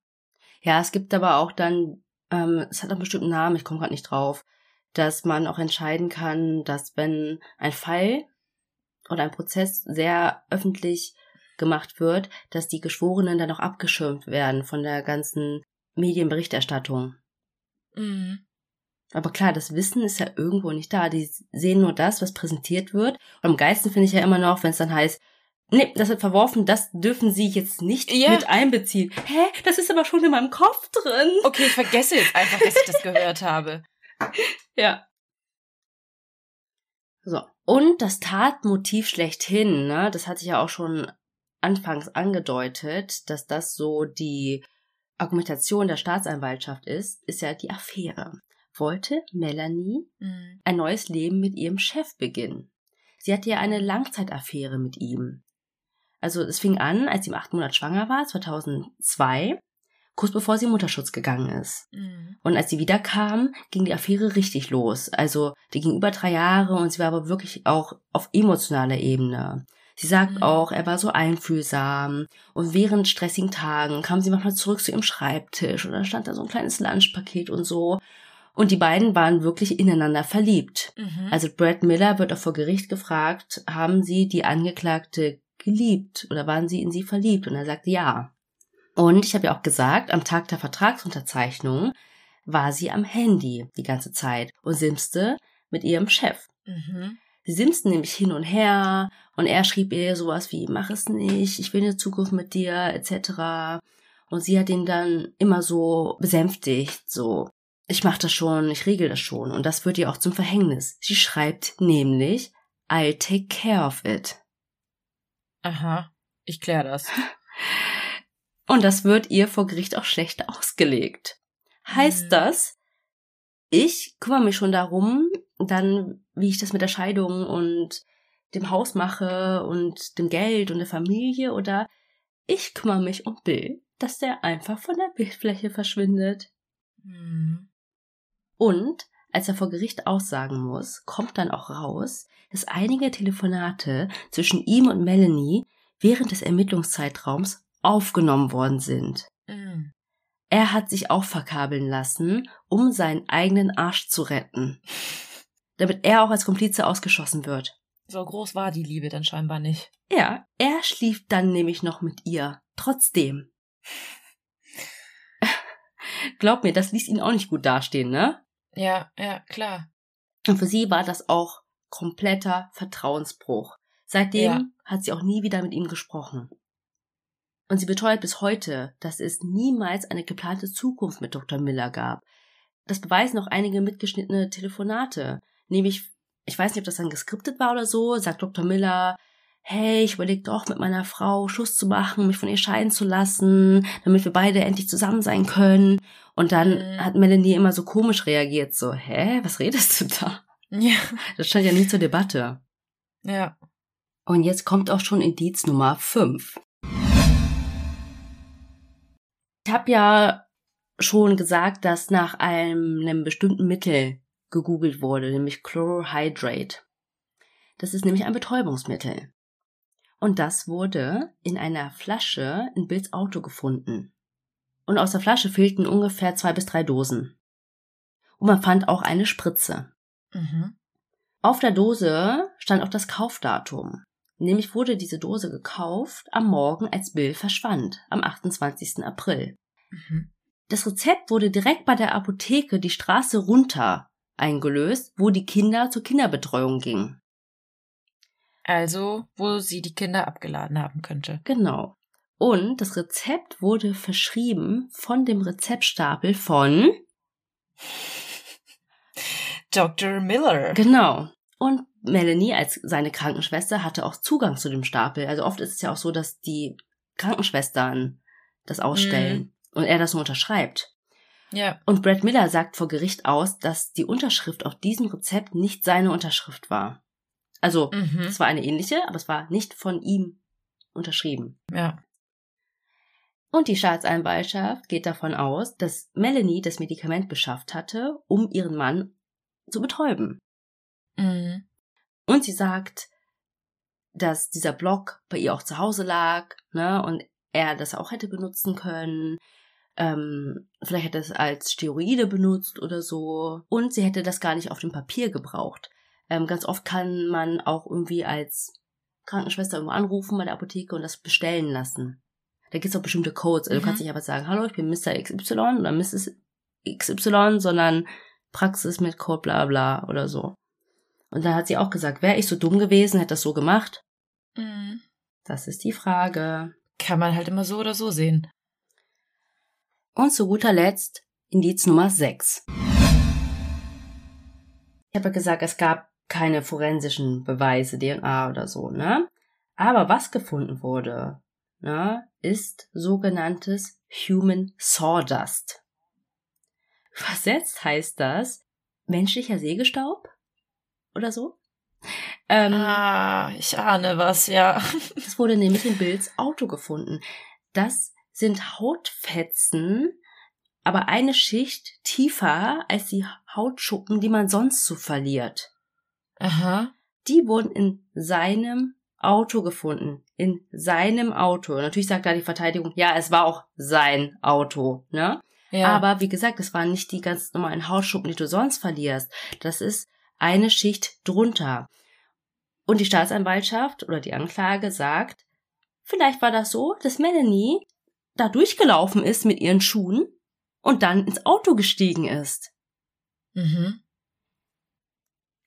Ja, es gibt aber auch dann, ähm, es hat einen bestimmten Namen, ich komme gerade nicht drauf, dass man auch entscheiden kann, dass wenn ein Fall oder ein Prozess sehr öffentlich gemacht wird, dass die Geschworenen dann auch abgeschirmt werden von der ganzen Medienberichterstattung. Mhm. Aber klar, das Wissen ist ja irgendwo nicht da. Die sehen nur das, was präsentiert wird. Und am geilsten finde ich ja immer noch, wenn es dann heißt, nee, das wird verworfen, das dürfen sie jetzt nicht yeah. mit einbeziehen. Hä? Das ist aber schon in meinem Kopf drin. Okay, ich vergesse jetzt einfach, dass ich das gehört habe. *laughs* Ja. So. Und das Tatmotiv schlechthin, ne, das hatte ich ja auch schon anfangs angedeutet, dass das so die Argumentation der Staatsanwaltschaft ist, ist ja die Affäre. wollte Melanie mhm. ein neues Leben mit ihrem Chef beginnen. Sie hatte ja eine Langzeitaffäre mit ihm. Also es fing an, als sie im achten Monat schwanger war, 2002, kurz bevor sie Mutterschutz gegangen ist. Mhm. Und als sie wiederkam, ging die Affäre richtig los. Also die ging über drei Jahre und sie war aber wirklich auch auf emotionaler Ebene. Sie sagt mhm. auch, er war so einfühlsam und während stressigen Tagen kam sie manchmal zurück zu ihrem Schreibtisch und da stand da so ein kleines Lunchpaket und so. Und die beiden waren wirklich ineinander verliebt. Mhm. Also Brad Miller wird auch vor Gericht gefragt, haben sie die Angeklagte geliebt oder waren sie in sie verliebt? Und er sagte ja. Und ich habe ja auch gesagt, am Tag der Vertragsunterzeichnung war sie am Handy die ganze Zeit und simste mit ihrem Chef. Mhm. Sie simsten nämlich hin und her und er schrieb ihr sowas wie, mach es nicht, ich will eine Zukunft mit dir, etc. Und sie hat ihn dann immer so besänftigt, so, ich mach das schon, ich regel das schon. Und das wird ihr auch zum Verhängnis. Sie schreibt nämlich, I'll take care of it. Aha, ich klär das. *laughs* Und das wird ihr vor Gericht auch schlecht *laughs* ausgelegt. Heißt hm. das, ich kümmere mich schon darum, dann, wie ich das mit der Scheidung und dem Haus mache und dem Geld und der Familie oder ich kümmere mich um Bill, dass der einfach von der Bildfläche verschwindet. Mhm. Und als er vor Gericht aussagen muss, kommt dann auch raus, dass einige Telefonate zwischen ihm und Melanie während des Ermittlungszeitraums aufgenommen worden sind. Mhm. Er hat sich auch verkabeln lassen, um seinen eigenen Arsch zu retten. *laughs* Damit er auch als Komplize ausgeschossen wird. So groß war die Liebe dann scheinbar nicht. Ja, er schlief dann nämlich noch mit ihr. Trotzdem. *laughs* Glaub mir, das ließ ihn auch nicht gut dastehen, ne? Ja, ja, klar. Und für sie war das auch kompletter Vertrauensbruch. Seitdem ja. hat sie auch nie wieder mit ihm gesprochen. Und sie beteuert bis heute, dass es niemals eine geplante Zukunft mit Dr. Miller gab. Das beweisen auch einige mitgeschnittene Telefonate. Nämlich, ich weiß nicht, ob das dann geskriptet war oder so, sagt Dr. Miller, hey, ich überlege doch mit meiner Frau Schuss zu machen, mich von ihr scheiden zu lassen, damit wir beide endlich zusammen sein können. Und dann mhm. hat Melanie immer so komisch reagiert, so, hä, was redest du da? Ja. Das stand ja nicht zur Debatte. Ja. Und jetzt kommt auch schon Indiz Nummer 5. Ich habe ja schon gesagt, dass nach einem, einem bestimmten Mittel gegoogelt wurde, nämlich Chlorohydrate. Das ist nämlich ein Betäubungsmittel. Und das wurde in einer Flasche in Bills Auto gefunden. Und aus der Flasche fehlten ungefähr zwei bis drei Dosen. Und man fand auch eine Spritze. Mhm. Auf der Dose stand auch das Kaufdatum. Nämlich wurde diese Dose gekauft am Morgen, als Bill verschwand, am 28. April. Mhm. Das Rezept wurde direkt bei der Apotheke die Straße runter eingelöst, wo die Kinder zur Kinderbetreuung gingen. Also, wo sie die Kinder abgeladen haben könnte. Genau. Und das Rezept wurde verschrieben von dem Rezeptstapel von *laughs* Dr. Miller. Genau. Und Melanie als seine Krankenschwester hatte auch Zugang zu dem Stapel. Also oft ist es ja auch so, dass die Krankenschwestern das ausstellen mm. und er das nur unterschreibt. Ja. Und Brad Miller sagt vor Gericht aus, dass die Unterschrift auf diesem Rezept nicht seine Unterschrift war. Also, mhm. es war eine ähnliche, aber es war nicht von ihm unterschrieben. Ja. Und die Staatsanwaltschaft geht davon aus, dass Melanie das Medikament beschafft hatte, um ihren Mann zu betäuben. Mhm. Und sie sagt, dass dieser Block bei ihr auch zu Hause lag, ne, und er das auch hätte benutzen können. Ähm, vielleicht hätte er es als Steroide benutzt oder so. Und sie hätte das gar nicht auf dem Papier gebraucht. Ähm, ganz oft kann man auch irgendwie als Krankenschwester irgendwo anrufen bei der Apotheke und das bestellen lassen. Da gibt es auch bestimmte Codes. Also mhm. Du kannst mhm. nicht aber sagen, hallo, ich bin Mr. XY oder Mrs. XY, sondern Praxis mit Code bla bla oder so. Und da hat sie auch gesagt, wäre ich so dumm gewesen, hätte das so gemacht? Mhm. Das ist die Frage. Kann man halt immer so oder so sehen. Und zu guter Letzt Indiz Nummer 6. Ich habe ja gesagt, es gab keine forensischen Beweise, DNA oder so, ne? Aber was gefunden wurde, ne, ist sogenanntes Human Sawdust. Versetzt heißt das menschlicher Sägestaub oder so. Ähm, ah, ich ahne was, ja. Das wurde nämlich in Bills Auto gefunden. Das sind Hautfetzen, aber eine Schicht tiefer als die Hautschuppen, die man sonst so verliert. Aha. Die wurden in seinem Auto gefunden. In seinem Auto. Natürlich sagt da die Verteidigung, ja, es war auch sein Auto, ne? Ja. Aber wie gesagt, es waren nicht die ganz normalen Hautschuppen, die du sonst verlierst. Das ist eine Schicht drunter. Und die Staatsanwaltschaft oder die Anklage sagt, vielleicht war das so, dass Melanie da durchgelaufen ist mit ihren Schuhen und dann ins Auto gestiegen ist. Mhm.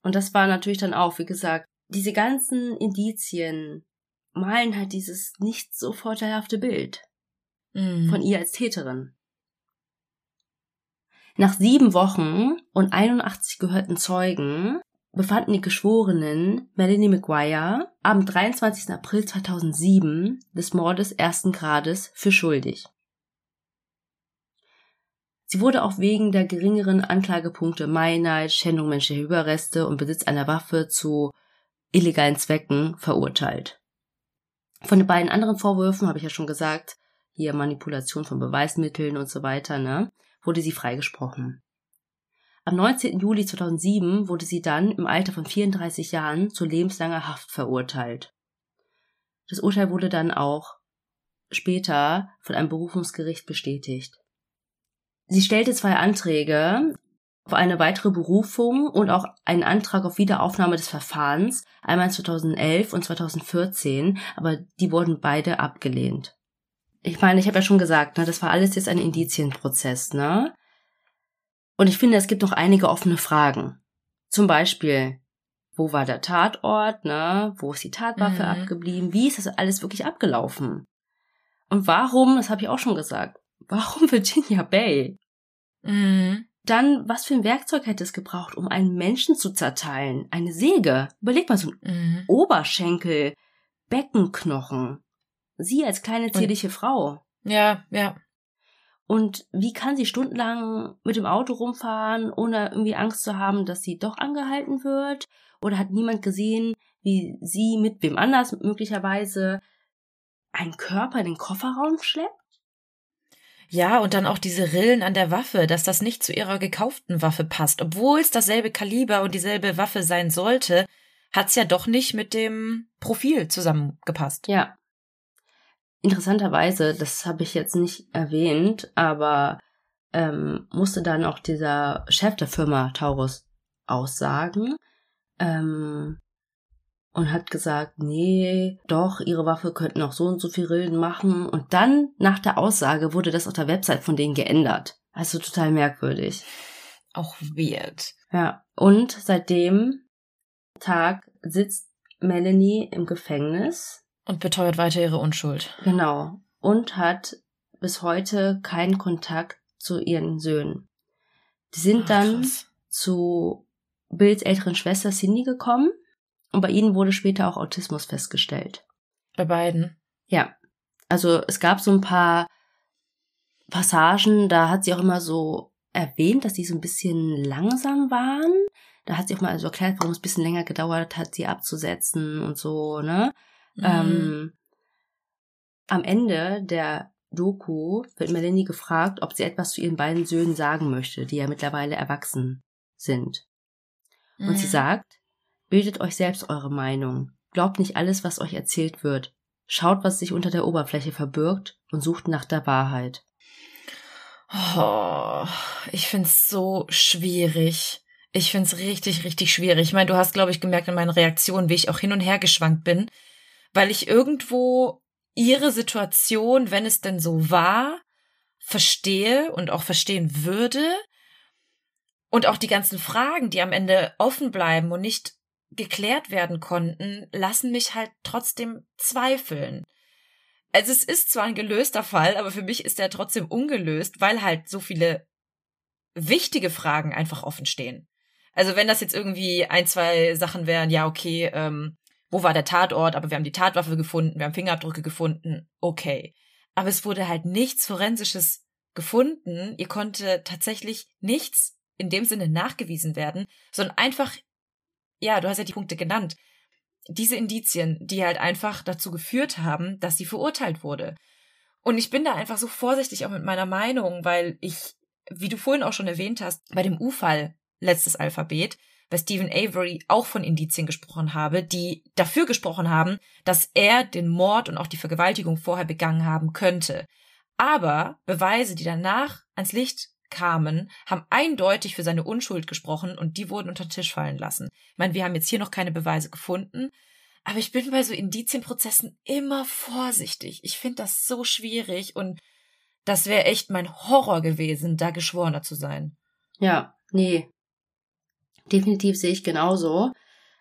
Und das war natürlich dann auch, wie gesagt, diese ganzen Indizien malen halt dieses nicht so vorteilhafte Bild mhm. von ihr als Täterin. Nach sieben Wochen und 81 gehörten Zeugen befanden die Geschworenen Melanie McGuire am 23. April 2007 des Mordes ersten Grades für schuldig. Sie wurde auch wegen der geringeren Anklagepunkte Meineid, Schändung menschlicher Überreste und Besitz einer Waffe zu illegalen Zwecken verurteilt. Von den beiden anderen Vorwürfen habe ich ja schon gesagt, hier Manipulation von Beweismitteln und so weiter, ne? Wurde sie freigesprochen. Am 19. Juli 2007 wurde sie dann im Alter von 34 Jahren zu lebenslanger Haft verurteilt. Das Urteil wurde dann auch später von einem Berufungsgericht bestätigt. Sie stellte zwei Anträge auf eine weitere Berufung und auch einen Antrag auf Wiederaufnahme des Verfahrens, einmal 2011 und 2014, aber die wurden beide abgelehnt ich meine, ich habe ja schon gesagt, ne, das war alles jetzt ein Indizienprozess, ne? Und ich finde, es gibt noch einige offene Fragen. Zum Beispiel, wo war der Tatort, ne? Wo ist die Tatwaffe mhm. abgeblieben? Wie ist das alles wirklich abgelaufen? Und warum, das habe ich auch schon gesagt, warum *laughs* Virginia Bay? Mhm. Dann, was für ein Werkzeug hätte es gebraucht, um einen Menschen zu zerteilen? Eine Säge. Überleg mal, so ein mhm. Oberschenkel, Beckenknochen. Sie als kleine zierliche Frau. Ja, ja. Und wie kann sie stundenlang mit dem Auto rumfahren, ohne irgendwie Angst zu haben, dass sie doch angehalten wird? Oder hat niemand gesehen, wie sie mit wem anders möglicherweise einen Körper in den Kofferraum schleppt? Ja, und dann auch diese Rillen an der Waffe, dass das nicht zu ihrer gekauften Waffe passt. Obwohl es dasselbe Kaliber und dieselbe Waffe sein sollte, hat's ja doch nicht mit dem Profil zusammengepasst. Ja. Interessanterweise, das habe ich jetzt nicht erwähnt, aber ähm, musste dann auch dieser Chef der Firma Taurus aussagen ähm, und hat gesagt, nee, doch, ihre Waffe könnten auch so und so viel Rillen machen. Und dann, nach der Aussage, wurde das auf der Website von denen geändert. Also total merkwürdig. Auch weird. Ja, und seit dem Tag sitzt Melanie im Gefängnis und beteuert weiter ihre Unschuld. Genau. Und hat bis heute keinen Kontakt zu ihren Söhnen. Die sind Ach, dann krass. zu Bills älteren Schwester Cindy gekommen und bei ihnen wurde später auch Autismus festgestellt. Bei beiden? Ja. Also es gab so ein paar Passagen, da hat sie auch immer so erwähnt, dass die so ein bisschen langsam waren. Da hat sie auch mal so erklärt, warum es ein bisschen länger gedauert hat, sie abzusetzen und so, ne? Mhm. Ähm, am Ende der Doku wird Melanie gefragt, ob sie etwas zu ihren beiden Söhnen sagen möchte, die ja mittlerweile erwachsen sind. Und mhm. sie sagt, bildet euch selbst eure Meinung. Glaubt nicht alles, was euch erzählt wird. Schaut, was sich unter der Oberfläche verbirgt und sucht nach der Wahrheit. Oh, ich find's so schwierig. Ich find's richtig, richtig schwierig. Ich meine, du hast, glaube ich, gemerkt in meinen Reaktionen, wie ich auch hin und her geschwankt bin weil ich irgendwo ihre Situation, wenn es denn so war, verstehe und auch verstehen würde. Und auch die ganzen Fragen, die am Ende offen bleiben und nicht geklärt werden konnten, lassen mich halt trotzdem zweifeln. Also es ist zwar ein gelöster Fall, aber für mich ist er trotzdem ungelöst, weil halt so viele wichtige Fragen einfach offen stehen. Also wenn das jetzt irgendwie ein, zwei Sachen wären, ja, okay, ähm, wo war der Tatort, aber wir haben die Tatwaffe gefunden, wir haben Fingerabdrücke gefunden, okay. Aber es wurde halt nichts Forensisches gefunden. Ihr konnte tatsächlich nichts in dem Sinne nachgewiesen werden, sondern einfach, ja, du hast ja die Punkte genannt, diese Indizien, die halt einfach dazu geführt haben, dass sie verurteilt wurde. Und ich bin da einfach so vorsichtig auch mit meiner Meinung, weil ich, wie du vorhin auch schon erwähnt hast, bei dem U-Fall letztes Alphabet, bei Stephen Avery auch von Indizien gesprochen habe, die dafür gesprochen haben, dass er den Mord und auch die Vergewaltigung vorher begangen haben könnte. Aber Beweise, die danach ans Licht kamen, haben eindeutig für seine Unschuld gesprochen und die wurden unter den Tisch fallen lassen. Ich meine, wir haben jetzt hier noch keine Beweise gefunden, aber ich bin bei so Indizienprozessen immer vorsichtig. Ich finde das so schwierig und das wäre echt mein Horror gewesen, da Geschworener zu sein. Ja, nee. Definitiv sehe ich genauso.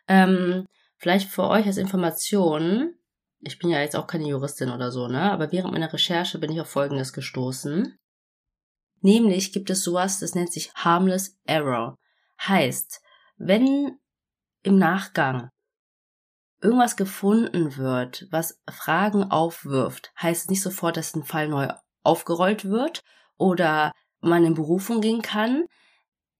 Ähm, vielleicht für euch als Information, ich bin ja jetzt auch keine Juristin oder so, ne? Aber während meiner Recherche bin ich auf Folgendes gestoßen. Nämlich gibt es sowas, das nennt sich Harmless Error. Heißt, wenn im Nachgang irgendwas gefunden wird, was Fragen aufwirft, heißt es nicht sofort, dass ein Fall neu aufgerollt wird oder man in Berufung gehen kann.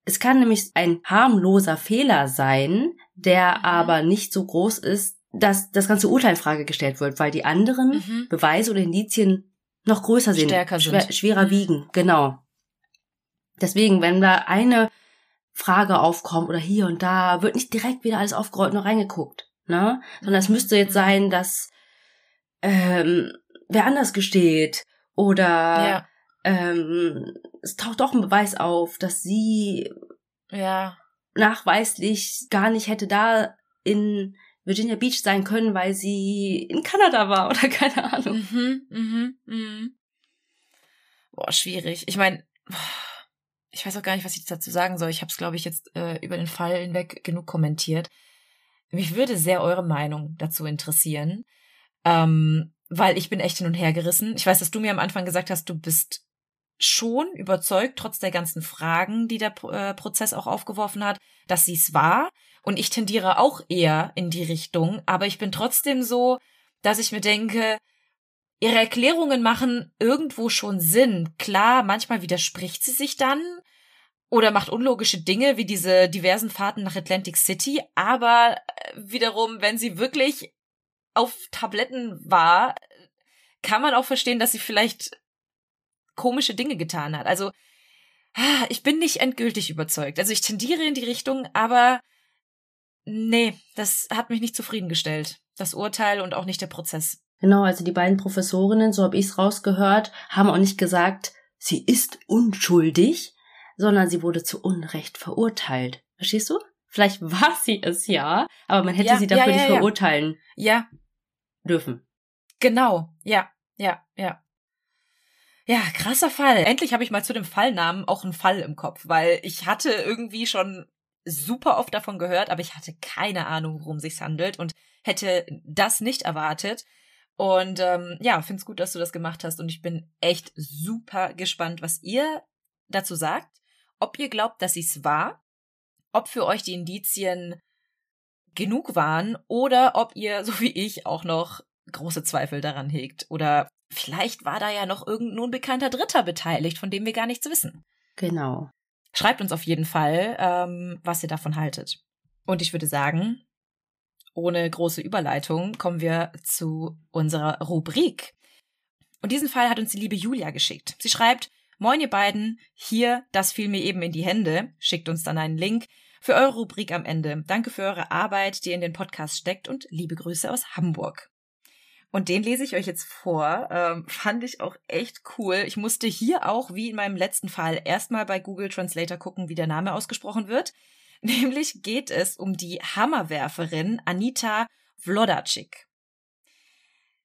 Es kann nämlich ein harmloser Fehler sein, der mhm. aber nicht so groß ist, dass das ganze Urteil in Frage gestellt wird, weil die anderen mhm. Beweise oder Indizien noch größer sind, Stärker schwer, sind. schwerer mhm. wiegen. Genau. Deswegen, wenn da eine Frage aufkommt oder hier und da, wird nicht direkt wieder alles aufgerollt und reingeguckt, ne? Sondern es müsste jetzt mhm. sein, dass ähm, wer anders gesteht oder ja. Ähm, es taucht doch ein Beweis auf, dass sie ja. nachweislich gar nicht hätte da in Virginia Beach sein können, weil sie in Kanada war *laughs* oder keine Ahnung. Mhm, mhm, mhm. Boah, schwierig. Ich meine, *sighs* ich weiß auch gar nicht, was ich dazu sagen soll. Ich habe es, glaube ich, jetzt äh, über den Fall hinweg genug kommentiert. Mich würde sehr eure Meinung dazu interessieren, ähm, weil ich bin echt hin und her gerissen. Ich weiß, dass du mir am Anfang gesagt hast, du bist schon überzeugt, trotz der ganzen Fragen, die der äh, Prozess auch aufgeworfen hat, dass sie es war. Und ich tendiere auch eher in die Richtung, aber ich bin trotzdem so, dass ich mir denke, ihre Erklärungen machen irgendwo schon Sinn. Klar, manchmal widerspricht sie sich dann oder macht unlogische Dinge wie diese diversen Fahrten nach Atlantic City, aber äh, wiederum, wenn sie wirklich auf Tabletten war, kann man auch verstehen, dass sie vielleicht komische Dinge getan hat. Also, ah, ich bin nicht endgültig überzeugt. Also ich tendiere in die Richtung, aber nee, das hat mich nicht zufriedengestellt. Das Urteil und auch nicht der Prozess. Genau, also die beiden Professorinnen, so habe ich es rausgehört, haben auch nicht gesagt, sie ist unschuldig, sondern sie wurde zu Unrecht verurteilt. Verstehst du? Vielleicht *laughs* war sie es ja, aber man hätte ja, sie dafür ja, ja, nicht verurteilen ja. dürfen. Genau, ja, ja, ja. Ja, krasser Fall. Endlich habe ich mal zu dem Fallnamen auch einen Fall im Kopf, weil ich hatte irgendwie schon super oft davon gehört, aber ich hatte keine Ahnung, worum sich's handelt und hätte das nicht erwartet. Und ähm, ja, find's gut, dass du das gemacht hast und ich bin echt super gespannt, was ihr dazu sagt, ob ihr glaubt, dass sie's war, ob für euch die Indizien genug waren oder ob ihr, so wie ich, auch noch große Zweifel daran hegt oder Vielleicht war da ja noch irgendein unbekannter Dritter beteiligt, von dem wir gar nichts wissen. Genau. Schreibt uns auf jeden Fall, ähm, was ihr davon haltet. Und ich würde sagen, ohne große Überleitung kommen wir zu unserer Rubrik. Und diesen Fall hat uns die liebe Julia geschickt. Sie schreibt, Moin ihr beiden, hier, das fiel mir eben in die Hände, schickt uns dann einen Link für eure Rubrik am Ende. Danke für eure Arbeit, die in den Podcast steckt und liebe Grüße aus Hamburg. Und den lese ich euch jetzt vor. Ähm, fand ich auch echt cool. Ich musste hier auch, wie in meinem letzten Fall, erstmal bei Google Translator gucken, wie der Name ausgesprochen wird. *laughs* Nämlich geht es um die Hammerwerferin Anita Vlodacik.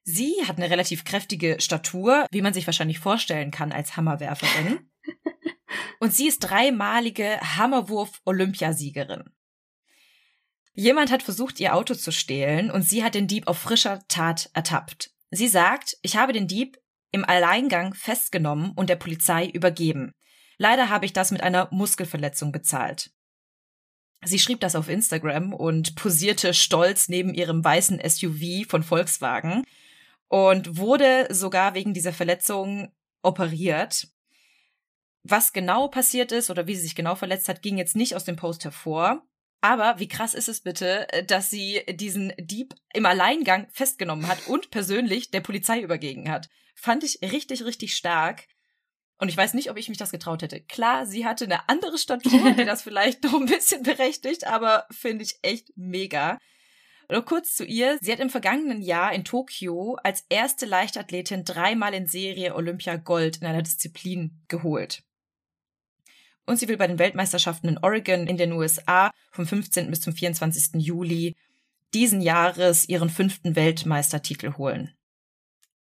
Sie hat eine relativ kräftige Statur, wie man sich wahrscheinlich vorstellen kann als Hammerwerferin. *laughs* Und sie ist dreimalige Hammerwurf-Olympiasiegerin. Jemand hat versucht, ihr Auto zu stehlen und sie hat den Dieb auf frischer Tat ertappt. Sie sagt, ich habe den Dieb im Alleingang festgenommen und der Polizei übergeben. Leider habe ich das mit einer Muskelverletzung bezahlt. Sie schrieb das auf Instagram und posierte stolz neben ihrem weißen SUV von Volkswagen und wurde sogar wegen dieser Verletzung operiert. Was genau passiert ist oder wie sie sich genau verletzt hat, ging jetzt nicht aus dem Post hervor. Aber wie krass ist es bitte, dass sie diesen Dieb im Alleingang festgenommen hat und persönlich der Polizei übergeben hat. Fand ich richtig, richtig stark. Und ich weiß nicht, ob ich mich das getraut hätte. Klar, sie hatte eine andere Statur, die das *laughs* vielleicht noch ein bisschen berechtigt, aber finde ich echt mega. Nur kurz zu ihr. Sie hat im vergangenen Jahr in Tokio als erste Leichtathletin dreimal in Serie Olympia Gold in einer Disziplin geholt. Und sie will bei den Weltmeisterschaften in Oregon in den USA vom 15. bis zum 24. Juli diesen Jahres ihren fünften Weltmeistertitel holen.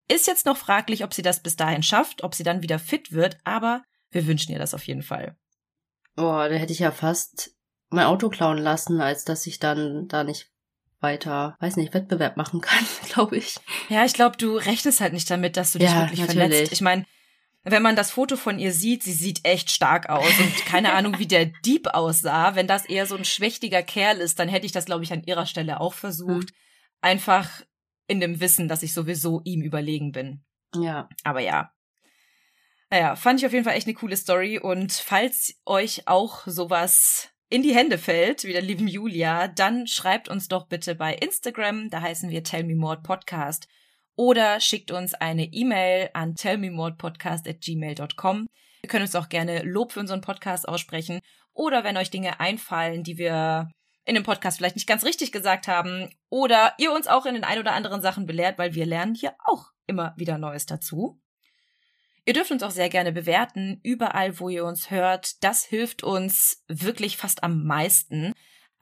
Ist jetzt noch fraglich, ob sie das bis dahin schafft, ob sie dann wieder fit wird, aber wir wünschen ihr das auf jeden Fall. Boah, da hätte ich ja fast mein Auto klauen lassen, als dass ich dann da nicht weiter, weiß nicht, Wettbewerb machen kann, *laughs* glaube ich. Ja, ich glaube, du rechnest halt nicht damit, dass du dich ja, wirklich natürlich. verletzt. Ich meine, wenn man das Foto von ihr sieht, sie sieht echt stark aus und keine *laughs* Ahnung, wie der Dieb aussah. Wenn das eher so ein schwächtiger Kerl ist, dann hätte ich das, glaube ich, an ihrer Stelle auch versucht. Mhm. Einfach in dem Wissen, dass ich sowieso ihm überlegen bin. Ja. Aber ja. Naja, fand ich auf jeden Fall echt eine coole Story und falls euch auch sowas in die Hände fällt, wie der lieben Julia, dann schreibt uns doch bitte bei Instagram, da heißen wir Tell Me More Podcast oder schickt uns eine E-Mail an tellmemorepodcast@gmail.com. Ihr könnt uns auch gerne Lob für unseren Podcast aussprechen oder wenn euch Dinge einfallen, die wir in dem Podcast vielleicht nicht ganz richtig gesagt haben oder ihr uns auch in den ein oder anderen Sachen belehrt, weil wir lernen hier auch immer wieder Neues dazu. Ihr dürft uns auch sehr gerne bewerten, überall, wo ihr uns hört. Das hilft uns wirklich fast am meisten.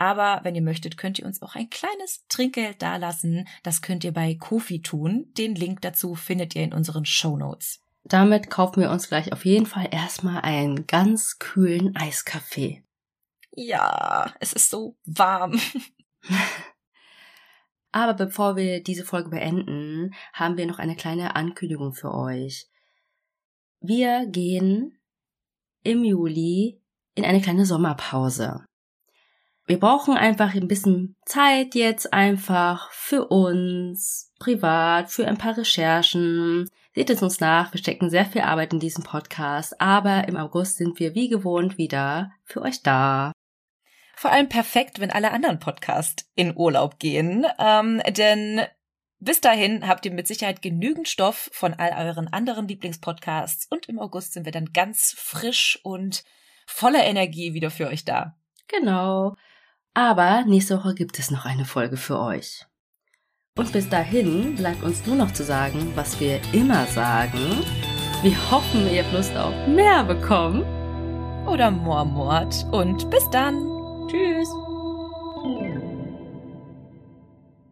Aber wenn ihr möchtet, könnt ihr uns auch ein kleines Trinkgeld dalassen. Das könnt ihr bei Kofi tun. Den Link dazu findet ihr in unseren Show Notes. Damit kaufen wir uns gleich auf jeden Fall erstmal einen ganz kühlen Eiskaffee. Ja, es ist so warm. *laughs* Aber bevor wir diese Folge beenden, haben wir noch eine kleine Ankündigung für euch. Wir gehen im Juli in eine kleine Sommerpause. Wir brauchen einfach ein bisschen Zeit jetzt einfach für uns, privat, für ein paar Recherchen. Seht es uns nach, wir stecken sehr viel Arbeit in diesem Podcast, aber im August sind wir wie gewohnt wieder für euch da. Vor allem perfekt, wenn alle anderen Podcasts in Urlaub gehen, ähm, denn bis dahin habt ihr mit Sicherheit genügend Stoff von all euren anderen Lieblingspodcasts und im August sind wir dann ganz frisch und voller Energie wieder für euch da. Genau. Aber nächste Woche gibt es noch eine Folge für euch. Und bis dahin bleibt uns nur noch zu sagen, was wir immer sagen. Wir hoffen, ihr habt Lust auf mehr bekommen. Oder Mormort. Und bis dann. Tschüss.